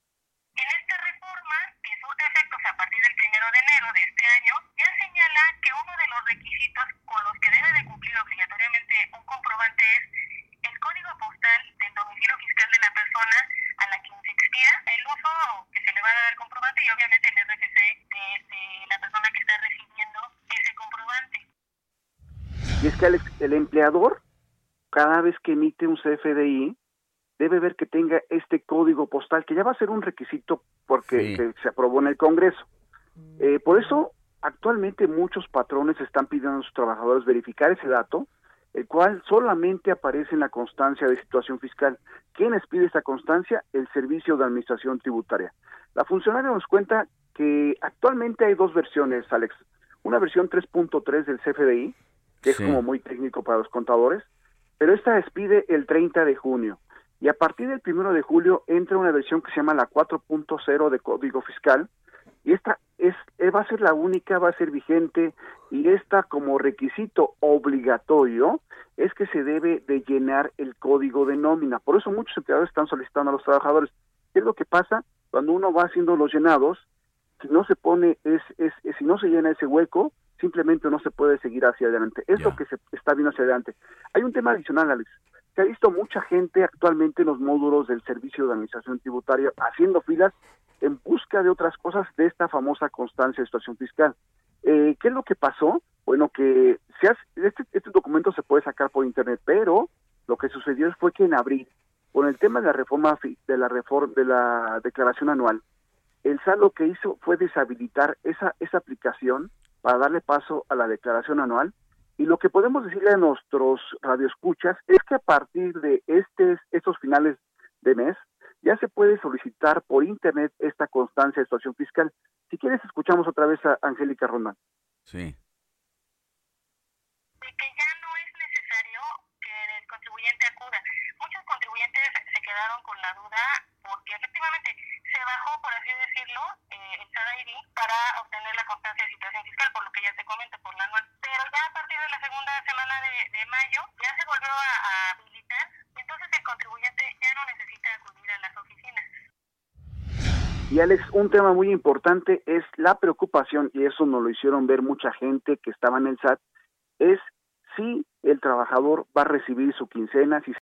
obligatoriamente un comprobante es el código postal del domicilio fiscal de la persona a la que se expira, el uso que se le va a dar al comprobante y obviamente el RFC de, de la persona que está recibiendo ese comprobante. Y es que el, empleador, cada vez que emite un CFDI, debe ver que tenga este código postal, que ya va a ser un requisito porque se, se, aprobó en el Congreso. Mm. Eh, por eso actualmente muchos patrones están pidiendo a sus trabajadores verificar ese dato, el cual solamente aparece en la constancia de situación fiscal. ¿Quiénes pide esta constancia? El Servicio de Administración Tributaria. La funcionaria nos cuenta que actualmente hay dos versiones, Alex. Una versión 3.3 del CFDI, que es como muy técnico para los contadores, pero esta expide el 30 de junio. Y a partir del 1 de julio entra una versión que se llama la 4.0 de Código Fiscal, y esta es, eh, va a ser la única, va a ser vigente, y esta como requisito obligatorio es que se debe de llenar el código de nómina. Por eso muchos empleadores están solicitando a los trabajadores. ¿Qué es lo que pasa? Cuando uno va haciendo los llenados, si no se pone, es, es, si no se llena ese hueco, simplemente no se puede seguir hacia adelante. Es lo que se está viendo hacia adelante. Hay un tema adicional, Alex. Se ha visto mucha gente actualmente en los módulos del Servicio de Administración Tributaria haciendo filas en busca de otras cosas de esta famosa constancia de situación fiscal. Eh, ¿Qué es lo que pasó? Bueno, que se este, este documento se puede sacar por internet, pero lo que sucedió fue que en abril, con el tema de la reforma de la reforma de la declaración anual, el SAT lo que hizo fue deshabilitar esa esa aplicación para darle paso a la declaración anual y lo que podemos decirle a nuestros radioescuchas es que a partir de este, estos finales de mes ya se puede solicitar por internet esta constancia de situación fiscal. Si quieres, escuchamos otra vez a Angélica Rondán. Sí. De que ya no es necesario que el contribuyente acuda. Muchos contribuyentes se quedaron con la duda porque efectivamente se bajó, por así decirlo, eh, el SADAID para obtener la constancia de situación fiscal, por lo que ya te comento, por la anual. Pero ya a partir de la segunda semana de, mayo ya se volvió a, a habilitar, entonces el contribuyente ya no necesita acudir a las oficinas. Y Alex, un tema muy importante es la preocupación, y eso nos lo hicieron ver mucha gente que estaba en el SAT, es si el trabajador va a recibir su quincena, si